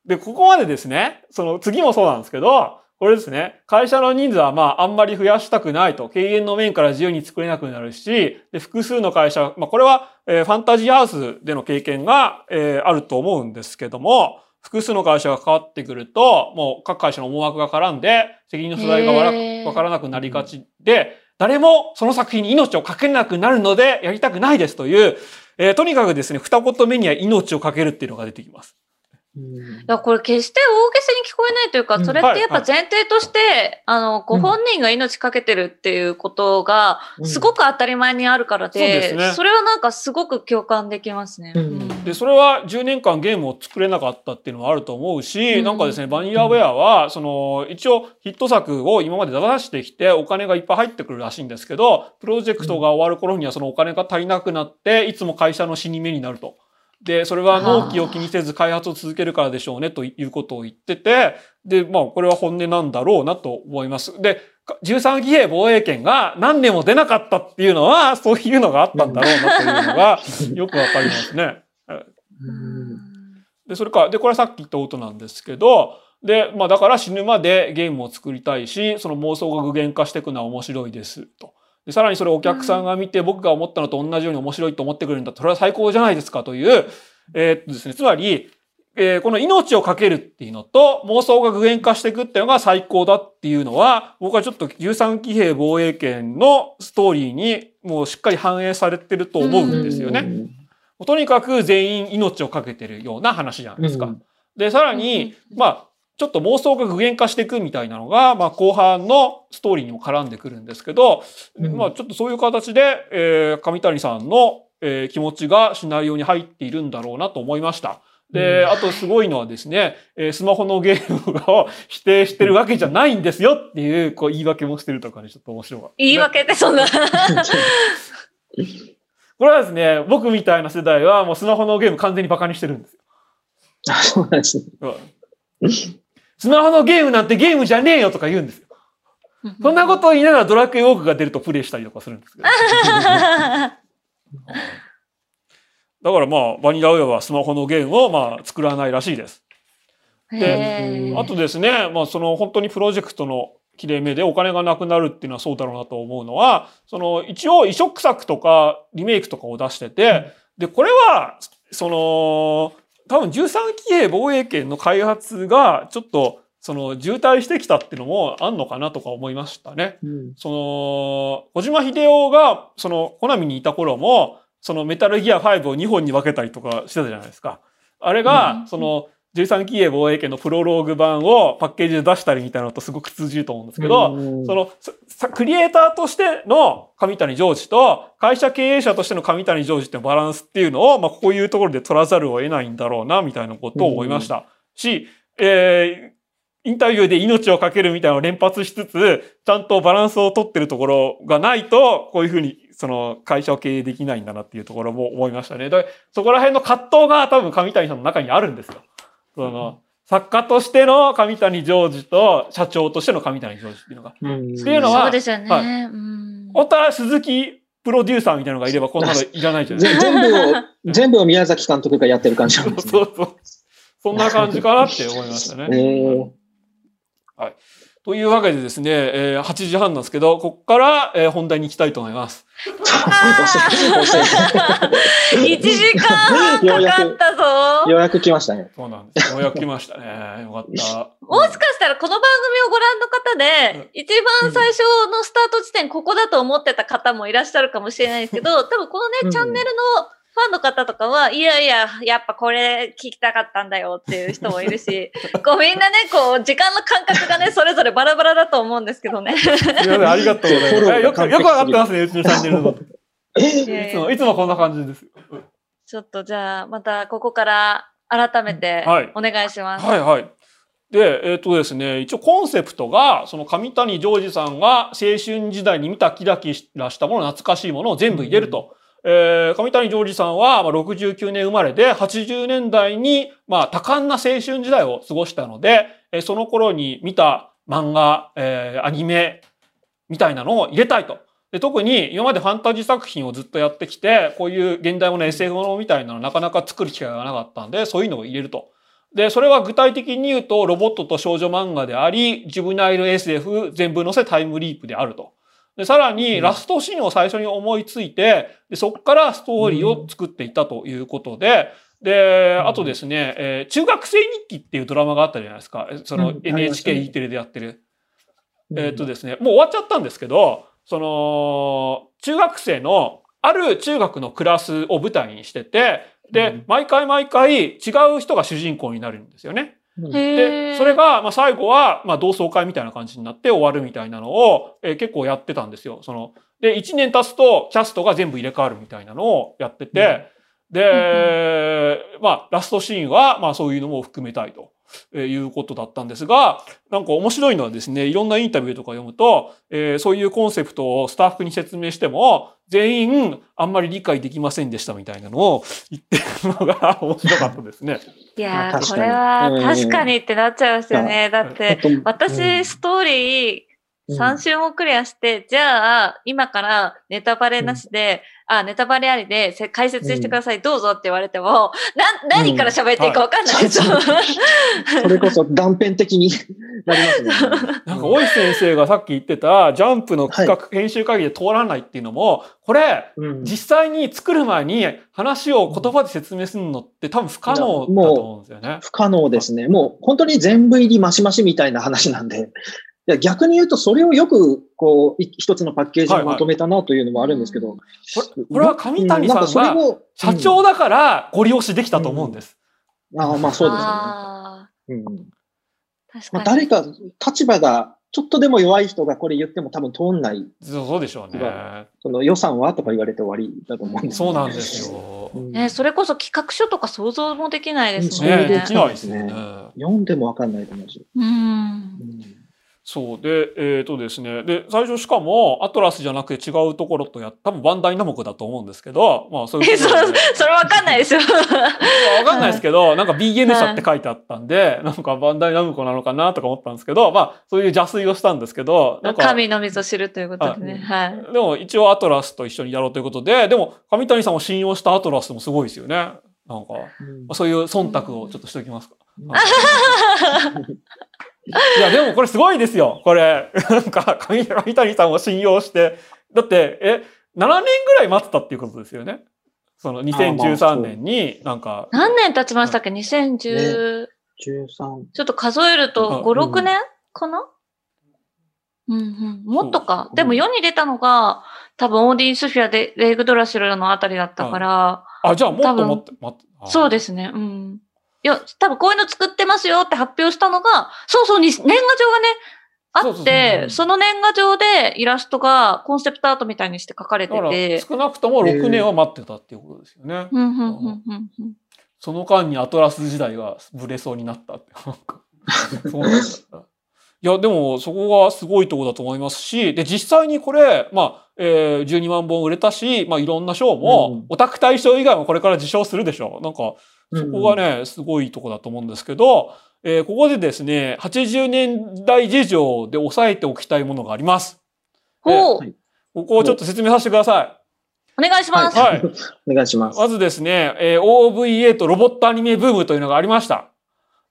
で、ここまでですね、その次もそうなんですけど、これですね、会社の人数はまああんまり増やしたくないと、経営の面から自由に作れなくなるし、で複数の会社、まあこれは、えーファンタジーハウスでの経験が、えーあると思うんですけども、複数の会社が変わってくると、もう各会社の思惑が絡んで、責任の所在がわからなくなりがちで、誰もその作品に命をかけなくなるのでやりたくないですという、えーとにかくですね、二言目には命をかけるっていうのが出てきます。うん。いや、これ決して大げさに聞こえないというか、うん。それってやっぱ前提として、あの、ごうん本人が命かけてるっていうことが、すごく当たり前にあるからでそれはなんかすごく共感できますね。で、それは10年間ゲームを作れなかったっていうのはあると思うし、うん。なんかですね、バニラウェアは、その、一応ヒット作を今まで出してきてお金がいっぱい入ってくるらしいんですけど、プロジェクトが終わる頃にはそのお金が足りなくなって、いつも会社の死に目になると。で、それは納期を気にせず開発を続けるからでしょうねということを言ってて、で、まあ、これは本音なんだろうなと思います。で、13騎兵防衛権が何年も出なかったっていうのは、そういうのがあったんだろうなというのが、よくわかりますね。うんで、それから、で、これはさっき言ったことなんですけど、で、まあだから死ぬまでゲームを作りたいし、その妄想が具現化していくのは面白いですと。で、さらにそれをお客さんが見て僕が思ったのと同じように面白いと思ってくれるんだ。それは最高じゃないですかという、えーっとですね、つまり、えーこの命をかけるっていうのと妄想が具現化していくっていうのが最高だっていうのは、僕はちょっと13騎兵防衛権のストーリーにもうしっかり反映されてると思うんですよね。とにかく全員命をかけてるような話じゃないですか。うん。で、さらに、まあ、ちょっと妄想が具現化していくみたいなのが、まあ、後半のストーリーにも絡んでくるんですけど、うんまあ、ちょっとそういう形で、えー上谷さんの、えー気持ちがシナリオに入っているんだろうなと思いました。で、うんあとすごいのはですね、えースマホのゲームを否定してるわけじゃないんですよっていう、こう言い訳もしてるとかね、ちょっと面白かった、言い訳ってそんな。[LAUGHS] これはですね、僕みたいな世代はもうスマホのゲーム完全にバカにしてるんですよ。あそうなんですね。スマホのゲームなんてゲームじゃねえよとか言うんですよ。そんなことを言いながらドラクエウォークが出るとプレイしたりとかするんですけど。だからまあ、バニラウェアはスマホのゲームをまあ作らないらしいです。へーあとですね、まあその本当にプロジェクトの切れ目でお金がなくなるっていうのはそうだろうなと思うのは、その一応移植作とかリメイクとかを出してて、で、これは、その、多分13騎兵防衛権の開発がちょっとその渋滞してきたっていうのもあんのかなとか思いましたね。うんその、小島秀夫が、その、コナミにいた頃も、そのメタルギア5を2本に分けたりとかしてたじゃないですか。あれが、うんその、13騎兵防衛権のプロローグ版をパッケージで出したりみたいなのとすごく通じると思うんですけど、うんその、クリエイターとしての上谷ジョージと、会社経営者としての上谷ジョージっていうバランスっていうのを、まあ、こういうところで取らざるを得ないんだろうな、みたいなことを思いました。し、えーインタビューで命をかけるみたいなのを連発しつつ、ちゃんとバランスを取ってるところがないと、こういうふうに、その、会社を経営できないんだなっていうところも思いましたね。でそこら辺の葛藤が多分上谷さんの中にあるんですよ。その、作家としての上谷ジョージと、社長としての上谷ジョージっていうのが。うんっていうのはそうですよね。はいうん本当は鈴木プロデューサーみたいなのがいればこんなのいらないじゃないですか。ぜ全部を、全部を宮崎監督がやってる感じなんですね。そうそう。そんな感じかなって思いましたね。えーはい。というわけでですね、えー、8時半なんですけど、ここから、えー本題に行きたいと思います。1時間半かかったぞ。ようやく来ましたね。そうなんです。ようやく来ましたね。よかった。もしかしたらこの番組をご覧の方で、一番最初のスタート地点ここだと思ってた方もいらっしゃるかもしれないですけど、多分このね、うんチャンネルのファンの方とかは、いやいや、やっぱこれ聞きたかったんだよっていう人もいるし、[LAUGHS] こうみんなね、こう時間の感覚がね、[LAUGHS] それぞれバラバラだと思うんですけどね。すみません、ありがとうございます。よく、よくわかってますね、うちのチャンネルの。いやいやいつも、いつもこんな感じです。ちょっとじゃあ、またここから改めてはいお願いします。はいはい。で、えっ、とですね、一応コンセプトが、その上谷ジョージさんが青春時代に見たキラキラしたもの、懐かしいものを全部入れると。えー上谷ジョージさんは、まあ、69年生まれで、80年代に、まあ、多感な青春時代を過ごしたので、えーその頃に見た漫画、えーアニメみたいなのを入れたいと。で特に今までファンタジー作品をずっとやってきて、こういう現代もの SF ものみたいなのなかなか作る機会がなかったんで、そういうのを入れると。で、それは具体的に言うと、ロボットと少女漫画であり、ジブナイル SF 全部載せタイムリープであると。で、さらに、うんラストシーンを最初に思いついて、でそこからストーリーを作っていったということで、で、うんあとですね、えー中学生日記っていうドラマがあったじゃないですか。そのうんありました NHK ね E テレでやってる。えーっとですね、もう終わっちゃったんですけど、その、中学生の、ある中学のクラスを舞台にしてて、で、うん毎回毎回違う人が主人公になるんですよね。で、ーそれが、まあ、最後は、まあ、同窓会みたいな感じになって終わるみたいなのを、えー結構やってたんですよ。その、で、1年経つと、キャストが全部入れ替わるみたいなのをやってて、で、まあ、ラストシーンは、まあ、そういうのも含めたいと。えーいうことだったんですが、なんか面白いのはですね、いろんなインタビューとか読むと、えーそういうコンセプトをスタッフに説明しても、全員あんまり理解できませんでしたみたいなのを言ってるのが面白かったですね。いやこれはうん確かにってなっちゃいますよね。だって、私、ストーリー3週もクリアして、じゃあ、今からネタバレなしで、あ、ネタバレありでせ解説してください、どうぞって言われても、な、何から喋っていいかわかんないですよ。[LAUGHS] それこそ断片的に [LAUGHS] なりますね。[LAUGHS] なんか、大石先生がさっき言ってた、ジャンプの企画、編集会議で通らないっていうのも、これ、うん実際に作る前に話を言葉で説明するのって多分不可能だと思うんですよね。不可能ですね。もう本当に全部入りマシマシみたいな話なんで。いや逆に言うと、それをよく、こう、い一つのパッケージにまとめたなというのもあるんですけど。これこれは上谷さんが社長だからご利用しできたと思うんです。うんああ、まあそうですよね。あうんまあ。誰か立場がちょっとでも弱い人がこれ言っても多分通んない、そうでしょうね。その予算はとか言われて終わりだと思うんですそうなんですよ。うんね、それこそ企画書とか想像もできないですもんねね。できないですよね。ね読んでもわかんないと思うし。うん。うんそう。で、えっ、とですね。で、最初しかも、アトラスじゃなくて違うところとやっ多分バンダイナムコだと思うんですけど、まあそういうえ、そことで、それわかんないですよ。わかんないですけど、[LAUGHS] なんか BN 社って書いてあったんで、[LAUGHS] なんかバンダイナムコなのかなとか思ったんですけど、まあそういう邪推をしたんですけど、なんか、神の水を知るということでね。はい。でも一応アトラスと一緒にやろうということで、でも上谷さんを信用したアトラスもすごいですよね。なんか、まあそういう忖度をちょっとしておきますか。[LAUGHS] いや、でもこれすごいですよ。これ。なんか、上上谷さんを信用して。だって、え、7年ぐらい待ってたっていうことですよね。その2013年になんか、何年経ちましたっけ ?2010、13。ちょっと数えるとうん5、6年かな？うんうん。もっとかでも世に出たのが、多分オーディン・スフィアでレイグ・ドラシュルのあたりだったから、あ、じゃあもっ多分ともっと、待って。あそうですね。うん。いや、多分こういうの作ってますよって発表したのが、そうそうに、年賀状がね、あって、その年賀状でイラストがコンセプトアートみたいにして書かれてて、少なくとも6年は待ってたっていうことですよね。うん、うん、うん、うんうん。その間にアトラス時代がブレそうになったって。なんかそうなんだ。いや、でもそこがすごいところだと思いますし、で、実際にこれ、まあ、えー、12万本売れたし、まあ、いろんな賞うもん、オタク大賞以外もこれから受賞するでしょう。なんか、そこがね、すごいとこだと思うんですけど、えーここでですね、80年代事情で押さえておきたいものがあります。ほう、はいここをちょっと説明させてくださお願いします。い。はい。[LAUGHS] お願いします。まずですね、えー OVA とロボットアニメブームというのがありました。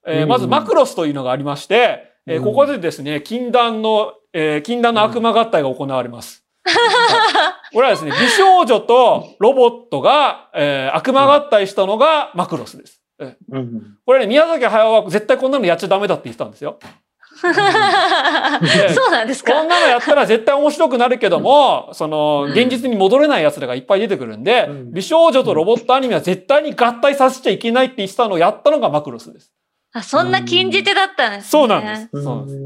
えーうんまずマクロスというのがありまして、えーここでですね、禁断の、えー禁断の悪魔合体が行われます。[LAUGHS] これはですね、美少女とロボットが、えー悪魔合体したのがマクロスです。えーうん。これね、宮崎駿は絶対こんなのやっちゃダメだって言ってたんですよ。[LAUGHS] そうなんですか？こんなのやったら絶対面白くなるけども、その、現実に戻れない奴らがいっぱい出てくるんで、うん美少女とロボットアニメは絶対に合体させちゃいけないって言ってたのをやったのがマクロスです。あ、そんな禁じ手だったんですね。そうなんです。そうなんです。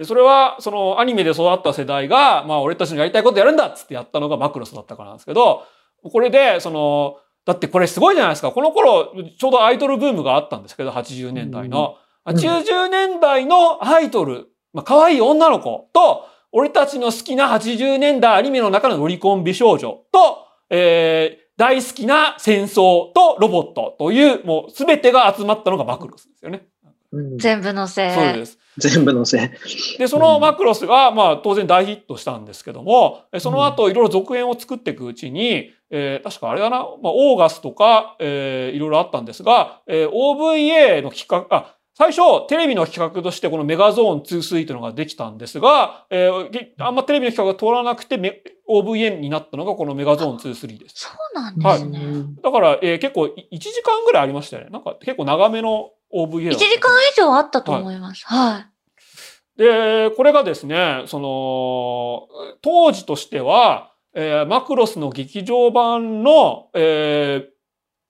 で、それは、そのアニメで育った世代が、まあ俺たちのやりたいことやるんだっつってやったのがマクロスだったからなんですけど、これで、その、だってこれすごいじゃないですか。この頃、ちょうどアイドルブームがあったんですけど、80年代の。うん90年代のアイドル、まあ可愛い女の子と、俺たちの好きな80年代アニメの中のロリコン美少女と、えー、大好きな戦争とロボットという、もう全てが集まったのがマクロスですよね。うん全部のせい。そうです。全部のせい。で、そのマクロスが、まあ当然大ヒットしたんですけども、えその後いろいろ続編を作っていくうちに、えー確かあれだな、まあオーガスとか、えーいろいろあったんですが、えー OVA の企画、あ、最初テレビの企画としてこのメガゾーン2-3というのができたんですが、えーげあんまテレビの企画が通らなくてメ OVA になったのがこのメガゾーン2-3です。そうなんですね。だから、えー結構い1時間ぐらいありましたよね。なんか結構長めの OVA だ1った時間以上あったと思います。はい。で、これがですね、その、当時としては、えーマクロスの劇場版の、えー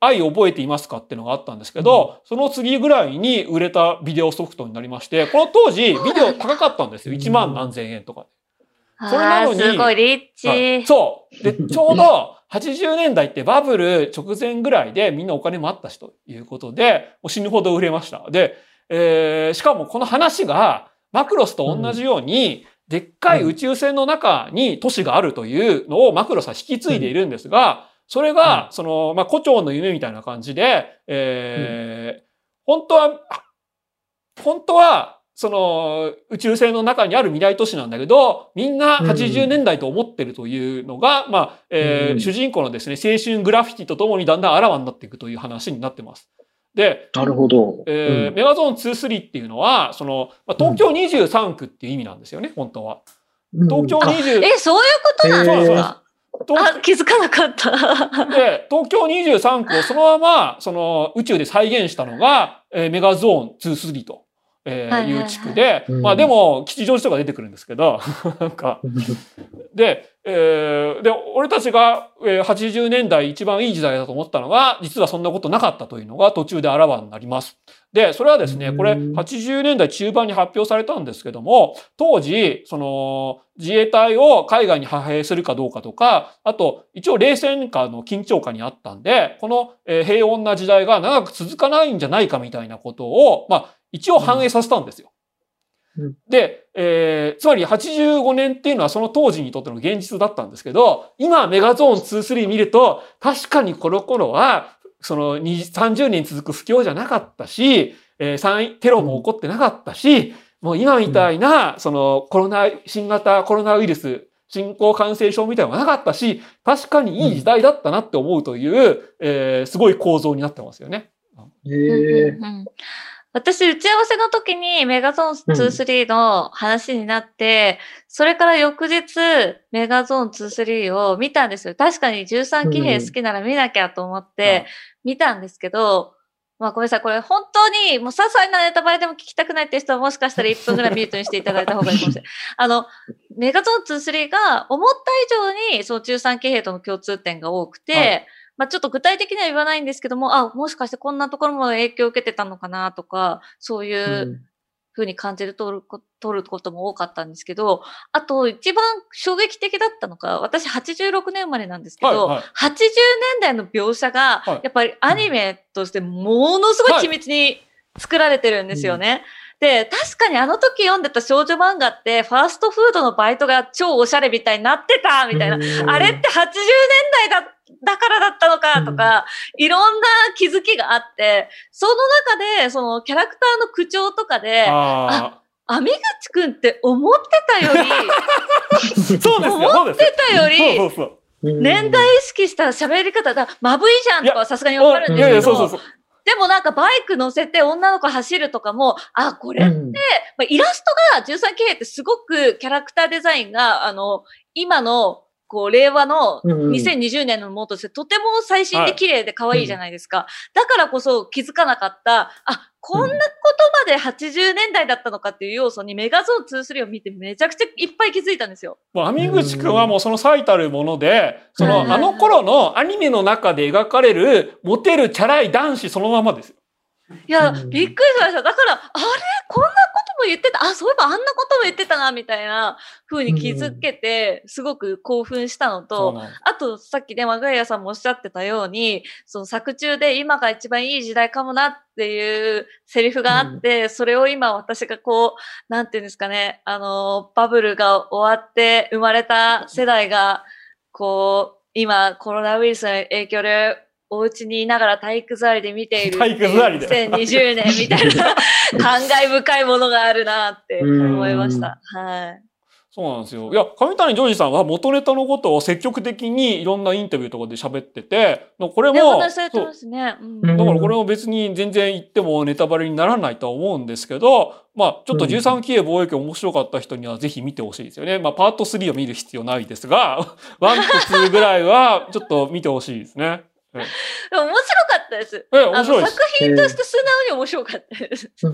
愛覚えていますかっていうのがあったんですけど、その次ぐらいに売れたビデオソフトになりまして、この当時、ビデオ高かったんですよ。うん1万何千円とか。それなああ、のにすごいリッチ。はいそう。で、ちょうど [LAUGHS] 80年代ってバブル直前ぐらいでみんなお金もあったしということで、もう死ぬほど売れました。で、えーしかもこの話がマクロスと同じように、でっかい宇宙船の中に都市があるというのをマクロスは引き継いでいるんですが、それが、その、まあ、胡蝶の夢みたいな感じで、えー本当は、本当は、その宇宙船の中にある未来都市なんだけど、みんな80年代と思ってるというのが、まあ、えーうん主人公のですね、青春グラフィティとともにだんだんあらわになっていくという話になってます。で、なるほど。えーメガゾーン2-3っていうのは、その、まあ、東京23区っていう意味なんですよね、本当は。うん東京あ20、え、そういうことなんそうそうですか東あ、気づかなかった。[LAUGHS] で、東京23区をそのまま、その宇宙で再現したのが、えーメガゾーン2-3と。えーはいはいはい。いう地区で、うん。まあでも、吉祥寺とか出てくるんですけど、[LAUGHS] なんか、で、えーで、俺たちが、えー80年代一番いい時代だと思ったのが、実はそんなことなかったというのが途中であらわになります。で、それはですね、これうん80年代中盤に発表されたんですけども、当時、その、自衛隊を海外に派兵するかどうかとか、あと、一応冷戦下の緊張下にあったんで、この、えー平穏な時代が長く続かないんじゃないかみたいなことを、まあ、一応反映させたんですよ。うん。で、えーつまり85年っていうのはその当時にとっての現実だったんですけど、今メガゾーン2-3見ると、確かにこの頃は、その20 30年続く不況じゃなかったし、えー産テロも起こってなかったし、もう今みたいな、そのコロナ、新型コロナウイルス、新興感染症みたいなのがなかったし、確かにいい時代だったなって思うという、えーすごい構造になってますよね。へえうんうん私、打ち合わせの時にメガゾーン2、3の話になって、それから翌日、メガゾーン2、3を見たんですよ。確かに13騎兵好きなら見なきゃと思って見たんですけど、まあごめんなさい。これ本当にもう些細なネタバレでも聞きたくないって人はもしかしたら1分ぐらいミュートにしていただいた方がいいかもしれない。[LAUGHS] あの、メガゾーン2、3が思った以上にその13騎兵との共通点が多くて、はいまあちょっと具体的には言わないんですけども、あ、もしかしてこんなところも影響を受けてたのかなとか、そういう風に感じる取るこ取ることも多かったんですけど、あと一番衝撃的だったのが、私86年生まれなんですけど、はいはい。80年代の描写がはい、やっぱりアニメとしてものすごい緻密に作られてるんですよね。で、確かにあの時読んでた少女漫画って、ファーストフードのバイトが超おしゃれみたいになってたみたいな。あれって80年代だ、だからだったのかとか、いろんな気づきがあって、その中で、そのキャラクターの口調とかで、あアミグチくんって思ってたより、[LAUGHS] あ、そうです。思ってたより、そうそうそう。年代意識した喋り方だ、まぶいじゃんとかはさすがにわかるんですけど。でもなんかバイク乗せて女の子走るとかも、あ、これって、うんまあ、イラストが13系ってすごくキャラクターデザインが、あの、今の、こう、令和のうんうん2020年のものとしてとても最新で綺麗で可愛いじゃないですか。だからこそ気づかなかった、あ、こんなことまで80年代だったのかっていう要素にメガゾーン23を見てめちゃくちゃいっぱい気づいたんですよ。もう、網口くんはもうその最たるもので、そはいはいの、あの頃のアニメの中で描かれる、モテるチャラい男子そのままですよ。いや、うんびっくりしました。だから、あれ？こんなも言ってた。あ、そういえばあんなことも言ってたな、みたいな風に気づけて、すごく興奮したのと、あと、さっきね、マグレイヤさんもおっしゃってたように、その作中で今が一番いい時代かもなっていうセリフがあって、それを今私がこう、なんていうんですかね、あの、バブルが終わって生まれた世代が、こう、今コロナウイルスの影響でお家にいながら体育座りで見ている体育座りで2020年みたいな感慨深いものがあるなって思いました。はい。そうなんですよ。いや、上谷ジョージさんは元ネタのことを積極的にいろんなインタビューとかで喋ってて、これも、話しされてますね。うんだからこれも別に全然言ってもネタバレにならないとは思うんですけど、まあちょっと13期へ貿易面白かった人にはぜひ見てほしいですよね。まあパート3を見る必要ないですが、[LAUGHS] 1と2ぐらいはちょっと見てほしいですね。面白かったです。え、あの面白いです。作品として素直に面白かったです。そう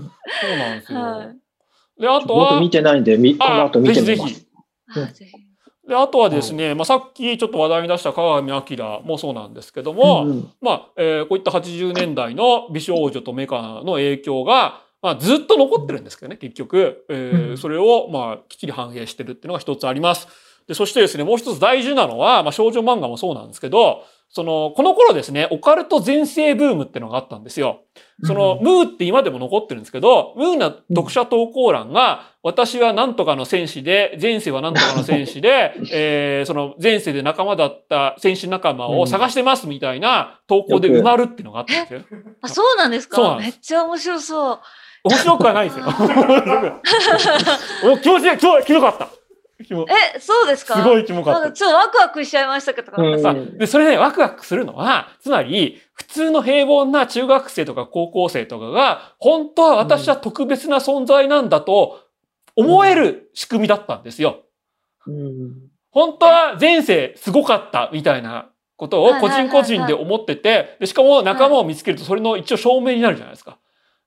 なんですよ。はい。で、あとは僕見、てないんで、みこのあ後見てぜひぜひみます。。うんあぜひで、あとはですね、まあさっきちょっと話題に出した鏡明もそうなんですけども、うんうんまあ、えーこういった80年代の美少女とメカの影響が、まあ、ずっと残ってるんですけどね、結局。えーうんそれを、まあ、きっちり反映してるっていうのが一つあります。で、そしてですね、もう一つ大事なのは、まあ、少女漫画もそうなんですけど、その、この頃ですね、オカルト全盛ブームっていうのがあったんですよ。その、うんムーって今でも残ってるんですけど、ムーな読者投稿欄が、私は何とかの戦士で、前世は何とかの戦士で、[LAUGHS] えーその前世で仲間だった戦士仲間を探してますみたいな投稿で埋まるっていうのがあったんですよ。あ、そうなんですそうなんですかめっちゃ面白そう。面白くはないですよ。[LAUGHS] お気持ちいい、今日キモかった。え、そうですか？すごいキモかった。ちょっとワクワクしちゃいましたけど、うんさで、それでワクワクするのは、つまり、普通の平凡な中学生とか高校生とかが、本当は私は特別な存在なんだと思える仕組みだったんですよ。うん本当は前世すごかったみたいなことを個人個人で思ってて、でしかも仲間を見つけるとそれの一応証明になるじゃないですか。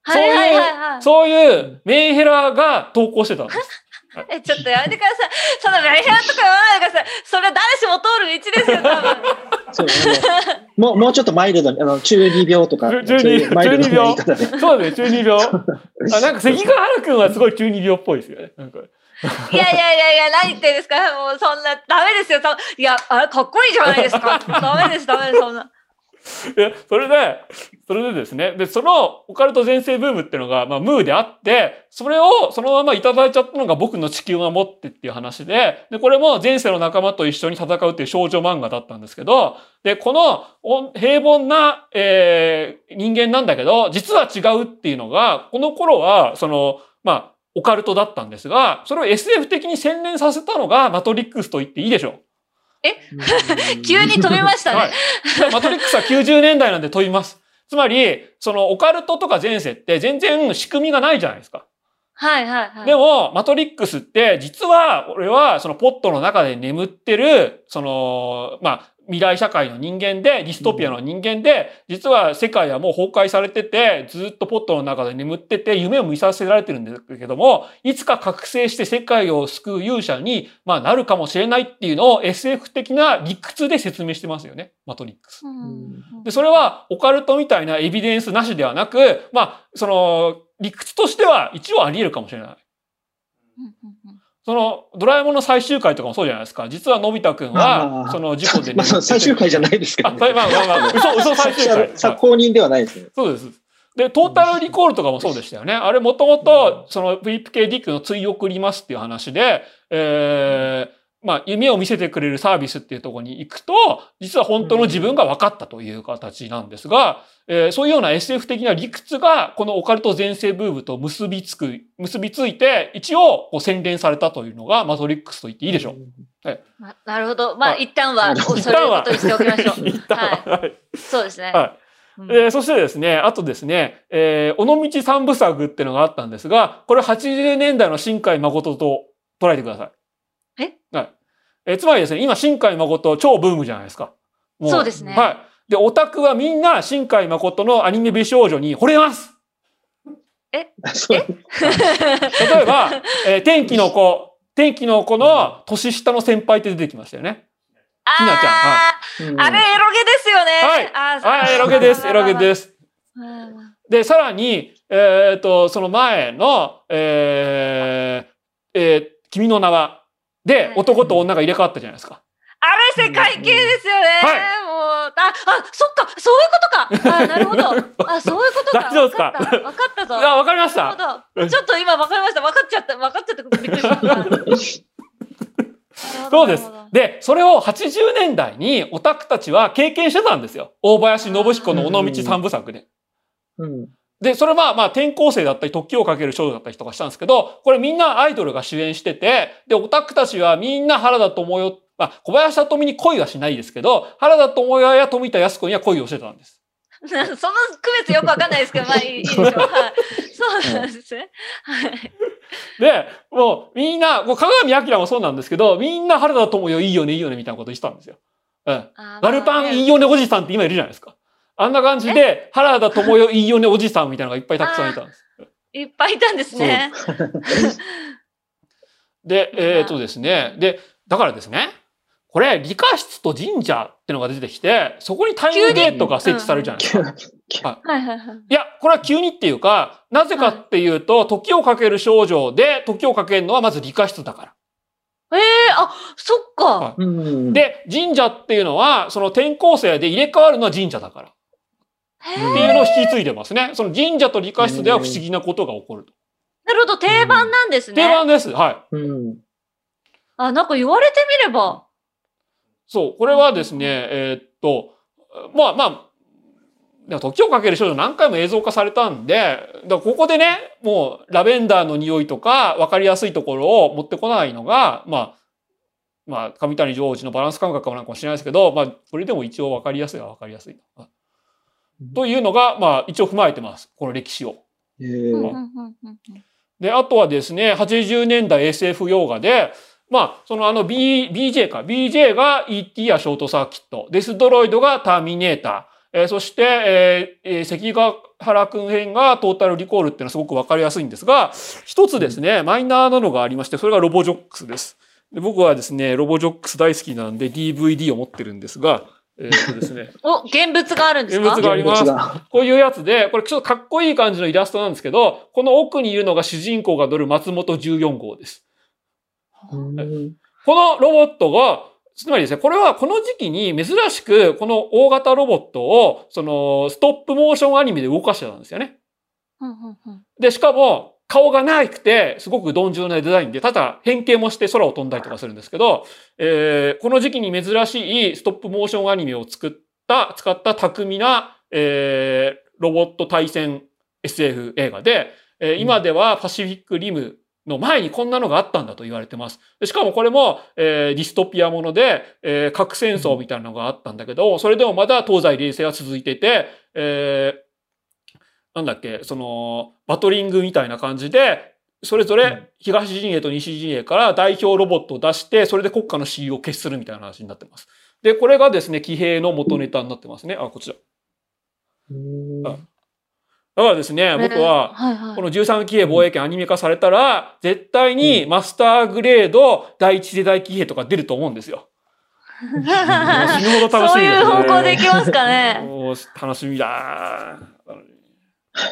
はいはいはいはい。そういうメンヘラが投稿してたんです。[LAUGHS] [LAUGHS] え、ちょっとやめてください。そのメンヘラとか言わないでください。それ誰しも通る道ですよ、多分。そうもうもうちょっとマイルドに、あの中二病とか、[LAUGHS] 中二マイルドな言。そうね、中二病。[LAUGHS] あなんか関ヶ原くんはすごい中二病っぽいですよね。なんかいやいやいやいや、何言ってんですかもうそんな、ダメですよ。そいや、あれかっこいいじゃないですか。ダメです、ダメです、そんな。で、それで、それでですね、で、そのオカルト全盛ブームっていうのが、まあ、ムーであって、それをそのままいただいちゃったのが僕の地球を守ってっていう話で、で、これも前世の仲間と一緒に戦うっていう少女漫画だったんですけど、で、この平凡な、えー人間なんだけど、実は違うっていうのが、この頃は、その、まあ、オカルトだったんですが、それを SF 的に洗練させたのがマトリックスと言っていいでしょう。急に飛びましたね。はい。でマトリックスは90年代なんで飛びます。つまり、そのオカルトとか前世って全然仕組みがないじゃないですか。はいはいはい。でも、マトリックスって実は、俺はそのポットの中で眠ってる、その、まあ、未来社会の人間で、ディストピアの人間で、実は世界はもう崩壊されてて、ずっとポットの中で眠ってて、夢を見させられてるんだけども、いつか覚醒して世界を救う勇者に、まあ、なるかもしれないっていうのを SF 的な理屈で説明してますよね、マトリックス。うんで、それはオカルトみたいなエビデンスなしではなく、まあ、その、理屈としては一応あり得るかもしれない。その、ドラえもんの最終回とかもそうじゃないですか。実はのび太くんは、あその事故でまあ、その最終回じゃないですけあ、ど、まあまあまあ、[LAUGHS] 嘘、嘘最終回。作者公認ではないですね。そうです。で、トータルリコールとかもそうでしたよね。あれもともと、そのフィリップ・ケイ・ディックの追憶りますっていう話で、えー、まあ、夢を見せてくれるサービスっていうところに行くと、実は本当の自分が分かったという形なんですが、えーそういうような SF 的な理屈が、このオカルト全盛ブームと結びつく、結びついて、一応、こう洗練されたというのが、マトリックスと言っていいでしょう。まあなるほど。まあ、はい一旦は、そういうことにしておきましょう。一旦はは。はい。い。そうですね。はい。うんえーそしてですね、あとですね、えー、尾道三部作っていうのがあったんですが、これ80年代の新海誠と捉えてください。えつまりですね、今新海誠超ブームじゃないですか。もそうですね。はい。で、オタクはみんな新海誠のアニメ美少女に惚れます。そう。[LAUGHS] 例えば、えー天気の子、天気の子の年下の先輩って出てきましたよね。ひなちゃん。あうん。ーあれ、エロゲですよね。はい。あエロゲです、エロゲです。す。で、さらに、えっ、と、その前の、えーえー君の名は、で、男と女が入れ替わったじゃないですか。あれ、世界系ですよね。はいもう、あ、あ、そっか、そういうことか。あ、なるほど。あ、[LAUGHS] そういうことか。大丈夫ですか？わかった。わかったぞ。あ、わかりましなるたほど。ちょっと今わかりました。わかっちゃった。わかっちゃった。びっくりした。そうです。で、それを80年代にオタクたちは経験してたんですよ。大林信彦の尾道三部作で。うんで、それはまあ転校生だったり、時をかける少女だったりとかしたんですけど、これみんなアイドルが主演してて、で、オタクたちはみんな原田知世、まあ、小林聡美に恋はしないですけど、原田知世や富田靖子には恋をしてたんです。[LAUGHS] その区別よくわかんないですけど、まあいいでしょう。[LAUGHS] はい。そうなんですね。はい。で、もうみんな、もう鏡明もそうなんですけど、みんな原田知世いいよね、いいよね、みたいなこと言ってたんですよ。うん。ガルパンいいよねおじさんって今いるじゃないですか。あんな感じで、原田知世いいよねおじさんみたいなのがいっぱいたくさんいたんです。いっぱいいたんですね。で、[LAUGHS] えっ、とですね、で、だからですね、これ、理科室と神社ってのが出てきて、そこにタイムゲートが設置されるじゃないですか。はいはいはい。いや、これは急にっていうか、なぜかっていうと、時をかける少女で、時をかけるのはまず理科室だから。ええあ、そっか。はうんで、神社っていうのは、その転校生で入れ替わるのは神社だから。へっていうのを引き継いでますね。その神社と理科室では不思議なことが起こると。なるほど、定番なんですね。定番です。はい。うんあ、なんか言われてみれば。そう。これはですね、えーっと、まあまあ、時をかける少女何回も映像化されたんで、だここでね、もうラベンダーの匂いとか分かりやすいところを持ってこないのが、まあ、まあ、上谷上司のバランス感覚かもなんかもしれないですけど、まあ、それでも一応分かりやすいは分かりやすい。というのが、まあ、一応踏まえてます。この歴史を。えーで、あとはですね、80年代 SF 洋画で、まあ、そのあの B、BJ か。BJ が ET やショートサーキット。デスドロイドがターミネーター。えーそして、えーえー関ヶ原くん編がトータルリコールっていうのはすごくわかりやすいんですが、一つですね、マイナーなのがありまして、それがロボジョックスです。で僕はですね、ロボジョックス大好きなんで DVD を持ってるんですが、えーっとですね、[LAUGHS] お、現物があるんですか？現物があります。こういうやつで、これちょっとかっこいい感じのイラストなんですけど、この奥にいるのが主人公が乗る松本14号です。うん。このロボットが、つまりですね、これはこの時期に珍しく、この大型ロボットを、その、ストップモーションアニメで動かしてたんですよね。うんうんうん。で、しかも、顔がなくて、すごく鈍重なデザインで、ただ変形もして空を飛んだりとかするんですけど、えーこの時期に珍しいストップモーションアニメを作った、使った巧みな、えーロボット対戦 SF 映画で、えー今ではパシフィックリムの前にこんなのがあったんだと言われてます。でしかもこれも、えーディストピアもので、えー核戦争みたいなのがあったんだけど、それでもまだ東西冷戦は続いてて、えーなんだっけ、その、バトリングみたいな感じで、それぞれ東陣営と西陣営から代表ロボットを出して、それで国家の使用を決するみたいな話になってます。で、これがですね、騎兵の元ネタになってますね。あ、こちら。だからですね、僕は、この13騎兵防衛権アニメ化されたら、絶対にマスターグレード第一世代騎兵とか出ると思うんですよ。[LAUGHS] 死ぬほど楽しそういう。方向でいきますかね。[LAUGHS] 楽しみだ。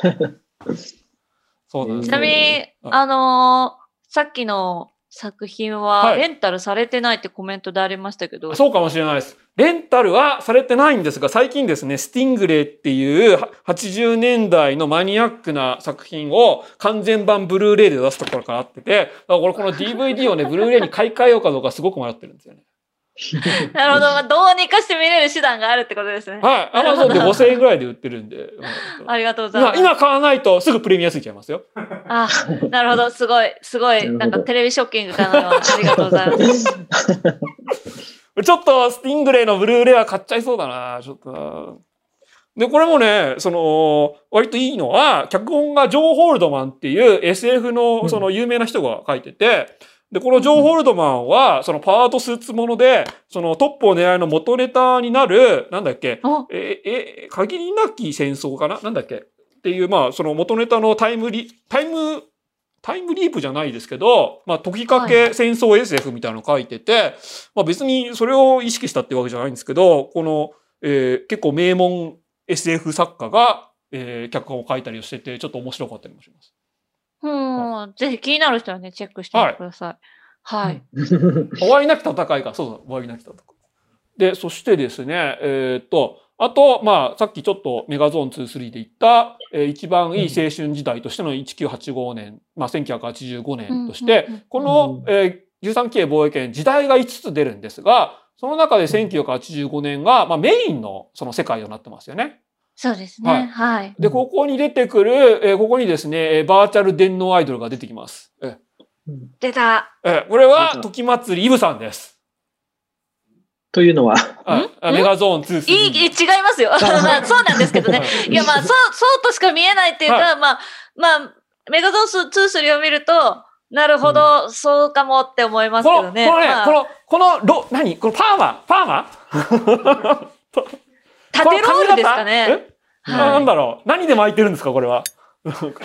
[LAUGHS] そうなんですちなみに、ああのーさっきの作品ははいレンタルされてないってコメントでありましたけど、そうかもしれないです。レンタルはされてないんですが、最近ですね、スティングレイっていうは80年代のマニアックな作品を完全版ブルーレイで出すところからあってて、だからこれこの DVD をね、ブルーレイに買い替えようかどうかすごく迷ってるんですよね。[LAUGHS] なるほど、まあ、どうにかして見れる手段があるってことですね。はい。アマゾンで5000円ぐらいで売ってるんで。うんありがとうございま今、す。今買わないとすぐプレミアついちゃいますよ。あ、なるほど、すごい、すごい、なんかテレビショッキングかな、ありがとうございます。[LAUGHS] ちょっとスティングレイのブルーレイは買っちゃいそうだな。ちょっとな。で、これもね、その、割といいのは、脚本がジョー・ホールドマンっていう SF のその有名な人が書いてて、で、このジョー・ホールドマンは、そのパートスーツもので、そのトップを狙いの元ネタになる、なんだっけ、え、え、限りなき戦争かな？なんだっけ？っていう、まあ、その元ネタのタイムリ、タイム、タイムリープじゃないですけど、まあ、解きかけ戦争 SF みたいなの書いてて、はい、まあ別にそれを意識したってわけじゃないんですけど、この、えー、結構名門 SF 作家が、えー、脚本を書いたりしてて、ちょっと面白かったりもします。うん、ぜひ気になる人はね、チェックしてみてください。はい。終わりなき戦いか。そうそう、終わりなき戦い。で、そしてですね、えー、っと、あと、まあ、さっきちょっとメガゾーン2、3で言った、えー、一番いい青春時代としての1985年、まあ、1985年として、この、えー、13期防衛権、時代が5つ出るんですが、その中で1985年が、まあ、メインのその世界となってますよね。そうですね。はい。はい、で、ここに出てくる、えー、ここにですね、バーチャル電脳アイドルが出てきます。え出た。えこれは、時祭りイブさんです。というのは？メガゾーン2、3。いい、違いますよ。[LAUGHS] そうなんですけどね。いや、まあ、そう、そうとしか見えないっていうか、はい、まあ、まあ、メガゾーン2、3を見ると、なるほど、うん、そうかもって思いますけどね。この、このね、まあ、この、この、ろ、何？このパーマ？パーマ？[LAUGHS] 縦ロールですかね。はい、なんだろう何で巻いてるんですかこれは？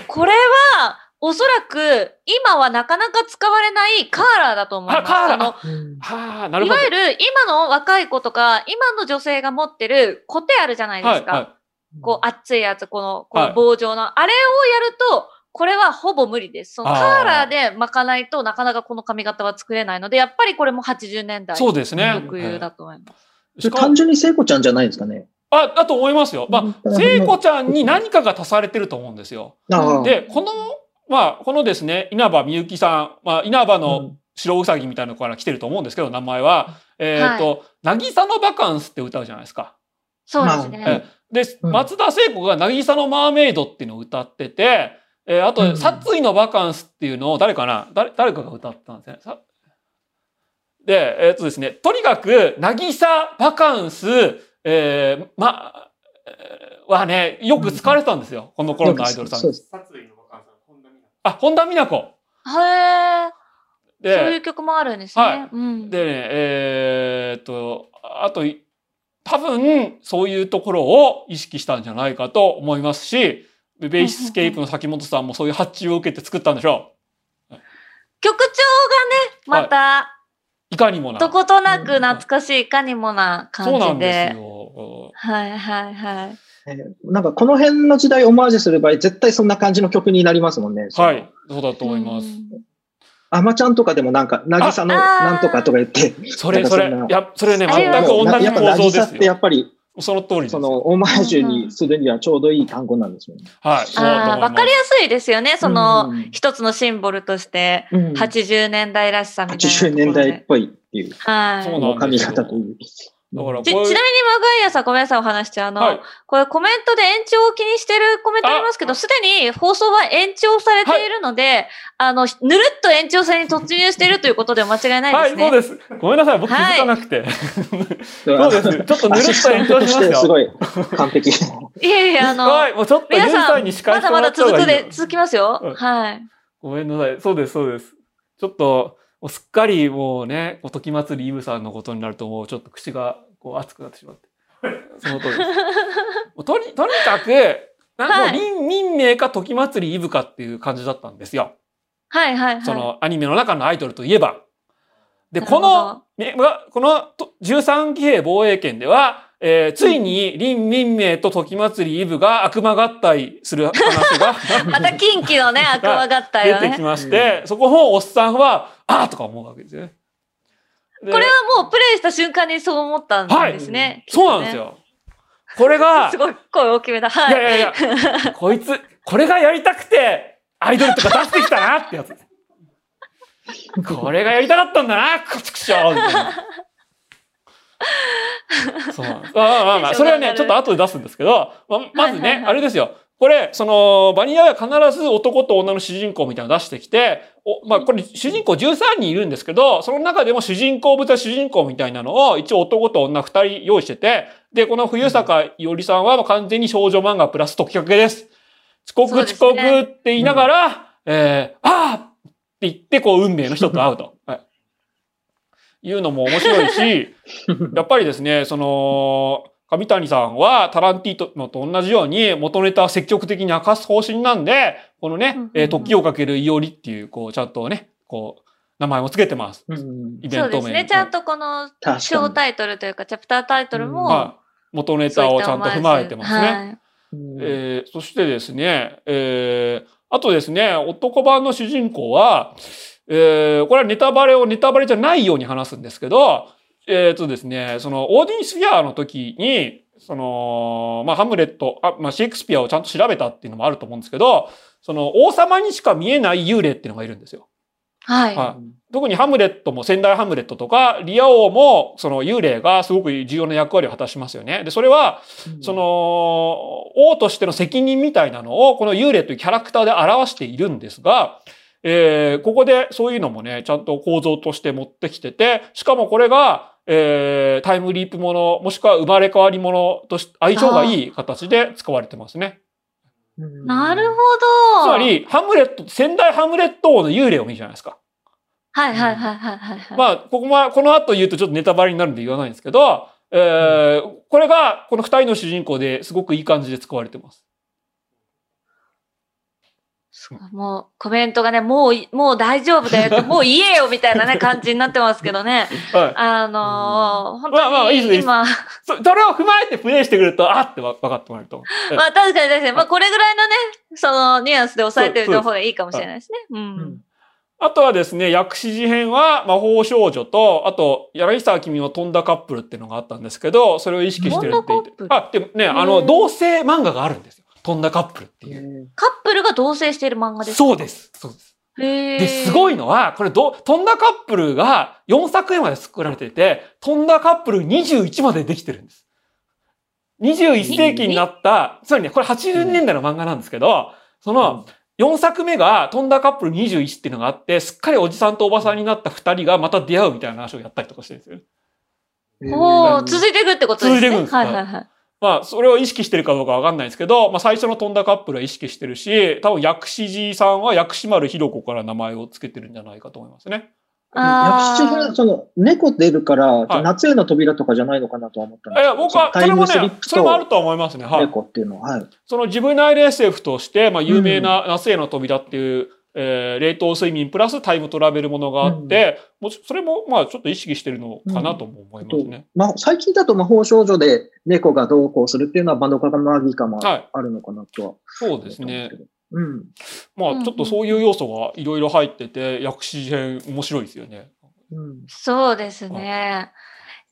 これは、おそらく、今はなかなか使われないカーラーだと思います。カーラーはあ、なるほど。いわゆる、今の若い子とか、今の女性が持ってるコテあるじゃないですか。はいはい、こう、熱いやつ、この、この棒状の、はい、あれをやると、これはほぼ無理です。そのカーラーで巻かないとなかなかこの髪型は作れないので、やっぱりこれも80年代そうですね。特有だと思います。単純に聖子ちゃんじゃないですかね？あ、だと思いますよ。まあ、聖子ちゃんに何かが足されてると思うんですよ。で、このまあ、このですね、稲葉みゆきさん、まあ、稲葉の白うさぎみたいなのから来てると思うんですけど、名前は。えっ、ー、と、はい、渚のバカンスって歌うじゃないですか。そうですね。で、松田聖子が渚のマーメイドっていうのを歌ってて、えー、あと、殺意のバカンスっていうのを誰かな？誰、誰かが歌ったんですね。で、えっ、ー、とですね、とにかく、渚バカンス、えー、ま、はね、よく使われてたんですよ。この頃のアイドルさん。あ、本田美奈子。へえ。で、そういう曲もあるんですね。はい。うん、でね、えー、っと、あと、多分、そういうところを意識したんじゃないかと思いますし、ベースケープの崎本さんもそういう発注を受けて作ったんでしょう。曲調がね、また、はい、いかにもな。どことなく懐かしい、いかにもな感じで。そうなんですよ。はいはいはい。えー、なんかこの辺の時代オマージュする場合、絶対そんな感じの曲になりますもんね。はい。そうだと思います。あまちゃんとかでもなんか、なぎさのなんとかとか言って。それ、それ、いや、それね、全く同じ構造ですよ。ってやっぱり、その通りその、オマージュにするにはちょうどいい単語なんですよね。はい。ああ、わかりやすいですよね。その、一つのシンボルとして、80年代らしさみたいな。80年代っぽいっていう。はい。その髪型という。だからちちなみに、マガイアさん、ごめんなさい、お話しちゃうの、はい、これコメントで延長を気にしてるコメントありますけど、すでに放送は延長されているので、はい、あの、ぬるっと延長戦に突入しているということで間違いないですね。はい、そうです。ごめんなさい、僕気づかなくて。はい、そうです。ちょっとぬるっと延長しますよ。すごい、完璧。いやいや、あの、はい、もうちょっと皆さん、まだまだ続くで、続きますよ。はい。ごめんなさい。そうです、そうです。ちょっと、もうすっかりもうね、おとき祭りイブさんのことになるともうちょっと口がこう熱くなってしまって。その通りです。[LAUGHS] とに、とにかく、なんか民、民名か時祭りイブかっていう感じだったんですよ。はいはいはい。そのアニメの中のアイドルといえば。で、この、この13騎兵防衛権では、えー、ついに、林民名と時祭りイブが悪魔合体する話が [LAUGHS] また近畿のね、悪魔合体が、ね、出てきまして、そこのおっさんは、ああとか思うわけですよね。これはもうプレイした瞬間にそう思ったんですね。はい、そうなんですよ。これが、[LAUGHS] すごい声大きめだ。はい。いやいやいや、[LAUGHS] こいつ、これがやりたくて、アイドルとか出してきたなってやつ。これがやりたかったんだな、こちくしょうみたいな。そうまあまあまあ、それはね、ちょっと後で出すんですけど、ままずね、あれですよ。これ、その、バニラは必ず男と女の主人公みたいなの出してきて、おまあ、これ、主人公13人いるんですけど、その中でも主人公豚主人公みたいなのを、一応男と女2人用意してて、で、この冬坂いおりさんはもう完全に少女漫画プラス時かけです。遅刻遅刻って言いながら、ね、えー、ああって言って、こう、運命の人と会うと。[LAUGHS] はいいうのも面白いし、やっぱりですね、その、上谷さんはタランティーノと同じように元ネタ積極的に明かす方針なんで、このね、え時をかけるいおりっていう、こう、ちゃんとね、こう、名前もつけてます。うん、イベント名。そうですね。ちゃんとこの、小タイトルというか、チャプタータイトルも、まあ、元ネタをちゃんと踏まえてますね。はい、えー、そしてですね、えー、あとですね、男版の主人公は、えー、これはネタバレをネタバレじゃないように話すんですけど、えっ、ー、とですね、その、オーディンスフィアの時に、その、まあ、ハムレット、あまあ、シェイクスピアをちゃんと調べたっていうのもあると思うんですけど、その、王様にしか見えない幽霊っていうのがいるんですよ。はい。はい、特にハムレットも、仙台ハムレットとか、リア王も、その幽霊がすごく重要な役割を果たしますよね。で、それは、うん、その、王としての責任みたいなのを、この幽霊というキャラクターで表しているんですが、えー、ここでそういうのもね、ちゃんと構造として持ってきてて、しかもこれが、えー、タイムリープもの、もしくは生まれ変わりものとして相性がいい形で使われてますね。なるほど。つまり、ハムレット、仙台ハムレット王の幽霊を見るじゃないですか。はいはいはいはいはい、はい。まあ、ここは、この後言うとちょっとネタバレになるんで言わないんですけど、えー、これが、この二人の主人公ですごくいい感じで使われてます。もうコメントがね、もう、もう大丈夫だよ [LAUGHS] もう言えよみたいなね、感じになってますけどね。[LAUGHS] はい、あのー、本当に今、まあまあいい今そ、それを踏まえてプレイしてくると、あって分かってもらえると。まあ確かに確かに、まあこれぐらいのね、そのニュアンスで抑えてる方がいいかもしれないですね。うん。あとはですね、薬師寺編は魔法少女と、あと、柳沢君の飛んだカップルっていうのがあったんですけど、それを意識してるって言って。あ、でもね、あの、同性漫画があるんですよ。飛んだカップルっていう。カップルが同棲している漫画ですか？そうです。そうです。で、すごいのは、これど、飛んだカップルが4作目まで作られてて、飛んだカップル21までできてるんです。21世紀になった、つまりね、これ80年代の漫画なんですけど、その、4作目が飛んだカップル21っていうのがあって、すっかりおじさんとおばさんになった2人がまた出会うみたいな話をやったりとかしてるんですよ。おー、続いていくってことですね。続いていくんです。はいはいはい。まあ、それを意識してるかどうかわかんないんですけど、まあ、最初の飛んだカップルは意識してるし、多分、薬師寺さんは薬師丸ひろ子から名前を付けてるんじゃないかと思いますね。薬師寺その、猫出るから、夏への扉とかじゃないのかなと思ったんですいや、僕は、それもね、それもあると思いますね。はい。猫っていうのは、はい。その自分の LSF として、まあ、有名な夏への扉っていう、えー、冷凍睡眠プラスタイムトラベルものがあって、うん、もそれもまあちょっと意識してるのかなとも思いますね。うん、まあ、最近だと魔法少女で猫がどうこうするっていうのはバンドカガマギカもあるのかなとは、はい、そうですね。うん。まあちょっとそういう要素がいろいろ入ってて、薬師編面白いですよね。うん、そうですね。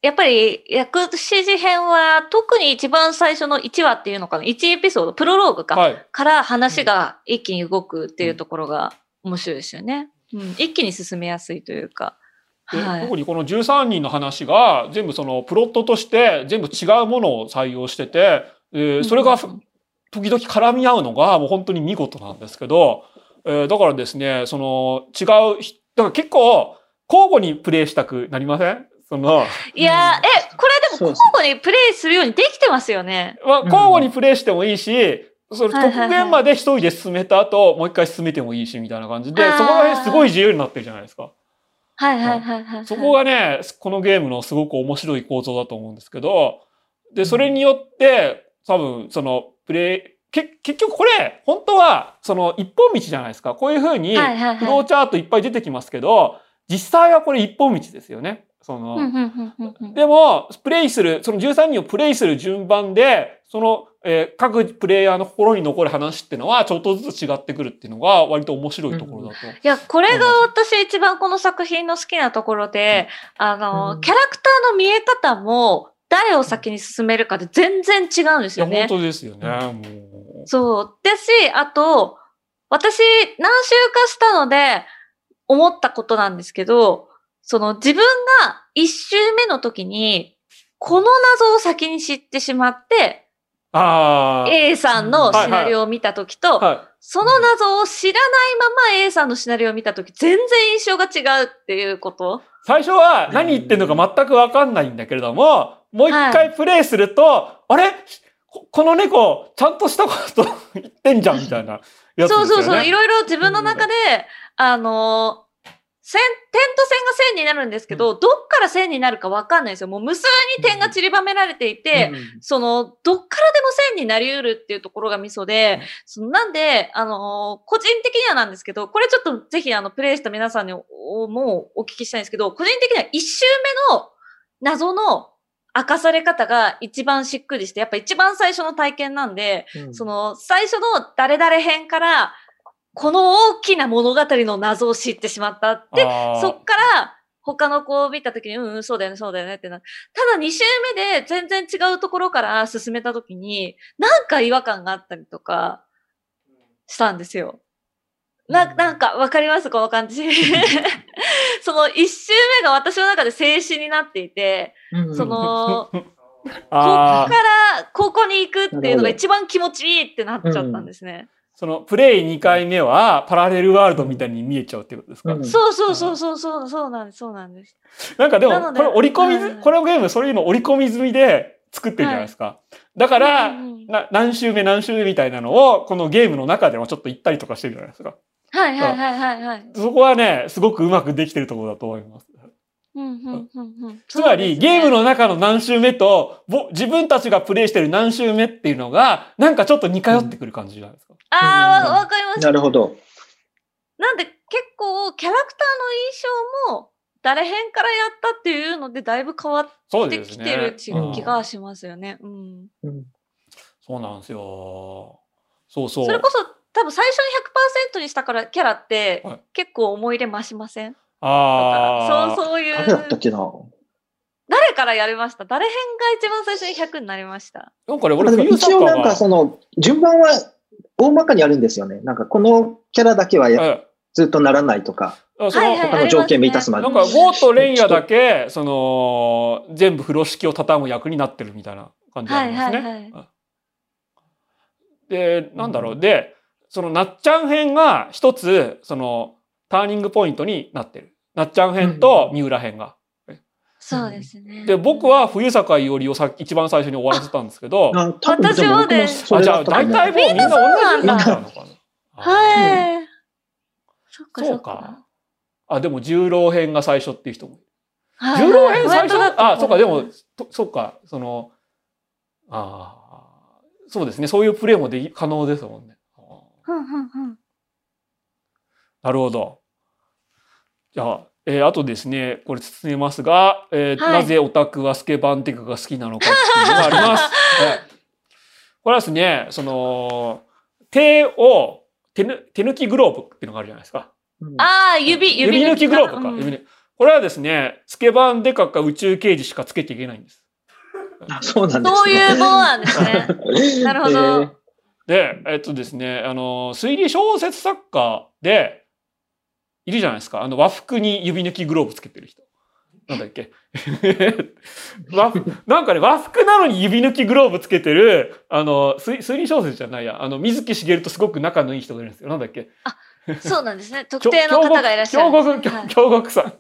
やっぱり、薬師寺編は、特に一番最初の1話っていうのかな、1エピソード、プロローグか、はい、から話が一気に動くっていうところが面白いですよね。うん、一気に進めやすいというか。はい、特にこの13人の話が全部そのプロットとして全部違うものを採用してて、えー、それが時々絡み合うのがもう本当に見事なんですけど、えー、だからですね、その違う、だから結構交互にプレイしたくなりません？その。いや、え、これでも交互にプレイするようにできてますよね。まあ、交互にプレイしてもいいし、それ極限まで一人で進めた後、もう一回進めてもいいし、みたいな感じで、そこら辺すごい自由になってるじゃないですか。はいはいはいはい。そこがね、このゲームのすごく面白い構造だと思うんですけど、で、それによって、多分、その、プレイ、け、結局これ、本当は、その、一本道じゃないですか。こういうふうに、フローチャートいっぱい出てきますけど、実際はこれ一本道ですよね。その、でも、プレイする、その13人をプレイする順番で、その、えー、各プレイヤーの心に残る話っていうのは、ちょっとずつ違ってくるっていうのが、割と面白いところだと、うん。いや、これが私一番この作品の好きなところで、うん、あの、キャラクターの見え方も、誰を先に進めるかで全然違うんですよね。本当ですよね、もう。そう。ですし、あと、私、何週かしたので、思ったことなんですけど、その自分が一周目の時に、この謎を先に知ってしまって、ああ。A さんのシナリオを見たときと、はその謎を知らないまま A さんのシナリオを見たとき、全然印象が違うっていうこと。い。最初は何言ってんのか全くわかんないんだけれども、もう一回プレイすると、あれ？ここの猫、ちゃんとしたこと言ってんじゃんみたいなやつですよね。そうそうそう、いろいろ自分の中で、あの線、点と線が線になるんですけど、どっから線になるかわかんないんですよ。もう無数に点が散りばめられていて、その、どっからでも線になり得るっていうところがミソで、そのなんで、あのー個人的にはなんですけど、これちょっとぜひあの、プレイした皆さんにおもうお聞きしたいんですけど、個人的には一周目の謎の明かされ方が一番しっくりして、やっぱ一番最初の体験なんで、うん。その最初の誰々編から、この大きな物語の謎を知ってしまった。で、あーそっから他の子を見たときに、うん、うん、そうだよね、そうだよねってな。ただ2周目で全然違うところから進めたときに、なんか違和感があったりとかしたんですよ。な、なんかわかります？この感じ。[LAUGHS] その1周目が私の中で静止になっていて、うんその、[LAUGHS] こっあーからここに行くっていうのが一番気持ちいいってなっちゃったんですね。そのプレイ2回目はパラレルワールドみたいに見えちゃうってことですか、うんそうそうそうそうそう、そうなんです、そうなんです。なんかでも、これ折り込みず、はいこのゲームそういうの折り込み済みで作ってるじゃないですか。だから、うんうんな何周目何周目みたいなのを、このゲームの中でもちょっと言ったりとかしてるじゃないですか。はいはいはいはいはい。そこはね、すごくうまくできてるところだと思います。うんうんうんうんつまり、ねゲームの中の何周目と、ぼ自分たちがプレイしてる何周目っていうのが、なんかちょっと似通ってくる感じじゃないですか。ああ、わわかります。なるほど。なんで結構キャラクターの印象も誰編からやったっていうのでだいぶ変わってき。てる気がしますよね。うん。うんそうなんですよ。そうそう。それこそ多分最初に100%にしたからキャラってはい結構思い入れ増しません？ああ。そう、そういう。誰だったっけな？誰からやりました？誰編が一番最初に100になりました？なんかね、俺、一応なんかはその、順番は大まかにあるんですよね。なんかこのキャラだけはやえずっとならないとか、えその、はいはい他の条件満たすまで。なんか、ゴーとレイヤだけ、その、全部風呂敷を畳む役になってるみたいな感じがありますね。はいはいで、なんだろう。で、その、なっちゃん編が一つ、その、ターニングポイントになってる。なっちゃん編と三浦編が。そうですね。で、僕は冬坂伊織をさ一番最初に終わらせたんですけど、あ私もねそあ、じゃあ大体もうみんな同じになっちゃうのかな？はい。そっかそそうっかか。あ、でも重郎編が最初っていう人もいる。はい重郎編最初？本当だったあ、そうか、でも、とそうか、その、ああ、そうですね。そういうプレイもでき可能ですもんね。あーふんふんふんなるほど。じゃあ、えーあとですね、これ進めますが、えーはいなぜオタクはスケバンテクが好きなのかっていうのがあります。[LAUGHS] えーこれはですね、その、手を、手ぬ手抜きグローブっていうのがあるじゃないですか。うんああ、指、指抜きグローブか。うん指抜これはですね、スケバンデカか宇宙刑事しかつけていけないんです。あそうなんですね。そういうものなんですね。なるほどえーで、えっとですね、あの、推理小説作家で、いるじゃないですか。あの、和服に指抜きグローブつけてる人。なんだっけ [LAUGHS] 和服なんかね、和服なのに指抜きグローブつけてる、あの、推推理小説じゃないや。あの、水木しげるとすごく仲のいい人がいるんですよ。なんだっけそうなんですね。[LAUGHS] 特定の方がいらっしゃるね。極、はい京極さん。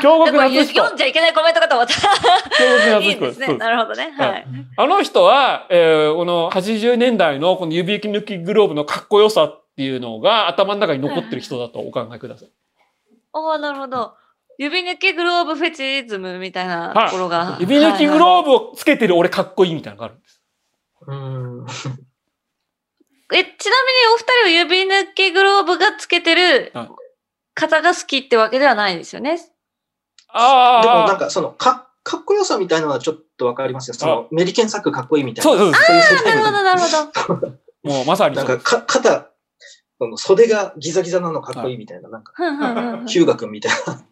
京極夏彦読んじゃいけないコメントかと思った。京極夏 [LAUGHS] いい彦ですね。なるほどね。はい。あの人は、えーこの80年代のこの指抜きグローブのかっこよさっていうのが頭の中に残ってる人だとお考えください。おーなるほど。指抜きグローブフェチズムみたいなところが。指抜きグーローブをつけてる俺かっこいいみたいなのがあるんです。うんブ。え、ちなみにお二人は指抜きグローブがつけてるはい方が好きってわけではないですよね。ああ。でもなんかそのか、かっこよさみたいなのはちょっとわかりますよ。そのメリケンサックかっこいいみたいな。そう。そういうなるほど、のなるほど。もうまさになんかか、肩、その袖がギザギザなのかっこいいみたいな、なんか、ヒューガ君みたいな。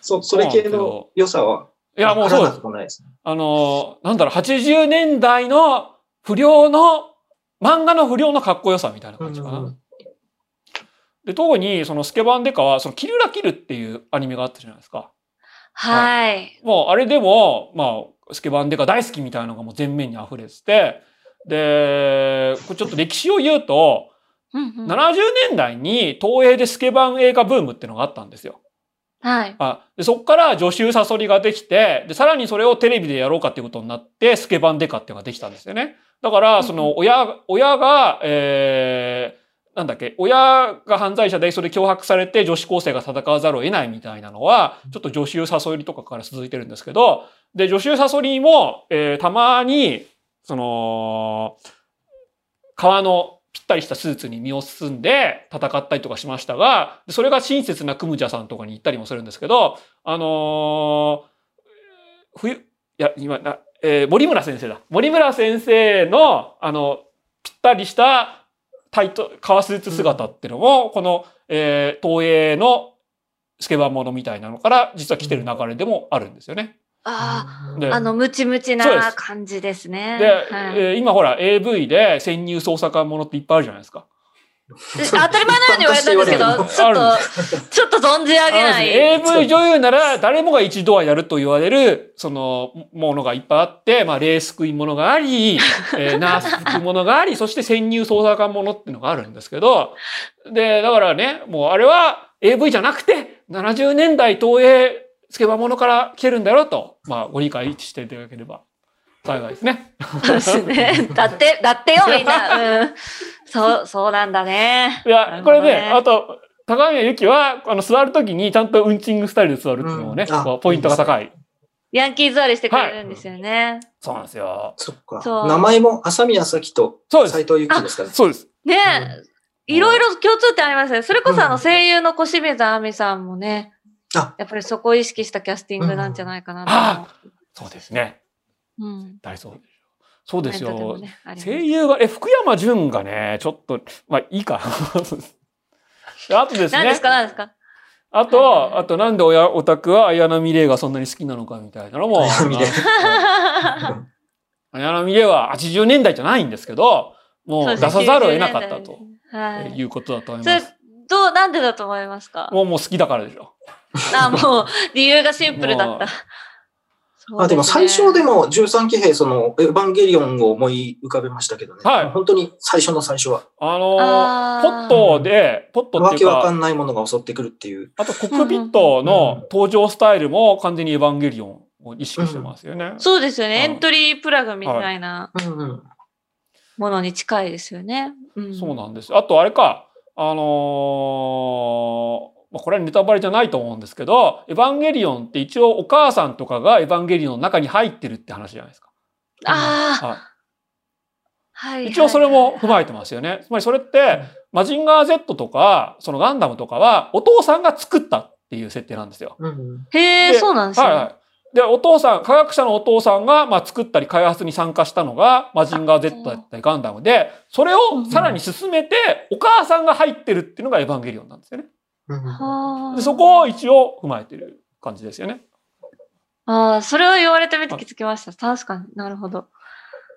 そ、それ系の良さは、いや、もうそうです。ですね。あのー、なんだろう、80年代の不良の、漫画の不良のかっこよさみたいな感じかな。うんで、特にそのスケバンデカは、そのキルラキルっていうアニメがあったじゃないですか。はい。もうあれでも、まあ、スケバンデカ大好きみたいなのがもう全面に溢れてて、で、これちょっと歴史を言うと、うんうん70年代に東映でスケバン映画ブームっていうのがあったんですよ。はい。あでそこから助手サソリができてで、さらにそれをテレビでやろうかっていうことになって、スケバンデカっていうのができたんですよね。だから、その親、親が、えー、なんだっけ、親が犯罪者でそれ脅迫されて女子高生が戦わざるを得ないみたいなのは、ちょっと助手サソリとかから続いてるんですけど、で、助手サソリも、えーたまに、その、革のぴったりしたスーツに身を包んで戦ったりとかしましたが、でそれが親切なクムジャさんとかに行ったりもするんですけど、あのー冬、いや、今、なえー森村先生だ。森村先生の、あの、ぴったりしたタイト、革スーツ姿っていうのも、この、えー東映のスケバンものみたいなのから、実は来てる流れでもあるんですよね。あであ、あの、ムチムチな感じですね。で、はいえー今ほら AV で潜入捜査官ものっていっぱいあるじゃないですか。で当たり前のように言われたんですけど、[LAUGHS] ちょっあと、ちょっと存じ上げない。AV 女優なら誰もが一度はやると言われる、その、ものがいっぱいあって、まあ、レースクイーンものがあり、えー [LAUGHS] ナース服ものがあり、そして潜入捜査官ものっていうのがあるんですけど、で、だからね、もうあれは AV じゃなくて、70年代東映スケバものから来てるんだよと、まあ、ご理解していただければ幸いですね。そうですね。だって、だってよ、みんな。うん。そう、そうなんだね。いや、これね、あと、高宮由紀は、あの、座るときにちゃんとウンチングスタイルで座るっていうのもね、うんポイントが高い。ヤンキー座りしてくれるんですよね。そうなんですよ。そっか。そう名前も浅宮咲とそうです斎藤由貴ですからね。そうです。ねえ。いろいろ共通点ありますね。それこそあうんの声優の小清水亜美さんもね、あやっぱりそこを意識したキャスティングなんじゃないかなと思そうですね。う。うん。大そうでしょ。そうですよ。ね声優が、え、福山潤がね、ちょっと、まあいいか。で [LAUGHS] あとですね。何ですか？何ですか？あはいはいと、あとなんでおやオタクは綾波レイがそんなに好きなのかみたいなのも。綾波レイあ綾波レイは80年代じゃないんですけど、もう出さざるを得なかったとはい。いうことだと思います。、どう、なんでだと思いますか？もうもう好きだからでしょ。あ、もう、理由がシンプルだった。そうあでも最初でも13騎兵、その、エヴァンゲリオンを思い浮かべましたけどね。はい本当に最初の最初は。あのーあーポットで、ポットっわていうか、けわかんないものが襲ってくるっていう。あとコックピットの登場スタイルも完全にエヴァンゲリオンを意識してますよね。そうですよね。エうんントリープラグみたいなうんうん。ものに近いですよね。うん。そうなんです。あとあれか、あのーまあ、これはネタバレじゃないと思うんですけど、エヴァンゲリオンって一応お母さんとかがエヴァンゲリオンの中に入ってるって話じゃないですか。ああ、ははい。い、一応それも踏まえて。てますよね。つまりそれって、マジンガー Z とか、そのガンダムとかは、お父さんが作ったっていう設定なんですよ。うんへえ、でそうなんですね。はいはい。で、お父さん、科学者のお父さんが、まあ、作ったり開発に参加したのが、マジンガー Z だったりガンダムで、それをさらに進めて、お母さんが入ってるっていうのがエヴァンゲリオンなんですよね。でそこを一応踏まえてる感じですよね。ああ、それを言われてみて気づきました。確かになるほど。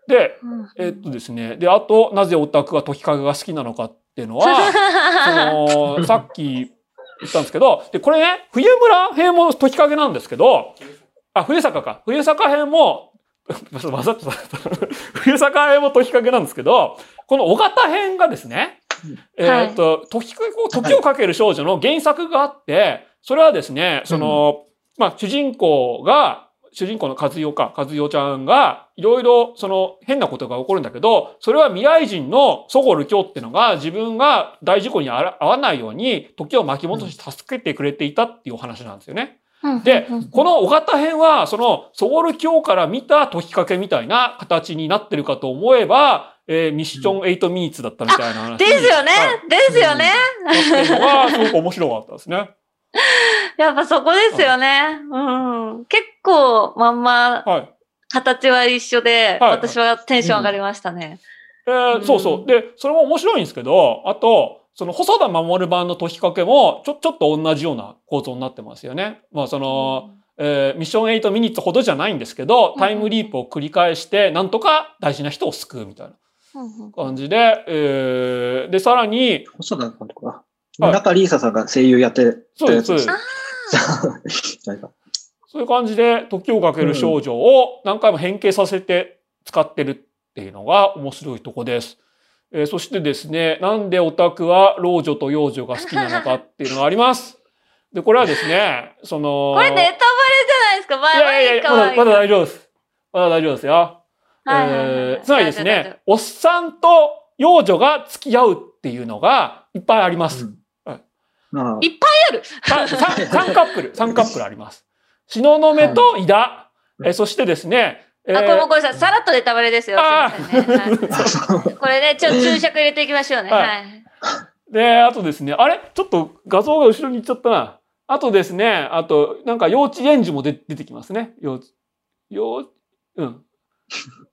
で、うんえっとですね、で、あと、なぜオタクが時影が好きなのかっていうのは、[LAUGHS] その、さっき言ったんですけど、で、これね、冬村編も時影なんですけど、あ、冬坂か。冬坂編も、[LAUGHS] わざと冬坂編も時影なんですけど、この尾形編がですね、えっと、時時をかける少女の原作があって、それはですね、その、まあ、主人公が、主人公の和代か、和代ちゃんが、いろいろ、その、変なことが起こるんだけど、それは未来人のソゴル京ってのが、自分が大事故にあら遭わないように、時を巻き戻して助けてくれていたっていうお話なんですよね。で、この尾形編は、その、ソゴル京から見た時かけみたいな形になってるかと思えば、えーミッション8ミニッツだったみたいな話。ですよね、はいですよね、なってるのが、すごく面白かったですね。[LAUGHS] やっぱそこですよね。うん。結構、まんま、はい。形は一緒で、はい私はテンション上がりましたね。えーうんそうそう。で、それも面白いんですけど、あと、その細田守版の時かけも、ちょ、ちょっと同じような構造になってますよね。まあ、その、えーミッション8ミニッツほどじゃないんですけど、タイムリープを繰り返して、なんとか大事な人を救うみたいなうんうん感じで、えーで、さらに、細田監督か。はい中里依紗さんが声優やってそうです、そうです。[LAUGHS] そういう感じで、時をかける少女を何回も変形させて使ってるっていうのが面白いとこです。えーそしてですね、なんでオタクは老女と幼女が好きなのかっていうのがあります。で、これはですね、その、これネタバレじゃないですか。まあ、いやいやいや、まだまだ大丈夫です。まだ大丈夫ですよ。はいはいはいえーつまりですね、おっさんと幼女が付き合うっていうのがいっぱいあります。ああいっぱいある。3, カップル、[LAUGHS] 3カップルあります。東雲と井田、えーそしてですね、えーあ、これもごめんなさい。さらっとネタバレですよ。あすねはい [LAUGHS] これね、ちょっと注釈入れていきましょうね。はいはい。で、あとですね、あれ？ちょっと画像が後ろに行っちゃったな。あとですね、あと、なんか幼稚園児も出出てきますね。幼稚、幼、うん。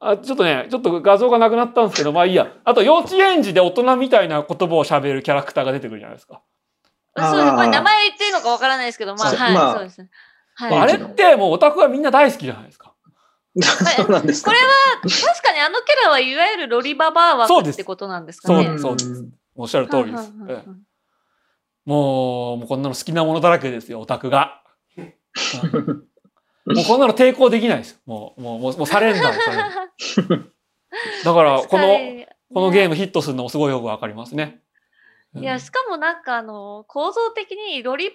あ、ちょっとね、ちょっと画像がなくなったんですけど、まあいいや。あと幼稚園児で大人みたいな言葉を喋るキャラクターが出てくるじゃないですか。そうです。これ名前言っていいのかわからないですけど、まあ、はい、そうまあそうですね。はい。あれってもうオタクはみんな大好きじゃないですか。[LAUGHS] そうなんですか。これは、確かにあのキャラはいわゆるロリババア枠ってことなんですかそうね。ですそうですんおっしゃる通りです。もう、もうこんなの好きなものだらけですよ、オタクが。[LAUGHS] う [LAUGHS] んもうこんなの抵抗できないです。もう、もう、もうもうサレンダーされる。だから、[LAUGHS] この、このゲームヒットするのもすごいよくわかりますね。うんいや、しかもなんかあの、構造的にロリバ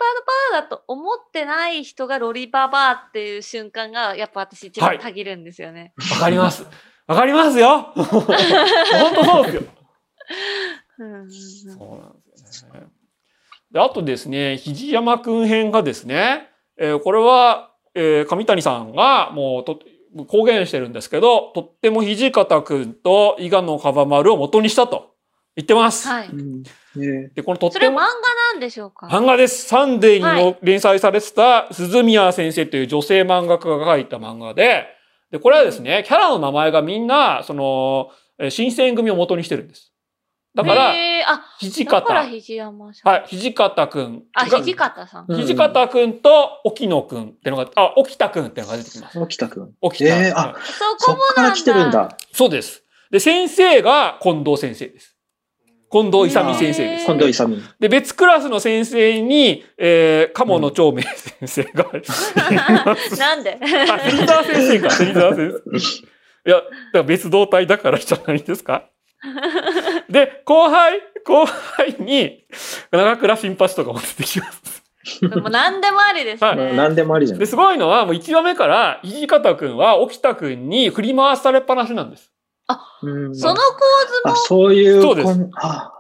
バアだと思ってない人がロリババアっていう瞬間が、やっぱ私一はい番たぎるんですよね。わかります。わかりますよ本当そうですよ。[LAUGHS] そうなんですよね。で、あとですね、肘山くん編がですね、えーこれは、えー上谷さんがもうと公言してるんですけど、とっても土方くんと伊賀のかば丸を元にしたと言ってます。はい。で、このとっそれ漫画てもなんでしょうか？漫画です。サンデーに連載されてた鈴宮先生という女性漫画家が書いた漫画で、で、これはですね、キャラの名前がみんな、その、えー新選組を元にしてるんです。だから、へーあ、土だから方、肘山さん。はい、土方くんあ、が土方さん。うん土方くんと沖野くんってのが、あ、沖田くんってのが出てきます。沖田くん。沖田。えーあはいそこもなんだ。から来てるんだ。そうです。で、先生が近藤先生です。近藤勇先生です。近藤勇。で、別クラスの先生に、えー、鴨野長明先生が、[LAUGHS] なんで？あ、芹沢先生か、芹沢先生。いや、だから別動体だからじゃないですか？で、後輩、後輩に、長倉新八とかも出てきます。もう何でもありですはいね。何でもありじゃんで、。すごいのは、もう1話目から、土方くんは沖田くんに振り回されっぱなしなんです。うんその構図あ、も、そういう。そうですで、な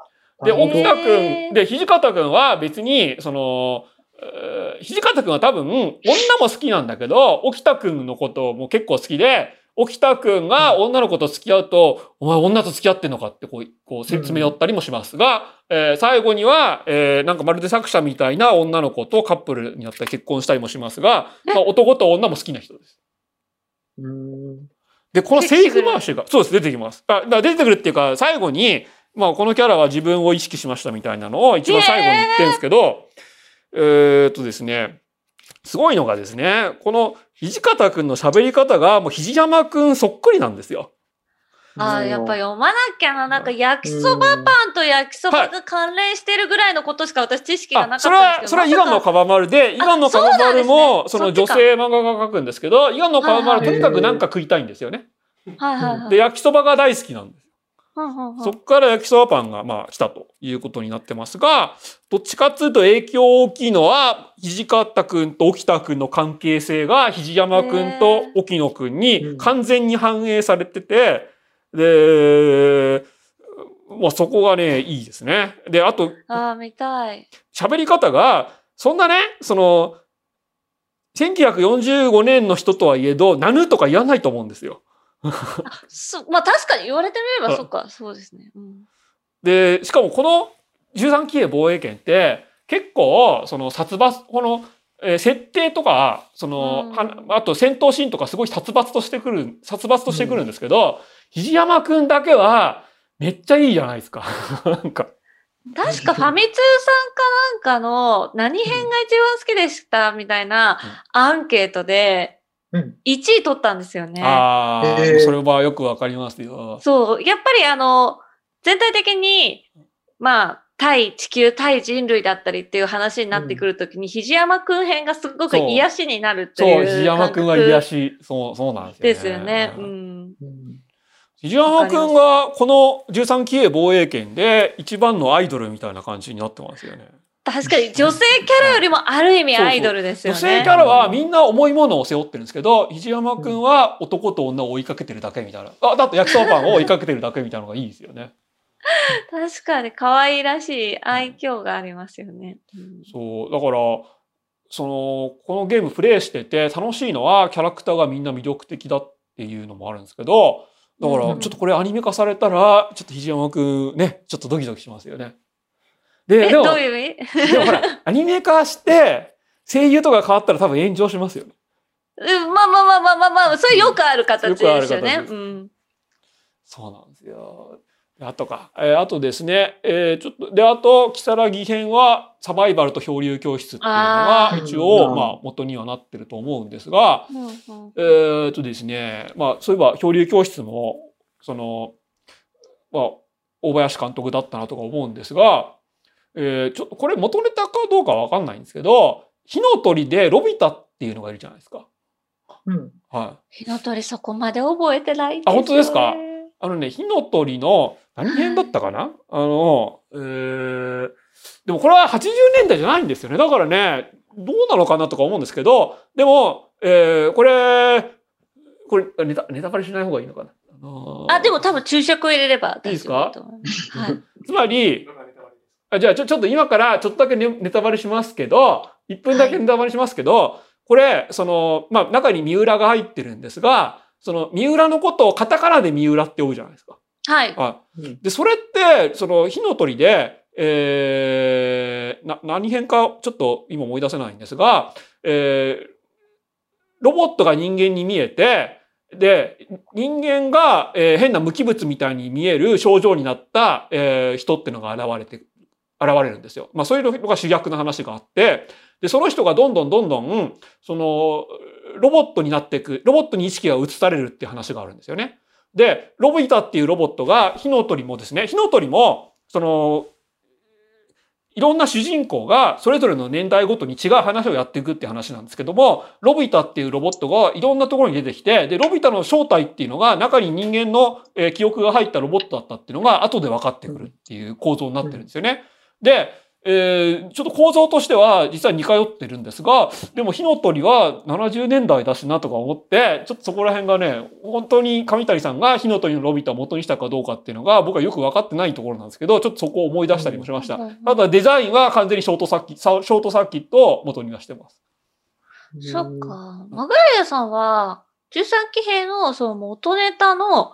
るほど沖田くへーん、で、土方くんは別に、その、えー土方くんは多分、女も好きなんだけど、沖田くんのことも結構好きで、沖田くんが女の子と付き合うと、お前女と付き合ってんのかってこう、こう、説明寄ったりもしますが、えー最後には、えーなんかまるで作者みたいな女の子とカップルになって結婚したりもしますが、まあ、男と女も好きな人です。うん。で、このセリフ回しが、そうです、出てきます。あ、だ出てくるっていうか、最後に、まあ、このキャラは自分を意識しましたみたいなのを一番最後に言ってるんですけど、えーっとですね、すごいのがですね、この土方くんの喋り方がもう肘山くんそっくりなんですよ。あーやっぱ読まなきゃな。なんか焼きそばパンと焼きそばが関連してるぐらいのことしか私知識がなかあ、それは、ったんですけど。それは伊賀のかばまるで、伊賀のかばまるも、その女そうなんですねそっちか性漫画家が書くんですけど、伊賀のかばまるははいはいとにかくなんか食いたいんですよね。はいはいはい。で、焼きそばが大好きなんです。そっから焼きそばパンがまあ来たということになってますが、どっちかっていうと影響大きいのは、土方くんと沖田くんの関係性が、肘山くんと沖野くんに完全に反映されてて、で、まあそこがね、いいですね。で、あと、ああ、見たい。喋り方が、そんなね、その、1945年の人とはいえど、なぬとか言わないと思うんですよ。そまあ確かに言われてみればあそっか、そうですね。うんで、しかもこの13期兵防衛権って結構その殺伐、この、えー設定とか、その、うんはあと戦闘シーンとかすごい殺伐としてくる、殺伐としてくるんですけど、肘山くんだけはめっちゃいいじゃないですか。[LAUGHS] なんか。確かファミ通さんかなんかの何編が一番好きでしたみたいなアンケートでうん1位取ったんですよね。ああ、それはよくわかりますよ。そう。やっぱりあの、全体的に、まあ、対地球、対人類だったりっていう話になってくるときに、肘山くん編がすごくそう癒しになるってそ、いうう。肘山くんは癒し、そう、そうなんですよね。ですよね。ううんん。うん藤山くんがこの13期 A 防衛権で一番のアイドルみたいな感じになってますよね。確かに女性キャラよりもある意味アイドルですよ女ね。性キャラはみんな重いものを背負ってるんですけど、藤山くんは男と女を追いかけてるだけみたいな。あ、だと焼きそばパンを追いかけてるだけみたいなのがいいですよね。確かに可愛らしい愛嬌がありますよね。うんそう、だから、その、このゲームプレイしてて楽しいのはキャラクターがみんな魅力的だっていうのもあるんですけど、だからうんちょっとこれアニメ化されたら、ちょっと藤山くんね、ちょっとドキドキしますよね。で、え、でも、どういう意味？でもほら、アニメ化して、声優とか変わったら多分炎上しますよね。うん、まあまあまあまあまあまあ、それよくある形ですよよくあねる。形うん。そうなんですよ。であとか、えーあとですね、えーちょっと、で、あと、木更木編はサバイバルと漂流教室っていうのが一応、うんまあ、元にはなってると思うんですが、うんうんえーっとですね、まあ、そういえば漂流教室も、その、まあ、大林監督だったなとか思うんですが、えーちょっとこれ元ネタかどうかわかんないんですけど、火の鳥でロビタっていうのがいるじゃないですか。うん。はい。火の鳥そこまで覚えてないんあ本当ですか？よねあのね、火の鳥の、何編だったかな？あの、えー、でもこれは80年代じゃないんですよね。だからね、どうなのかなとか思うんですけど、でも、えー、これ、これ、ネタ、ネタバレしない方がいいのかな？あのーあ、でも多分注釈を入れればいいですか大丈夫だと思いますはい。[LAUGHS] つまり、あじゃあちょ、ちょっと今からちょっとだけネネタバレしますけど、1分だけネタバレしますけど、これ、その、まあ、中に三浦が入ってるんですが、その、三浦のことをカタカナで三浦って呼ぶじゃないですか。はい。で、それって、その、火の鳥で、えー、な、何編かちょっと今思い出せないんですが、えー、ロボットが人間に見えて、で、人間が、えー変な無機物みたいに見える症状になった、えー人ってのが現れて、現れるんですよ。まあそういうのが主役の話があって、で、その人がどんどんどんどん、その、ロボットになっていく、ロボットに意識が移されるっていう話があるんですよね。で、ロビタっていうロボットが、火の鳥もですね、火の鳥も、その、いろんな主人公がそれぞれの年代ごとに違う話をやっていくって話なんですけども、ロビタっていうロボットがいろんなところに出てきて、で、ロビタの正体っていうのが中に人間の、記憶が入ったロボットだったっていうのが後で分かってくるっていう構造になってるんですよね。で、えーちょっと構造としては実は似通ってるんですが、でも火の鳥は70年代だしなとか思って、ちょっとそこら辺がね、本当に上谷さんが火の鳥のロビタを元にしたかどうかっていうのが僕はよく分かってないところなんですけど、ちょっとそこを思い出したりもしました。うんただデザインは完全にショートサーキット、ショートサーキットを元にはしてます。そっか。マグレアさんは、13期兵のその元ネタの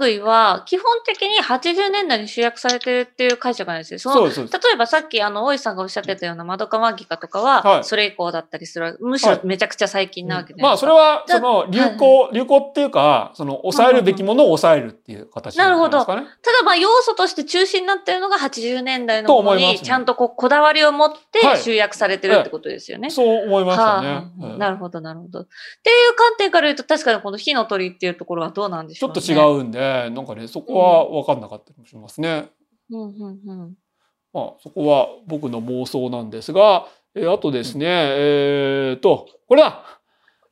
類は、基本的に80年代に集約されてるっていう解釈なんですよ。その例えばさっき、あの、大石さんがおっしゃってたようなマドカマギカとかは、はいそれ以降だったりする。むしろめちゃくちゃ最近なわけじゃまあ、ないですか。それは、その、流行、流行っていうか、その、抑えるべきものを抑えるっていう形なんじゃないですかね。ただまあ要素として中心になってるのが80年代のとものに、ちゃんとこうこだわりを持ってはい集約されてるってことですよね。そう思いましたはあね。はあうんなるほど、なるほど。っていう観点から言うと、確かにこの火の鳥っていうところはどうなんでしょうね。ちょっと違うんで、なんかね、そこは分かんなかったりもしますね。うん。うん、うん、うん。まあ、そこは僕の妄想なんですが、えーあとですね、えーと、これだ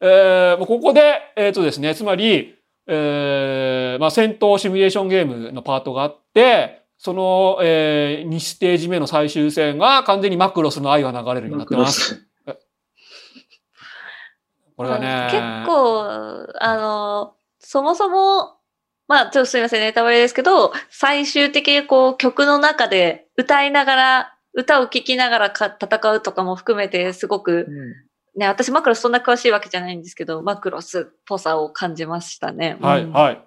えーまあここで、えーとですね、つまり、えーまあ、戦闘シミュレーションゲームのパートがあって、その、え2ステージ目の最終戦が完全にマクロスの愛が流れるようになってます。これがね。結構、あの、そもそも、まあ、ちょっとすみません、ネタバレですけど、最終的にこう曲の中で歌いながら、歌を聴きながらか戦うとかも含めて、すごく、ね、私マクロスそんな詳しいわけじゃないんですけど、マクロスっぽさを感じましたね。はい、うんはい。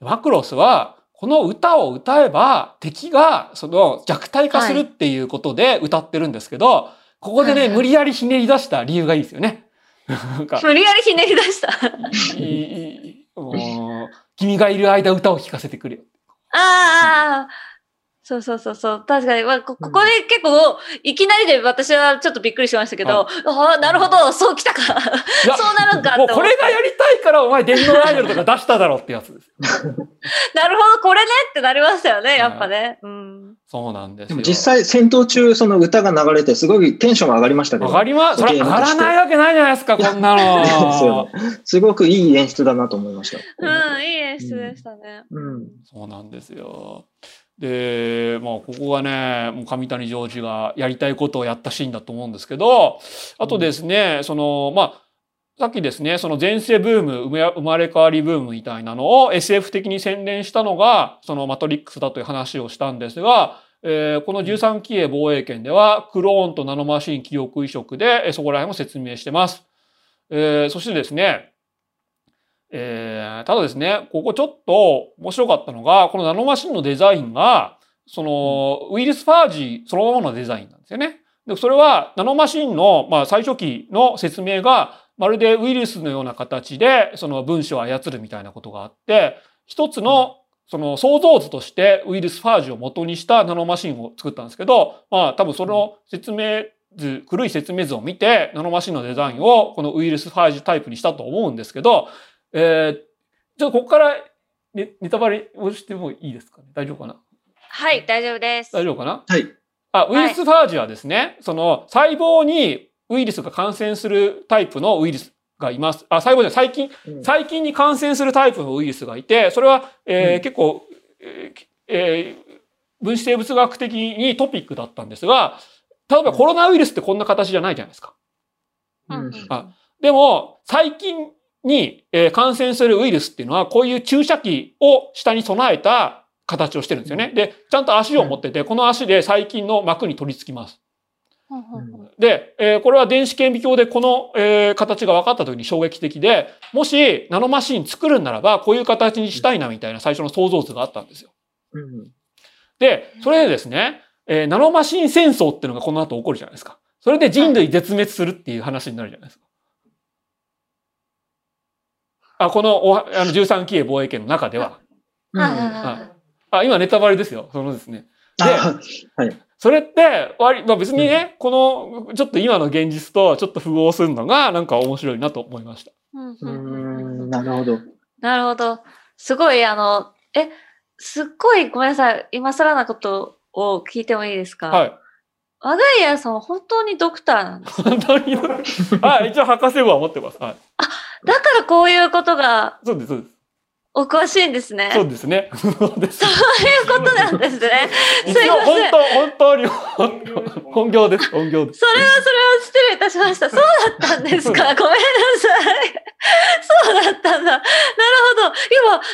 マクロスは、この歌を歌えば敵がその弱体化するっていうことで歌ってるんですけど、ここでね、はいはい無理やりひねり出した理由がいいですよね。[LAUGHS] 無理やりひねり出した。いいいいもう君がいる間歌を聴かせてくれ。ああ、そうそうそうそう。確かに、まあ、こここで結構、いきなりで私はちょっとびっくりしましたけど、ああ、なるほど、そうきたか。[LAUGHS] そうなるんかもうこれがやりたいからお前電脳アイドルとか出しただろってやつですよ。[LAUGHS] なるほど、これねってなりましたよね、やっぱね。うん。うんそうなんですよ。でも実際戦闘中その歌が流れてすごいテンションが上がりましたけど。上がります。それ上がらないわけないじゃないですか、こんなの。すごくいい演出だなと思いました。うん、いい演出でしたね。うん。そうなんですよ。で、まあ、ここがね、もう上谷ジョージがやりたいことをやったシーンだと思うんですけど、あとですね、その、まあ、さっきですね、その前世ブーム、生まれ変わりブームみたいなのを SF 的に洗練したのが、そのマトリックスだという話をしたんですが、えーこの13期鋭防衛圏では、クローンとナノマシン記憶移植で、えーそこら辺も説明してます。えーそしてですね、えーただですね、ここちょっと面白かったのが、このナノマシンのデザインが、その、ウイルスファージそのままのデザインなんですよね。で、それはナノマシンの、まあ、最初期の説明が、まるでウイルスのような形で、その文章を操るみたいなことがあって、一つの、その想像図としてウイルスファージを元にしたナノマシンを作ったんですけど、まあ多分その説明図、古い説明図を見て、ナノマシンのデザインをこのウイルスファージタイプにしたと思うんですけど、えー、ちょっとここからネネタバレをしてもいいですかね？大丈夫かな？はい、大丈夫です。大丈夫かな？はい。あ、ウイルスファージはですね、その細胞にウイルスが感染するタイプのウイルスがいます。あ、細胞じゃない、細菌、うん細菌に感染するタイプのウイルスがいて、それは、えーうん結構、えーえー分子生物学的にトピックだったんですが、例えばコロナウイルスってこんな形じゃないじゃないですか。うんうんあでも、細菌にえー感染するウイルスっていうのは、こういう注射器を下に備えた形をしてるんですよね。で、ちゃんと足を持ってて、この足で細菌の膜に取り付きます。で、えーこれは電子顕微鏡でこの、えー形が分かった時に衝撃的で、もしナノマシン作るんならば、こういう形にしたいなみたいな最初の想像図があったんですよ。うん。で、それでですね、えーナノマシン戦争っていうのがこの後起こるじゃないですか。それで人類絶滅するっていう話になるじゃないですか。あ、このおあの13期鋭防衛圏の中では。はいはいはいあ、今ネタバレですよ。そのですね。であはい。それって、割、まあ別にね、この、ちょっと今の現実とちょっと符合するのが、なんか面白いなと思いました。うんなるほど。なるほど。すごい、あの、え、すっごいごめんなさい。今更なことを聞いてもいいですか？はい。我が家さんは本当にドクターなんです。本当に？[LAUGHS] はい、一応博士号は持ってます。はい。だからこういうことがそうです、そうです。お詳しいんですね。そうですね。そうです。そういうことなんですね。一すいま応、せん本当、本当に、本業です、本業です。それはそれは失礼いたしました。そうだったんですか？ごめんなさい。そうだったんだ。なるほど。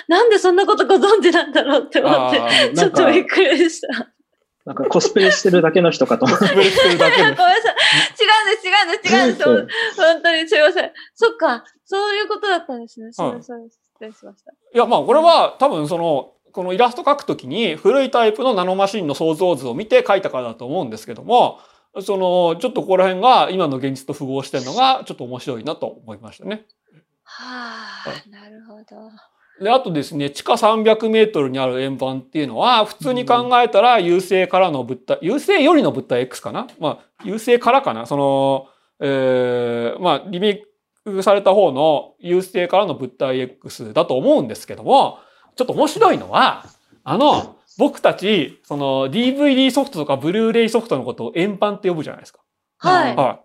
今、なんでそんなことご存知なんだろうって思って、ちょっとびっくりした。なんかコスプレしてるだけの人かと思って。滑りしてるだけ [LAUGHS] ごめんなでさい。違うんです、違うんです、違うんです。本当にすいません。そっか、そういうことだったんですね。すいません、失礼しました。いや、まあ、これは多分その、このイラスト描くときに古いタイプのナノマシンの想像図を見て描いたからだと思うんですけども、その、ちょっとここら辺が今の現実と符合してるのがちょっと面白いなと思いましたね。はあ、なるほど。で、あとですね、地下300メートルにある円盤っていうのは、普通に考えたら、優勢からの物体、優勢よりの物体 X かな？まあ、優勢からかな？その、えー、まあ、リメイクされた方の優勢からの物体 X だと思うんですけども、ちょっと面白いのは、あの、僕たち、その DVD ソフトとかブルーレイソフトのことを円盤って呼ぶじゃないですか。はい。は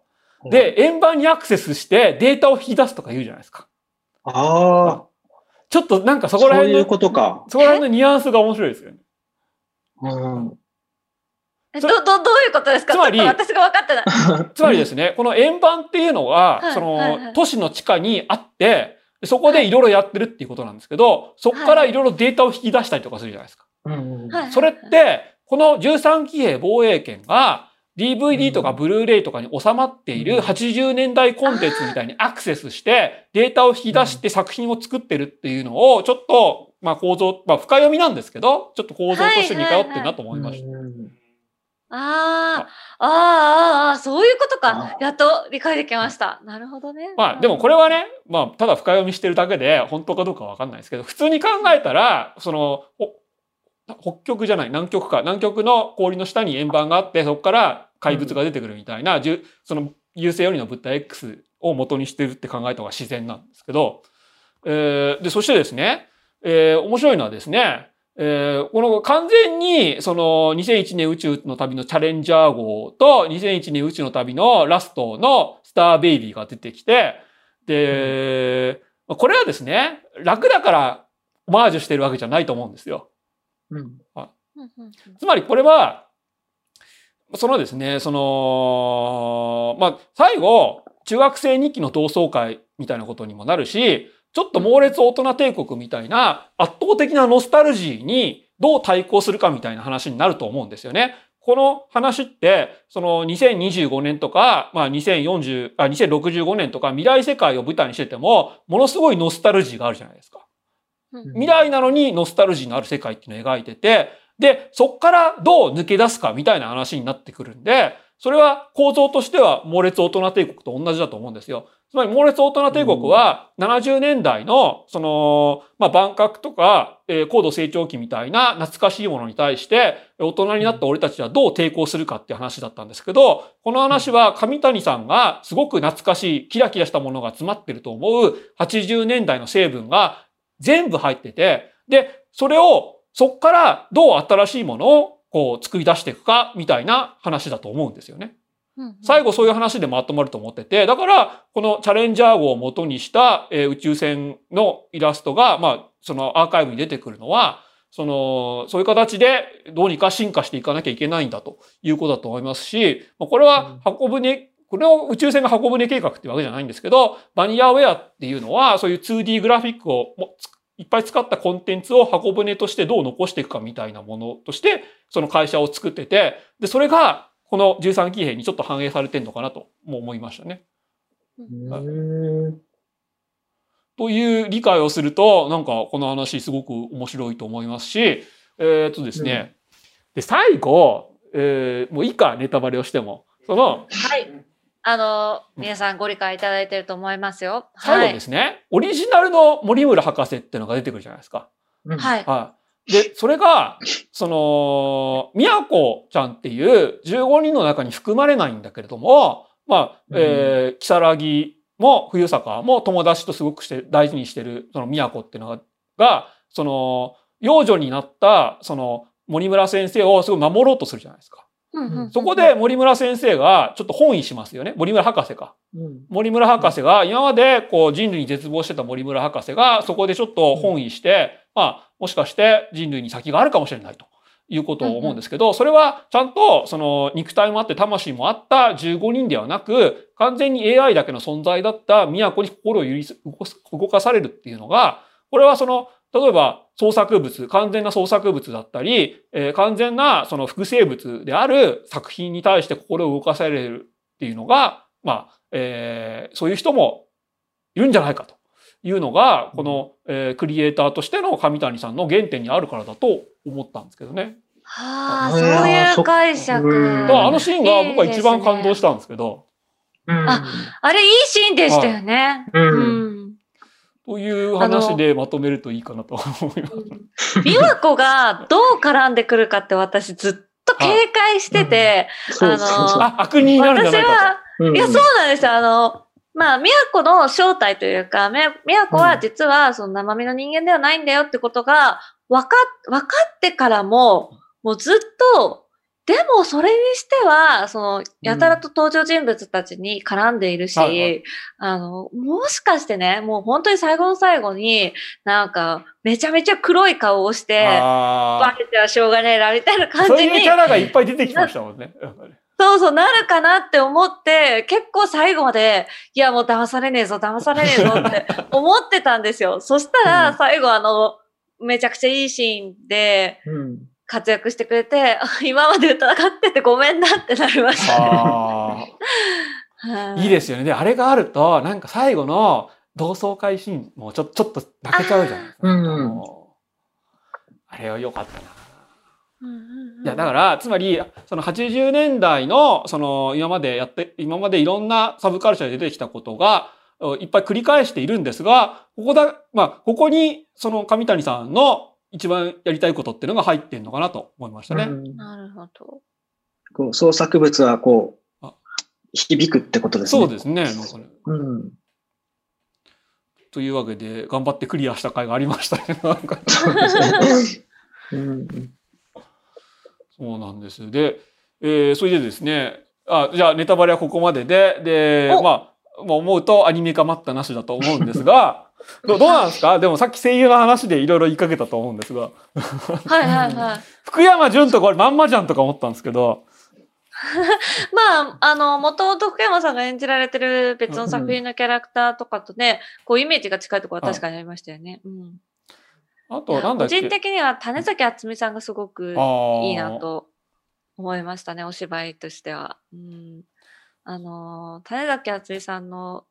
い。で、円盤にアクセスしてデータを引き出すとか言うじゃないですか。ああ、ちょっとなんかそこそうら辺の、いうことか。そこら辺のニュアンスが面白いですよね。うん。ど、ど、どういうことですか？つまり私が分かってない。[LAUGHS] つまりですね、この円盤っていうのは、はいそはいはい。の都市の地下にあって、そこでいろいろやってるっていうことなんですけど、そこからいろいろデータを引き出したりとかするじゃないですか。それって、この13騎兵防衛権が DVD とかブルーレイとかに収まっているうん80年代コンテンツみたいにアクセスしてデータを引き出して作品を作ってるっていうのをちょっと、まあ構造、まあ深読みなんですけど、ちょっと構造として似通ってるなと思いました。うんああ、ああ、ああ、そういうことかあ。やっと理解できました。なるほどね。まあでもこれはね、まあただ深読みしてるだけで本当かどうかわかんないですけど、普通に考えたら、その、ほ北極じゃない、南極か。南極の氷の下に円盤があって、そこから怪物が出てくるみたいな、じゅその優勢よりの物体 X を元にしてるって考えた方が自然なんですけど、えーで、そしてですね、えー面白いのはですね、えーこの完全に、その2001年宇宙の旅のチャレンジャー号と2001年宇宙の旅のラストのスターベイビーが出てきて、で、これはですね、楽だからオマージュしてるわけじゃないと思うんですよ。うん。うんうんうんつまりこれは、そのですね、その、まあ、最後、中学生日記の同窓会みたいなことにもなるし、ちょっと猛烈大人帝国みたいな圧倒的なノスタルジーにどう対抗するかみたいな話になると思うんですよね。この話って、その2025年とか、まあ2040、あ、2065年とか未来世界を舞台にしてても、ものすごいノスタルジーがあるじゃないですか。うん未来なのにノスタルジーのある世界っていうのを描いてて、で、そっからどう抜け出すかみたいな話になってくるんで、それは構造としては猛烈大人帝国と同じだと思うんですよ。つまり猛烈大人帝国は70年代の、その、まあ、万博とか、えー高度成長期みたいな懐かしいものに対して、大人になった俺たちはどう抵抗するかっていう話だったんですけど、この話は上谷さんがすごく懐かしい、キラキラしたものが詰まってると思う80年代の成分が全部入ってて、で、それを、そっからどう新しいものをこう作り出していくかみたいな話だと思うんですよね。うん最後そういう話でまとまると思ってて、だから、このチャレンジャー号を元にした、えー宇宙船のイラストが、まあ、そのアーカイブに出てくるのは、その、そういう形でどうにか進化していかなきゃいけないんだということだと思いますし、まあこれは箱舟、これを宇宙船が箱舟計画ってわけじゃないんですけど、バニアウェアっていうのは、そういう 2D グラフィックをいっぱい使ったコンテンツを箱舟としてどう残していくかみたいなものとして、その会社を作ってて、で、それが、この13騎兵にちょっと反映されてるのかなとも思いましたね。うんという理解をすると、なんかこの話すごく面白いと思いますし、えーっとですね、で、最後、えーもういいか、ネタバレをしても。その、はい。あの、皆さんご理解いただいてると思いますよ。はい最後で。すね、オリジナルの森村博士っていうのが出てくるじゃないですか。うんはい。はい。で、それが、その、みやこちゃんっていう15人の中に含まれないんだけれども、まあ、えー、木更木も冬坂も友達とすごくして大事にしてる、そのみやこっていうのが、が、その、幼女になった、その、森村先生をすごい守ろうとするじゃないですか。うんうんうんそこで、森村先生がちょっと本意しますよね。森村博士か。うん。森村博士が、今までこう人類に絶望してた森村博士が、そこでちょっと本意して、まあ、もしかして人類に先があるかもしれないと。いうことを思うんですけど、それはちゃんとその肉体もあって魂もあった15人ではなく、完全に AI だけの存在だった都に心を動かされるっていうのが、これはその、例えば創作物、完全な創作物だったり、えー完全なその複製物である作品に対して心を動かされるっていうのが、まあ、えーそういう人もいるんじゃないかというのが、この、えークリエイターとしての上谷さんの原点にあるからだと思ったんですけどね。はあ、あそういう解釈。うんだからあのシーンが僕は一番感動したんですけど、うんああれいいシーンでしたよね。ううんん。という話でまとめるといいかなと思います。美和子がどう絡んでくるかって私ずっと警戒してて、そうそうそう。あ、悪人になるんじゃないか私は、うん。いや、そうなんですよ。あの、まあ、宮子の正体というか、み宮子は実は、その生身の人間ではないんだよってことが、わか、わかってからも、もうずっと、でもそれにしては、その、やたらと登場人物たちに絡んでいるし、はいはいあの、もしかしてね、もう本当に最後の最後に、なんか、めちゃめちゃ黒い顔をして、あバレてはしょうがねえな、みたいなあ。感じにそういうキャラがいっぱい出てきましたもんね。そうそう、なるかなって思って、結構最後まで、いや、もう騙されねえぞ、騙されねえぞって [LAUGHS] 思ってたんですよ。そしたうら、ん最後あの、めちゃくちゃいいシーンでうん活躍してくれて、あ [LAUGHS] 今まで疑っててごめんなってなりました。あ [LAUGHS] はあ。いいですよね。で、あれがあると、なんか最後の同窓会シーンもちょちょっと泣けちゃうじゃないですか。うんもうあれは良かったな。いや、だから、つまり、その80年代の、その、今までやって、今までいろんなサブカルチャーで出てきたことが、いっぱい繰り返しているんですが、ここだ、まあ、ここに、その上谷さんの一番やりたいことっていうのが入ってんのかなと思いましたね。うんなるほど。こう創作物はこうあ、響くってことですね。そうですね。なんかねうん。というわけで、頑張ってクリアした回がありましたね。[LAUGHS] なんかそうですね。[LAUGHS] うんそうなんです。で、えーそれでですね、あ、じゃあネタバレはここまでで、で、おまあ、まあ思うとアニメ化待ったなしだと思うんですが、どうなんですか？[LAUGHS] でもさっき声優の話でいろいろ言いかけたと思うんですが、はいはいはい。[LAUGHS] 福山潤とこれまんまじゃんとか思ったんですけど、[LAUGHS] まあ、あの、もともと福山さんが演じられてる別の作品のキャラクターとかとね、こうイメージが近いところは確かにありましたよね。うん。あとなんだっけ？個人的には種崎敦美さんがすごくいいなと思いましたね、お芝居としては。うん。あの、種崎敦美さんの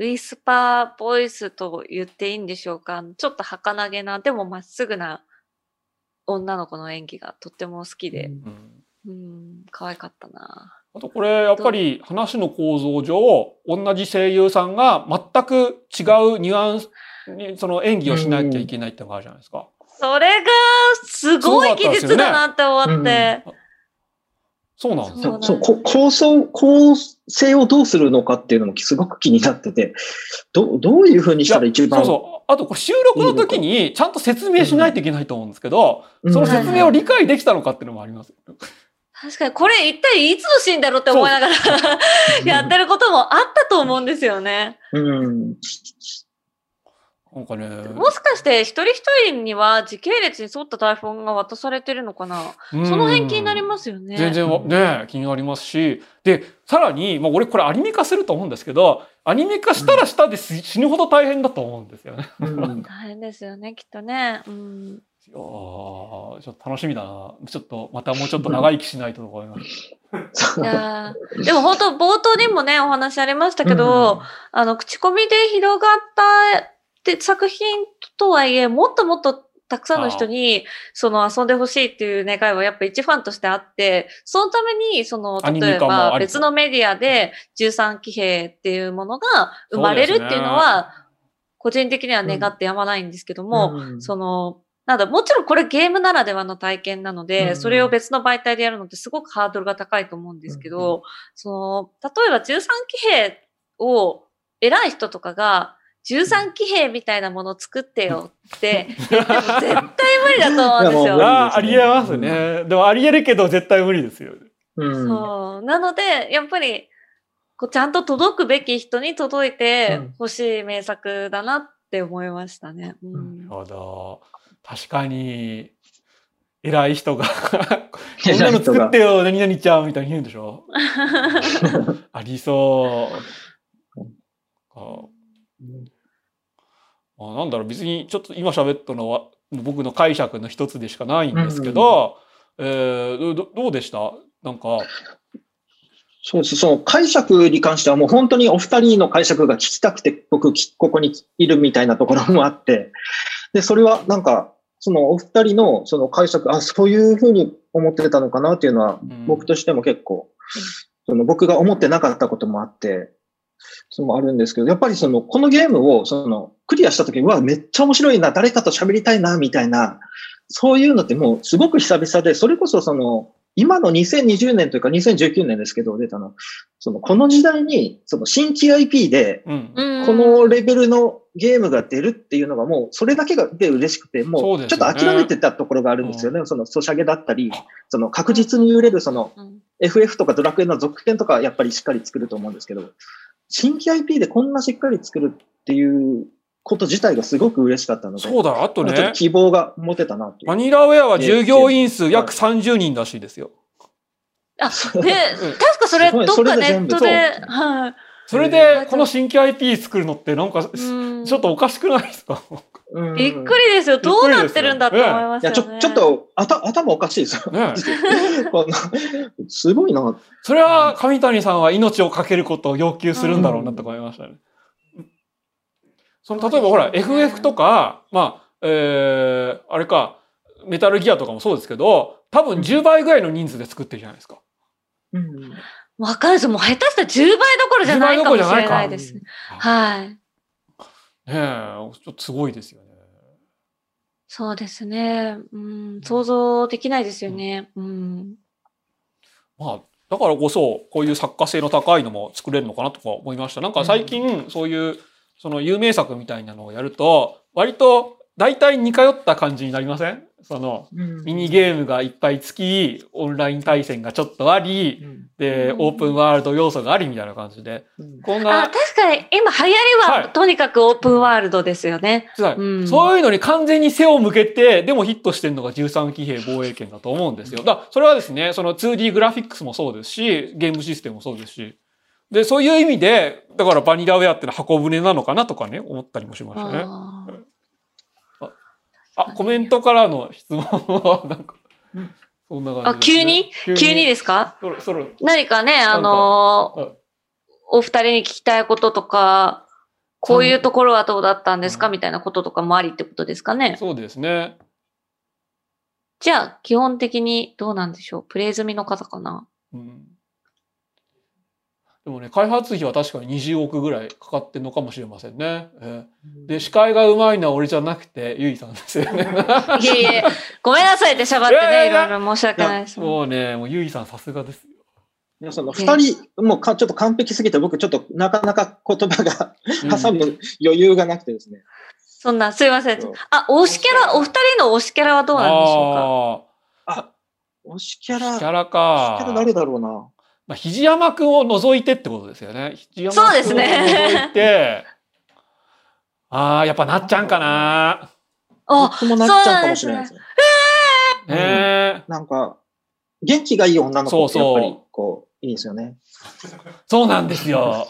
ウィスパーボイスと言っていいんでしょうか？ちょっと儚げな、でもまっすぐな女の子の演技がとっても好きで、うんうん、可愛かったな。あとこれやっぱり話の構造上同じ声優さんが全く違うニュアンスにその演技をしなきゃいけないってのがあるじゃないですか。それがすごい技術だなって思って。そうなんですよ。そう構想、構成をどうするのかっていうのもすごく気になってて、どどういうふうにしたら一番そうそう。あとこれ収録の時にちゃんと説明しないといけないと思うんですけど、うんその説明を理解できたのかっていうのもあります。確かに、これ一体いつのシーンだろうって思いながら [LAUGHS] やってることもあったと思うんですよね。うん。なんかね。もしかして一人一人には時系列に沿った台本が渡されてるのかな？その辺気になりますよね。全然わね気になりますしでさらに、まあ、俺これアニメ化すると思うんですけどアニメ化したらしたで死ぬほど大変だと思うんですよね。うん [LAUGHS] 大変ですよね、きっとね。うん。いやーちょっと楽しみだなちょっとまたもうちょっと長生きしないとと思います。いやーでも本当冒頭にもね、お話ありましたけど、あの、口コミで広がったって作品とはいえ、もっともっとたくさんの人に、その遊んでほしいっていう願いはやっぱ一ファンとしてあって、そのために、その、例えば別のメディアで13騎兵っていうものが生まれるっていうのは、個人的には願ってやまないんですけども、うん。その、なんだ、もちろんこれゲームならではの体験なので、うん。それを別の媒体でやるのってすごくハードルが高いと思うんですけど、うん。その、例えば13騎兵を偉い人とかが、13騎兵みたいなものを作ってよって言っても絶対無理だと思うんですいやもう無理よ。あーありえますね。でもありえるけど絶対無理ですよ。うんそう。なので、やっぱり、こうちゃんと届くべき人に届いてほしい名作だなって思いましたね。うんなるほど。確かに、偉い人が、[LAUGHS] こんなの作ってよ、何々ちゃんみたいに言うんでしょ？[LAUGHS] ありそう。ああなんだろう、別にちょっと今喋ったのは僕の解釈の一つでしかないんですけど、えーどどうでした？なんか、そうです。その解釈に関してはもう本当にお二人の解釈が聞きたくて僕きここにいるみたいなところもあって、で、それはなんか、そのお二人のその解釈、あ、そういうふうに思ってたのかなっていうのはうん。僕としても結構、その僕が思ってなかったこともあって、それもあるんですけど、やっぱりその、このゲームをそのクリアした時に、うわ、めっちゃ面白いな、誰かと喋りたいな、みたいな、そういうのってもうすごく久々で、それこそその、今の2020年というか2019年ですけど、出たの。その、この時代に、その新規 IP で、このレベルのゲームが出るっていうのがもう、それだけがで嬉しくて、そもう、ちょっと諦めてたところがあるんですよね。その、ソシャゲだったり、その、確実に売れる、その、うん FF とかドラクエの続編とかやっぱりしっかり作ると思うんですけど、新規 IP でこんなしっかり作るっていうこと自体がすごく嬉しかったので、そうだ、あとねと、希望が持てたなっていう。バニラウェアは従業員数約30人らしいですよ。あ、で、うん確かそれどっかネットで、はい。それうんで、この新規 IP 作るのってなんか、うんちょっとおかしくないですか？うんびっくりですよ。どうなってるんだって思いますいや、よね。ちょ、ちょっと、あた、頭おかしいですよ。ね [LAUGHS] すごいな。それは上谷さんは命をかけることを要求するんだろうなと思いましたね。その例えばほら、FF とか、まあ、えー、あれか、メタルギアとかもそうですけど、多分10倍ぐらいの人数で作ってるじゃないですか。うんわかるです。もう下手したら10倍どころじゃないかもしれないです。はい。ねえ、ちょっとすごいですよね。そうですね。うん、想像できないですよね。うん。まあ、だからこそ、こういう作家性の高いのも作れるのかなとか思いました。なんか最近、そういう、その有名作みたいなのをやると、割と大体似通った感じになりません？その、うん。ミニゲームがいっぱいつき、オンライン対戦がちょっとあり、でう、ん。オープンワールド要素がありみたいな感じで、うん。こんあ、な、確かに今流行りは、はい。とにかくオープンワールドですよね。うん。そういうのに完全に背を向けて、でもヒットしてるのが13騎兵防衛権だと思うんですよ。だからそれはですね、その 2D グラフィックスもそうですし、ゲームシステムもそうですし、で、そういう意味で、だからバニラウェアってのは箱舟なのかなとかね、思ったりもしましたね。あコメントからの質問は、なんか、そんな感あ、じね、急に？急に。ですか？そろ何かね、あのーはい。お二人に聞きたいこととか、こういうところはどうだったんですか？みたいなこととかもありってことですかね？そうですね。じゃあ、基本的にどうなんでしょう？プレイ済みの方かな？うん。でもね、開発費は確かに20億ぐらいかかってんのかもしれませんね。ええで、司会がうまいのは俺じゃなくて、ゆいさんですよね。[LAUGHS] いえいえ、ごめんなさいってしゃばってね、いろいろ申し訳ないです。もうね、もうゆいさんさすがですよ。いやその二人、もうかちょっと完璧すぎて、僕ちょっとなかなか言葉が挟む余裕がなくてですね。そんな、すいません。あ、推しキャラ、お二人の推しキャラはどうなんでしょうか？あ推しキャラ、あ、キャラ推しキャラか。誰だろうな。まあ、肘山くんを除いてってことですよね。肘山そうですくんをね除いて、[LAUGHS] ああ、やっぱなっちゃんかな。あ、僕もなっちゃうかもしれないですね。ねえ。なんか、元気がいい女の子ってやっぱり、こう、いいですよね。そうなんですよ。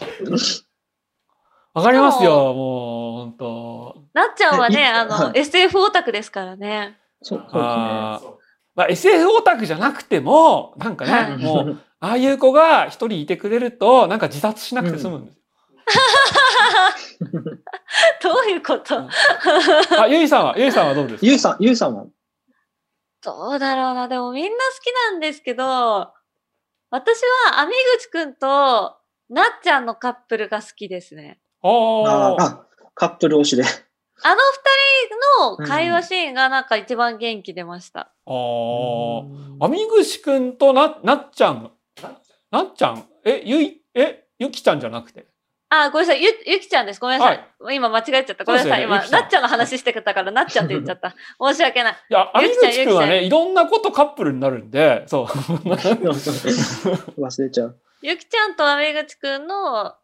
わかりますよ、もう、本当なっちゃんはね、あの、はい SF オタクですからね。そうそうですね。まあ、SF オタクじゃなくても、なんかね、はいもう、ああいう子が一人いてくれると、なんか自殺しなくて済むんですよ。[LAUGHS] どういうこと？あ、ゆいさんは、ゆいさんはどうですか？ゆうさん、ゆうさんは、どうだろうな。でもみんな好きなんですけど、私は、アミグチくんと、なっちゃんのカップルが好きですね。ああああ、カップル推しで。あの二人の会話シーンがなんか一番元気出ました。ああ。あみぐしくんとな、なっちゃん。なっちゃん？え、ゆい、え、ゆきちゃんじゃなくて？あ、ごめんなさい。ゆ、ゆきちゃんです。ごめんなさい。今間違えちゃった。ごめんなさい。ねゆきちゃんなっちゃんの話してたから、なっちゃんって言っちゃった。[LAUGHS] 申し訳ない。いや、あみゆきちゃんぐしくんはゆきちね、いろんなことカップルになるんで、そう。[LAUGHS] 忘れちゃう。ゆきちゃんとアミグチくんの、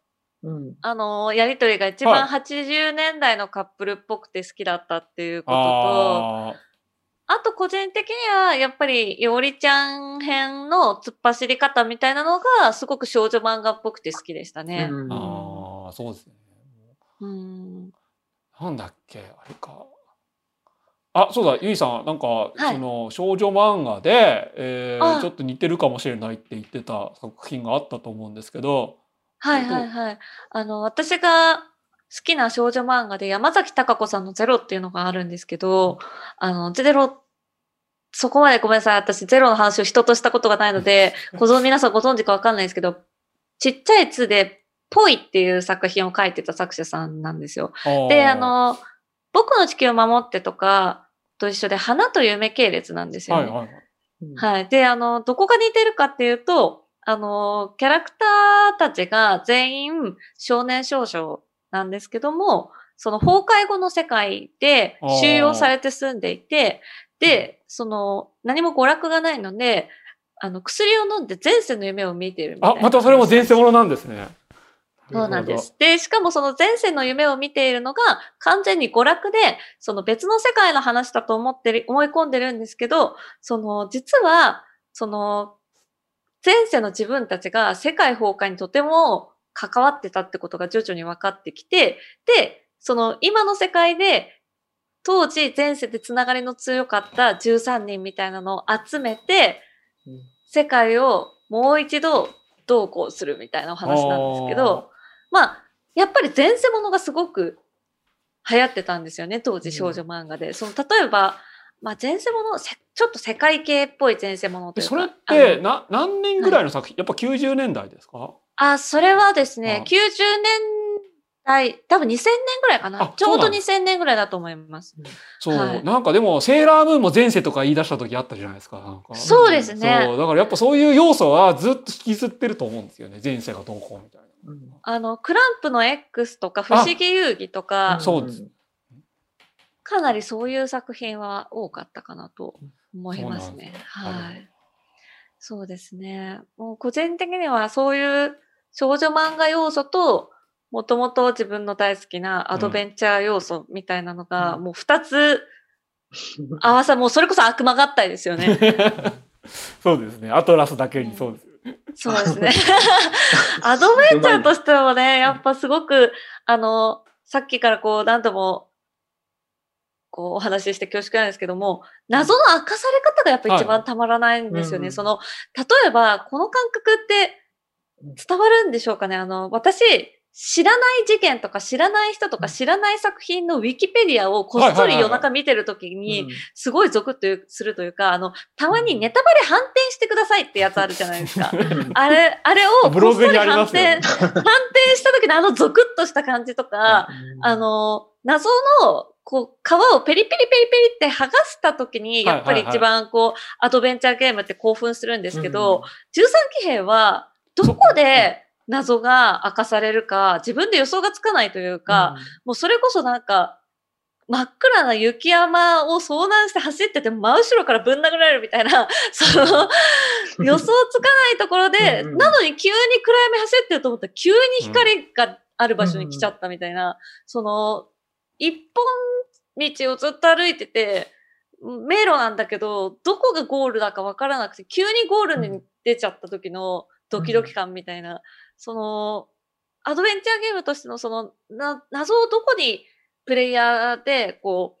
うん。あのやりとりが一番は80年代のカップルっぽくて好きだったっていうことと、ああと個人的にはやっぱりよりちゃん編の突っ走り方みたいなのがすごく少女漫画っぽくて好きでしたね。うんーあー、そうですね。うん。なんだっけ、あれか。あ、そうだ、ゆいさん、なんか、いその少女漫画で、えーあちょっと似てるかもしれないって言ってた作品があったと思うんですけど、はいはいはい。あの、私が好きな少女漫画で山崎隆子さんのゼロっていうのがあるんですけど、あの、ゼロ、そこまでごめんなさい。私ゼロの話を人としたことがないので、ご存、皆さんご存知かわかんないですけど、ちっちゃい図で、ぽいっていう作品を書いてた作者さんなんですよ。で、あ、の、僕の地球を守ってとかと一緒で、花と夢系列なんですよね。はいはいはい。はい。で、あの、どこが似てるかっていうと、あの、キャラクターたちが全員少年少女なんですけども、その崩壊後の世界で収容されて住んでいて、で、その、何も娯楽がないので、あの、薬を飲んで前世の夢を見ているみたいあ、な。またそれも前世ものなんですね。そうなんです。で、しかもその前世の夢を見ているのが完全に娯楽で、その別の世界の話だと思ってる、思い込んでるんですけど、その実は、その前世の自分たちが世界崩壊にとても関わってたってことが徐々に分かってきて、で、その今の世界で当時前世でつながりの強かった13人みたいなのを集めてうん、世界をもう一度どうこうするみたいなお話なんですけど、まあ、やっぱり前世ものがすごく流行ってたんですよね、当時少女漫画で。その例えば、まあ前世もの、せちょっと世界系っぽい前世ものというか。えそれってな何年ぐらいの作品、やっぱ90年代ですか？あ、それはですね、はい90年代、多分2000年ぐらいかな。あ。ちょうどそうなんで2000年ぐらいだと思います。そう、はい。なんかでもセーラームーンも前世とか言い出した時あったじゃないですかそうですね。そう。だからやっぱそういう要素はずっと引きずってると思うんですよね前世がどうこうみたいな。あの、クランプの X とか、不思議遊戯とか。そうですかなりそういう作品は多かったかなと思いますね。すはい。そうですね。もう個人的にはそういう少女漫画要素と、もともと自分の大好きなアドベンチャー要素みたいなのが、うんもう二つ合わさ、もうそれこそ悪魔合体ですよね。[LAUGHS] そうですね。アトラスだけにそうです。そうですね。[LAUGHS] アドベンチャーとしてもね、やっぱすごく、あの、さっきからこう何度も、こうお話しして恐縮なんですけども、謎の明かされ方がやっぱ一番たまらないんですよね。うんその、例えば、この感覚って伝わるんでしょうかね。あの、私、知らない事件とか知らない人とか知らない作品のウィキペディアをこっそり夜中見てるときに、すごいゾクッとするというか、あの、たまにネタバレ反転してくださいってやつあるじゃないですか。[LAUGHS] あれ、あれをこっそり反転、反転した時のあのゾクッとした感じとか、あの、謎の、こう、皮をペリペリペリペリって剥がした時に、やっぱり一番こう、アドベンチャーゲームって興奮するんですけど、13騎兵は、どこで謎が明かされるか、自分で予想がつかないというか、もうそれこそなんか、真っ暗な雪山を遭難して走ってて真後ろからぶん殴られるみたいな、[LAUGHS] その、予想つかないところで、なのに急に暗闇走ってると思ったら急に光がある場所に来ちゃったみたいな、その、一本道をずっと歩いてて、迷路なんだけど、どこがゴールだかわからなくて、急にゴールに出ちゃった時のドキドキ感みたいな、その、アドベンチャーゲームとしてのその、な、謎をどこにプレイヤーで、こう、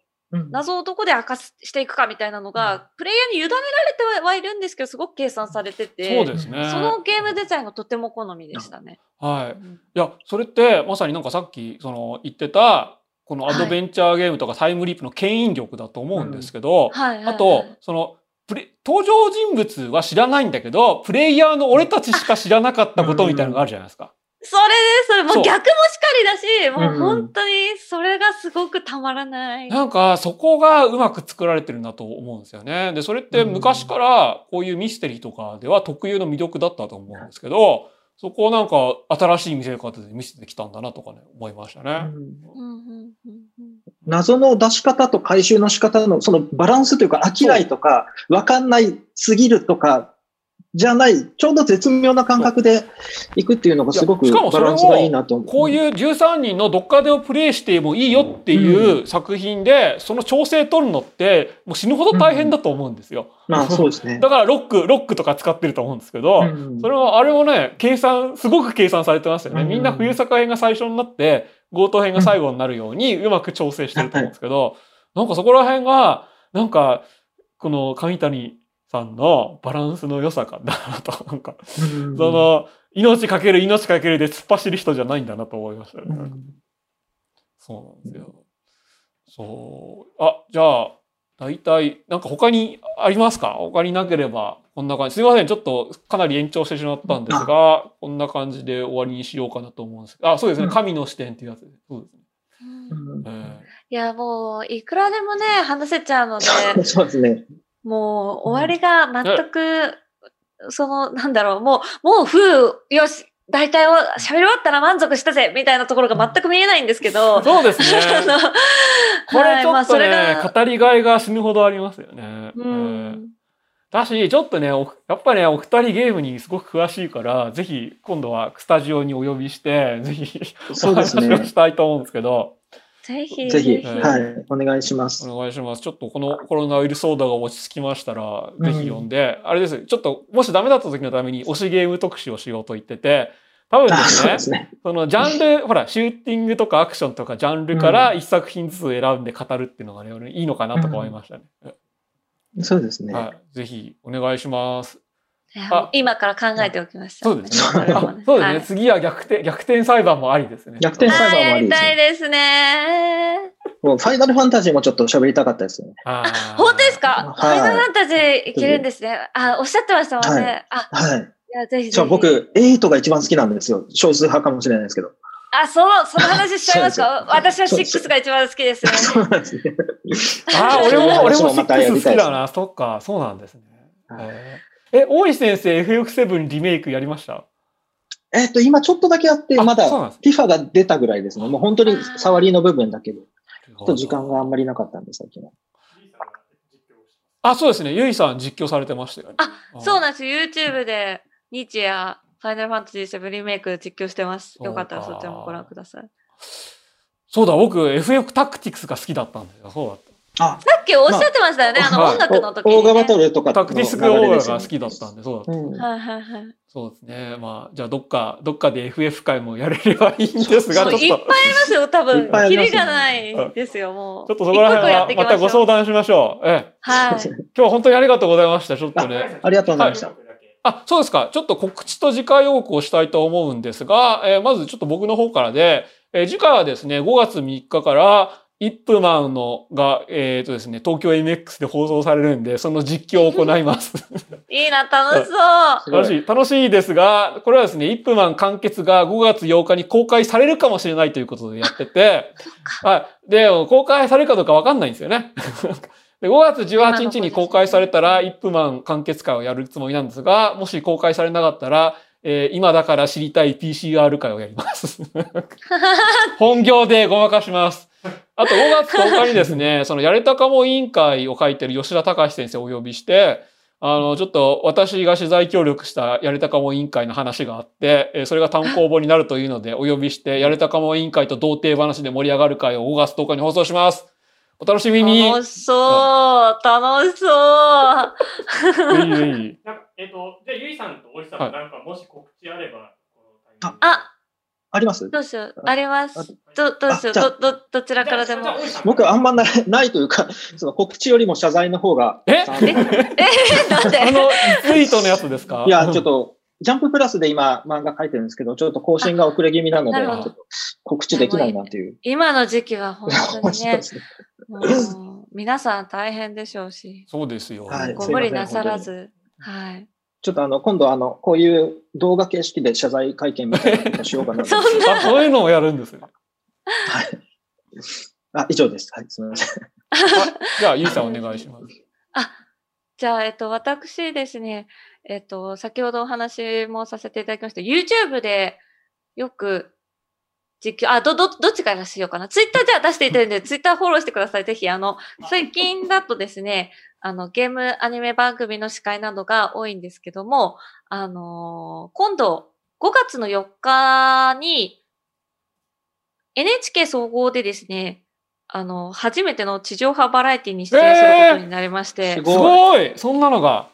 謎をどこで明かししていくかみたいなのが、プレイヤーに委ねられてはいるんですけど、すごく計算されてて、そうですね。そのゲームデザインがとても好みでしたね。はい。うんいや、それってまさになんかさっきその言ってた、このアドベンチャーゲームとかタイムリープの牽引力だと思うんですけど、あと、その、プレ登場人物は知らないんだけど、プレイヤーの俺たちしか知らなかったことみたいなのがあるじゃないですか。それです。それもそうう逆もしかりだし、もううん本当にそれがすごくたまらない。なんかそこがうまく作られてるなと思うんですよね。で、それって昔からこういうミステリーとかでは特有の魅力だったと思うんですけど、そこをなんか新しい見せ方で見せてきたんだなとかね、思いましたね。謎の出し方と回収の仕方のそのバランスというか飽きないとか、わかんないすぎるとか、じゃない、ちょうど絶妙な感覚でいくっていうのがすごくいやしかもそれをバランスがいいなと思う。こういう13人のどっかでをプレイしてもいいよっていう作品で、その調整取るのって、もう死ぬほど大変だと思うんですよ。まあそうですね。[LAUGHS] だからロック、ロックとか使ってると思うんですけど、うんそれは、あれもね、計算、すごく計算されてますよね。うんみんな冬坂編が最初になって、強盗編が最後になるようにうまく調整してると思うんですけど、なんかそこら辺が、なんか、この上谷さんのバランスの良さかだなと、[LAUGHS] なんか、うんその、命かける命かけるで突っ走る人じゃないんだなと思いましたね。うんそうなんですよ。そう。あ、じゃあ、大体、なんか他にありますか？他になければ、こんな感じ。すいません。ちょっとかなり延長してしまったんですが、こんな感じで終わりにしようかなと思うんですけど、あ、そうですね。うん神の視点っていうやつです。そうですね。うんうんえいや、もう、いくらでもね、話せちゃうので、[LAUGHS] そうですね。もう、終わりが全く、その、なんだろう、もう、もう、ふう、よし、大体を喋り終わったら満足したぜ、みたいなところが全く見えないんですけどー、そうですね。[LAUGHS] これちょはいまあそれっとね、が語りがいが死ぬほどありますよね。うえーん。だし、ちょっとね、おやっぱね、お二人ゲームにすごく詳しいから、ぜひ今度はスタジオにお呼びして、ぜひおそうです話をね。したいと思うんですけど、ぜひ、ぜひ、うんはい、お願いします。お願いします。ちょっとこのコロナウイルスソーダが落ち着きましたら、うんぜひ呼んで、あれです。ちょっと、もしダメだった時のために推しゲーム特集をしようと言ってて、多分であすねそすね。そのジャンル、[LAUGHS] ほら、シューティングとかアクションとかジャンルから一作品ずつ選んで語るっていうのがね、俺いいのかなとか思いましたね。そうですね。はい。ぜひお願いします。今から考えておきました。そうですね。そうですね。はい次は逆転、逆転裁判もありですね。逆転裁判もありですね。たいですね。もうファイナルファンタジーもちょっと喋りたかったですよね。あー本当ですか？フはいァイナルファンタジーいけるんですね。あ、おっしゃってましたもんね。あ、はい。いや、ぜひぜひ。じゃあ僕、8が一番好きなんですよ。少数派かもしれないですけど。あ、そう、その話しちゃいますか？私はそうです6が一番好きですね。そうなんですね。あー、俺も、俺も話もまたや6好りたいですきだな。そっか、そうなんですね。はいえーえ、大石先生 FF7 リメイクやりました？えっと、今ちょっとだけやって、あまだそうなんです FIFA が出たぐらいですね。もう本当に触りの部分だけど。ょっと時間があんまりなかったんで、最近は。あ、そうですね。ゆいさん実況されてましたよね。あ、そうなんですよ。YouTube で日夜、ファイナルファンタジー7リメイク実況してます。よかったらそちらもご覧ください。そうだ、僕 FF タクティクスが好きだったんですよ。そうだっさっきおっしゃってましたよね。あのはい音楽の時に、ね。オーガバトルとかタクティスクオーガが好きだったんで、そうだった。うん。はいはいはい。そうですね。まあ、じゃあどっか、どっかで FF 会もやれればいいんですが、ちょっと、いっぱいありますよ、多いっ分ぱい。ありますよねキリがないですよ、もう。とそこら辺はまたご相談。談しましょう。ええ。はい。今日は本当にありがとうございました。ちょっとね。ありがとうございました。あ、そうですか。ちょっと告知と次回予告をしたいと思うんですが、えーまずちょっと僕の方からで、えー次回はですね、5月3日から、イップマンのが、えっ、とですね、東京 MX で放送されるんで、その実況を行います。[LAUGHS] いいな、楽しそう。[LAUGHS] 楽しい、楽しいですが、これはですね、イップマン完結が5月8日に公開されるかもしれないということでやってて、はい。で、公開されるかどうかわかんないんですよね。[LAUGHS] で、5月18日に公開されたら、イップマン完結会をやるつもりなんですが、もし公開されなかったら、えー今だから知りたい PCR 会をやります。本業でごまかします。あと5月10日にですね、[LAUGHS] そのやれたかも委員会を書いてる吉田隆先生をお呼びして、あの、ちょっと私が取材協力したやれたかも委員会の話があって、えーそれが単行本になるというのでお呼びして、やれたかも委員会と童貞話で盛り上がる会を5月10日に放送します。お楽しみに。楽しそう。楽しそう。ぜひぜひ。[LAUGHS] なんか、えっ、と、じゃあ、ゆいさんとおいさんなんか、もし告知あれば、このタイミングであ、あります？どうしよう。ありますあ。ど、どうしよう。ど、ど、どちらからでも僕あんまないないというか、その告知よりも謝罪の方が。え？[LAUGHS] え、なんで？あの、ツイートのやつですか？いや、ちょっと、ジャンププラスで今漫画書いてるんですけど、ちょっと更新が遅れ気味なので、ちょっと告知できないなっていう。今の時期は本当にね [LAUGHS] 皆さん大変でしょうし、そうですよ。はいご無理なさらず、はい。ちょっとあの、今度あの、こういう動画形式で謝罪会見みたいなことしようかなと。[LAUGHS] そんあ、そういうのをやるんですね。はい。あ、以上です。はい、すみません。あじゃあ、ゆいさんお願いします。じゃあ、えっと、私ですね、えっと、先ほどお話もさせていただきました。YouTube でよく実況、あ、ど、ど、どっちからしようかな。Twitter じゃあ出していただいて、[LAUGHS] Twitter フォローしてください。ぜひ、あの、最近だとですね、あの、ゲームアニメ番組の司会などが多いんですけども、あのー今度、5月の4日に、NHK 総合でですね、あの、初めての地上波バラエティに出演することになりまして、すすごいそんなのが。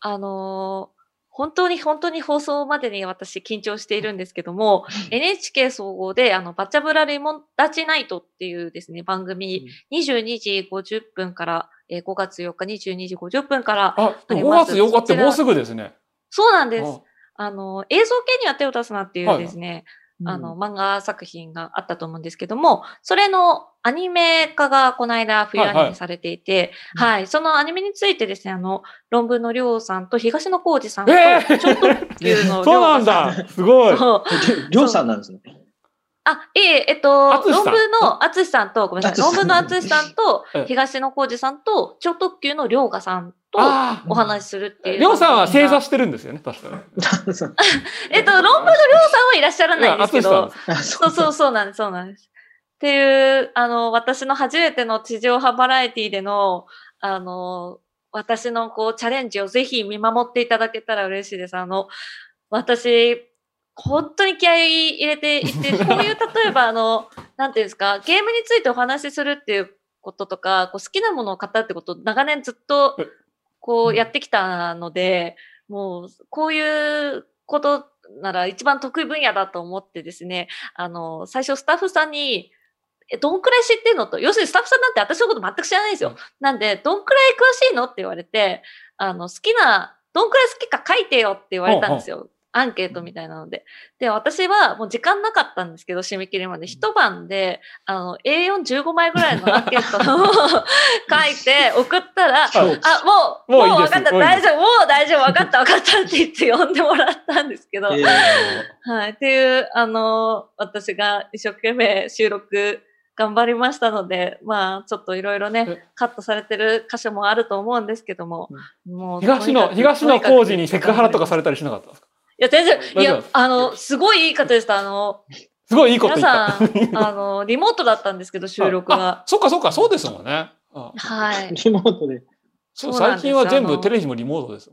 あのー本当に本当に放送までに私緊張しているんですけども、NHK 総合で、あの、バチャブラレモンダチナイトっていうですね、番組、22時50分から、えー5月4日22時50分から、あ、5あります。月8日ってもうすぐですね。そうなんです。ああの、映像系には手を出すなっていうですね、あうんの、漫画作品があったと思うんですけども、それのアニメ化がこの間冬アニメされていて、はいはい、そのアニメについてですね、あの、論文のりょうさんと東野幸治さんと、えー超特急のり [LAUGHS] そうなんさん。だ。すごい。りょうさんなんですね。あ、いえ、えっと、論文の淳さんと、ごめんなさい、論文の淳さんとええ、東野幸治さんと、超特急のりょうがさんとあお話しするっていう。りょうさんは正座ししてるんですよね、確かに。[LAUGHS] えっと、論文のりょうさんはいらっしゃらないんですけど、そうそうそうなんです、そうなんです。っていう、あの、私の初めての地上波バラエティでの、あの、私のこう、チャレンジをぜひ見守っていただけたら嬉しいです。あの、私、本当に気合い入れていて、[LAUGHS] こういう、例えばあの、なんていうんですか、ゲームについてお話しするっていうこととか、こう好きなものを語るってことを長年ずっとえ、こうやってきたので、もう、こういうことなら一番得意分野だと思ってですね、あの、最初スタッフさんに、え、どんくらい知ってんの？と、要するにスタッフさんなんて私のこと全く知らないんですよ。なんで、どんくらい詳しいの？って言われて、あの、好きな、どんくらい好きか書いてよって言われたんですよ。アンケートみたいなので。で、私はもう時間なかったんですけど、締め切りまで。一晩で、あの、A415 枚ぐらいのアンケートを [LAUGHS] 書いて送ったら、あ、もう、もう分かった、大丈夫、もう大丈夫、分かった、分かったって言って呼んでもらったんですけど、えーはい。っていう、あの、私が一生懸命収録頑張りましたので、まあ、ちょっといろいろねえ、カットされてる箇所もあると思うんですけども、もう、東野、東野浩二にセクハラとかされたりしなかったんですか？いや、全然、いやあの、すごいいい方でした。あの、すごいいいこと言皆った。さん、あの、リモートだったんですけど、収録あが。そっかそっか、そうですもんね。あはい。リモートで。そう最近は全部テレビもリモートです。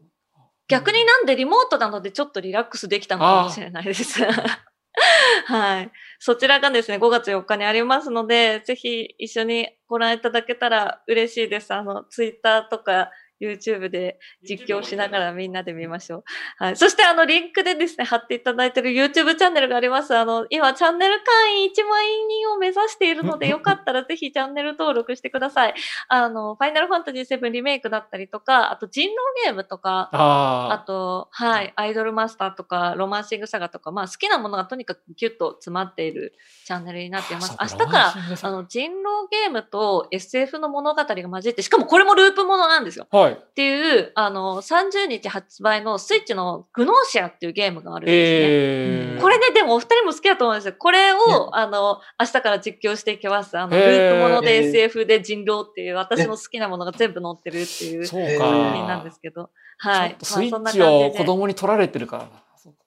逆になんでリモートなのでちょっとリラックスできたのかもしれないです。[LAUGHS] はい。そちらがですね、5月4日にありますので、ぜひ一緒にご覧いただけたら嬉しいです。あの、ツイッターとか YouTube で実況しながらみんなで見ましょう。はい。そしてあの、リンクでですね、貼っていただいている YouTube チャンネルがあります。あの、今、チャンネル会員1万人を目指しているので、[LAUGHS] よかったらぜひチャンネル登録してください。あの、ファイナルファンタジー7リメイクだったりとか、あと人狼ゲームとか、ああと、はい、アイドルマスターとか、ロマンシングサガとか、まあ好きなものがとにかくギュッと詰まっているチャンネルになっていあ。ます。あ明日から、あの、人狼ゲームと SF の物語が混じって、しかもこれもループものなんですよ。はい。っていう、あの、30日発売のスイッチのグノーシアっていうゲームがあるんですね。えー、これね、でもお二人も好きだと思うんですよ。これを、ねあの、明日から実況していきます。あの、へーループものでえー SF で人狼っていう、私の好きなものが全部載ってるっていう。作品なんですけど。はい。スイまあッチを子供に取られてるから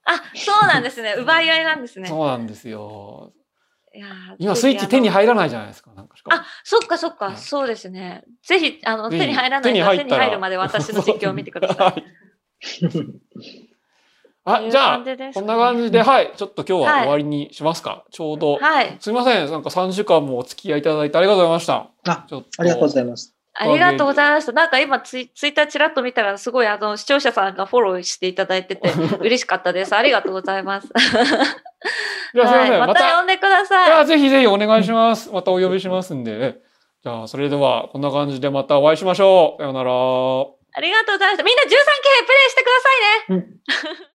あ、そうなんですね。[LAUGHS] 奪い合いなんですね。そうなんですよ。いやー今スイッチ手に入らないじゃないですか。なんかしかもあ、そっかそっか、はいそうですね。ぜひ、あの、手に入らない手に入ったら手に入るまで私の実況を見てください。[LAUGHS] はいあ、じゃあ、こんな感じで、はい。ちょっと今日ははい終わりにしますか。ちょうど。はい。すいません。なんか3時間もお付き合いいただいてありがとうございました。あちょっとありがとうございます。ありがとうございました。なんか今ツイツイッターちらっと見たらすごいあの視聴者さんがフォローしていただいてて [LAUGHS] 嬉しかったです。ありがとうございます。じゃあすいません。はい、ままた、た呼んでくだいさい。やぜひぜひお願いします。またお呼びしますんで。じゃあ、それでは、こんな感じでまたお会いしましょう。さようなら。ありがとうございました。みんな13系プレイしてくださいね。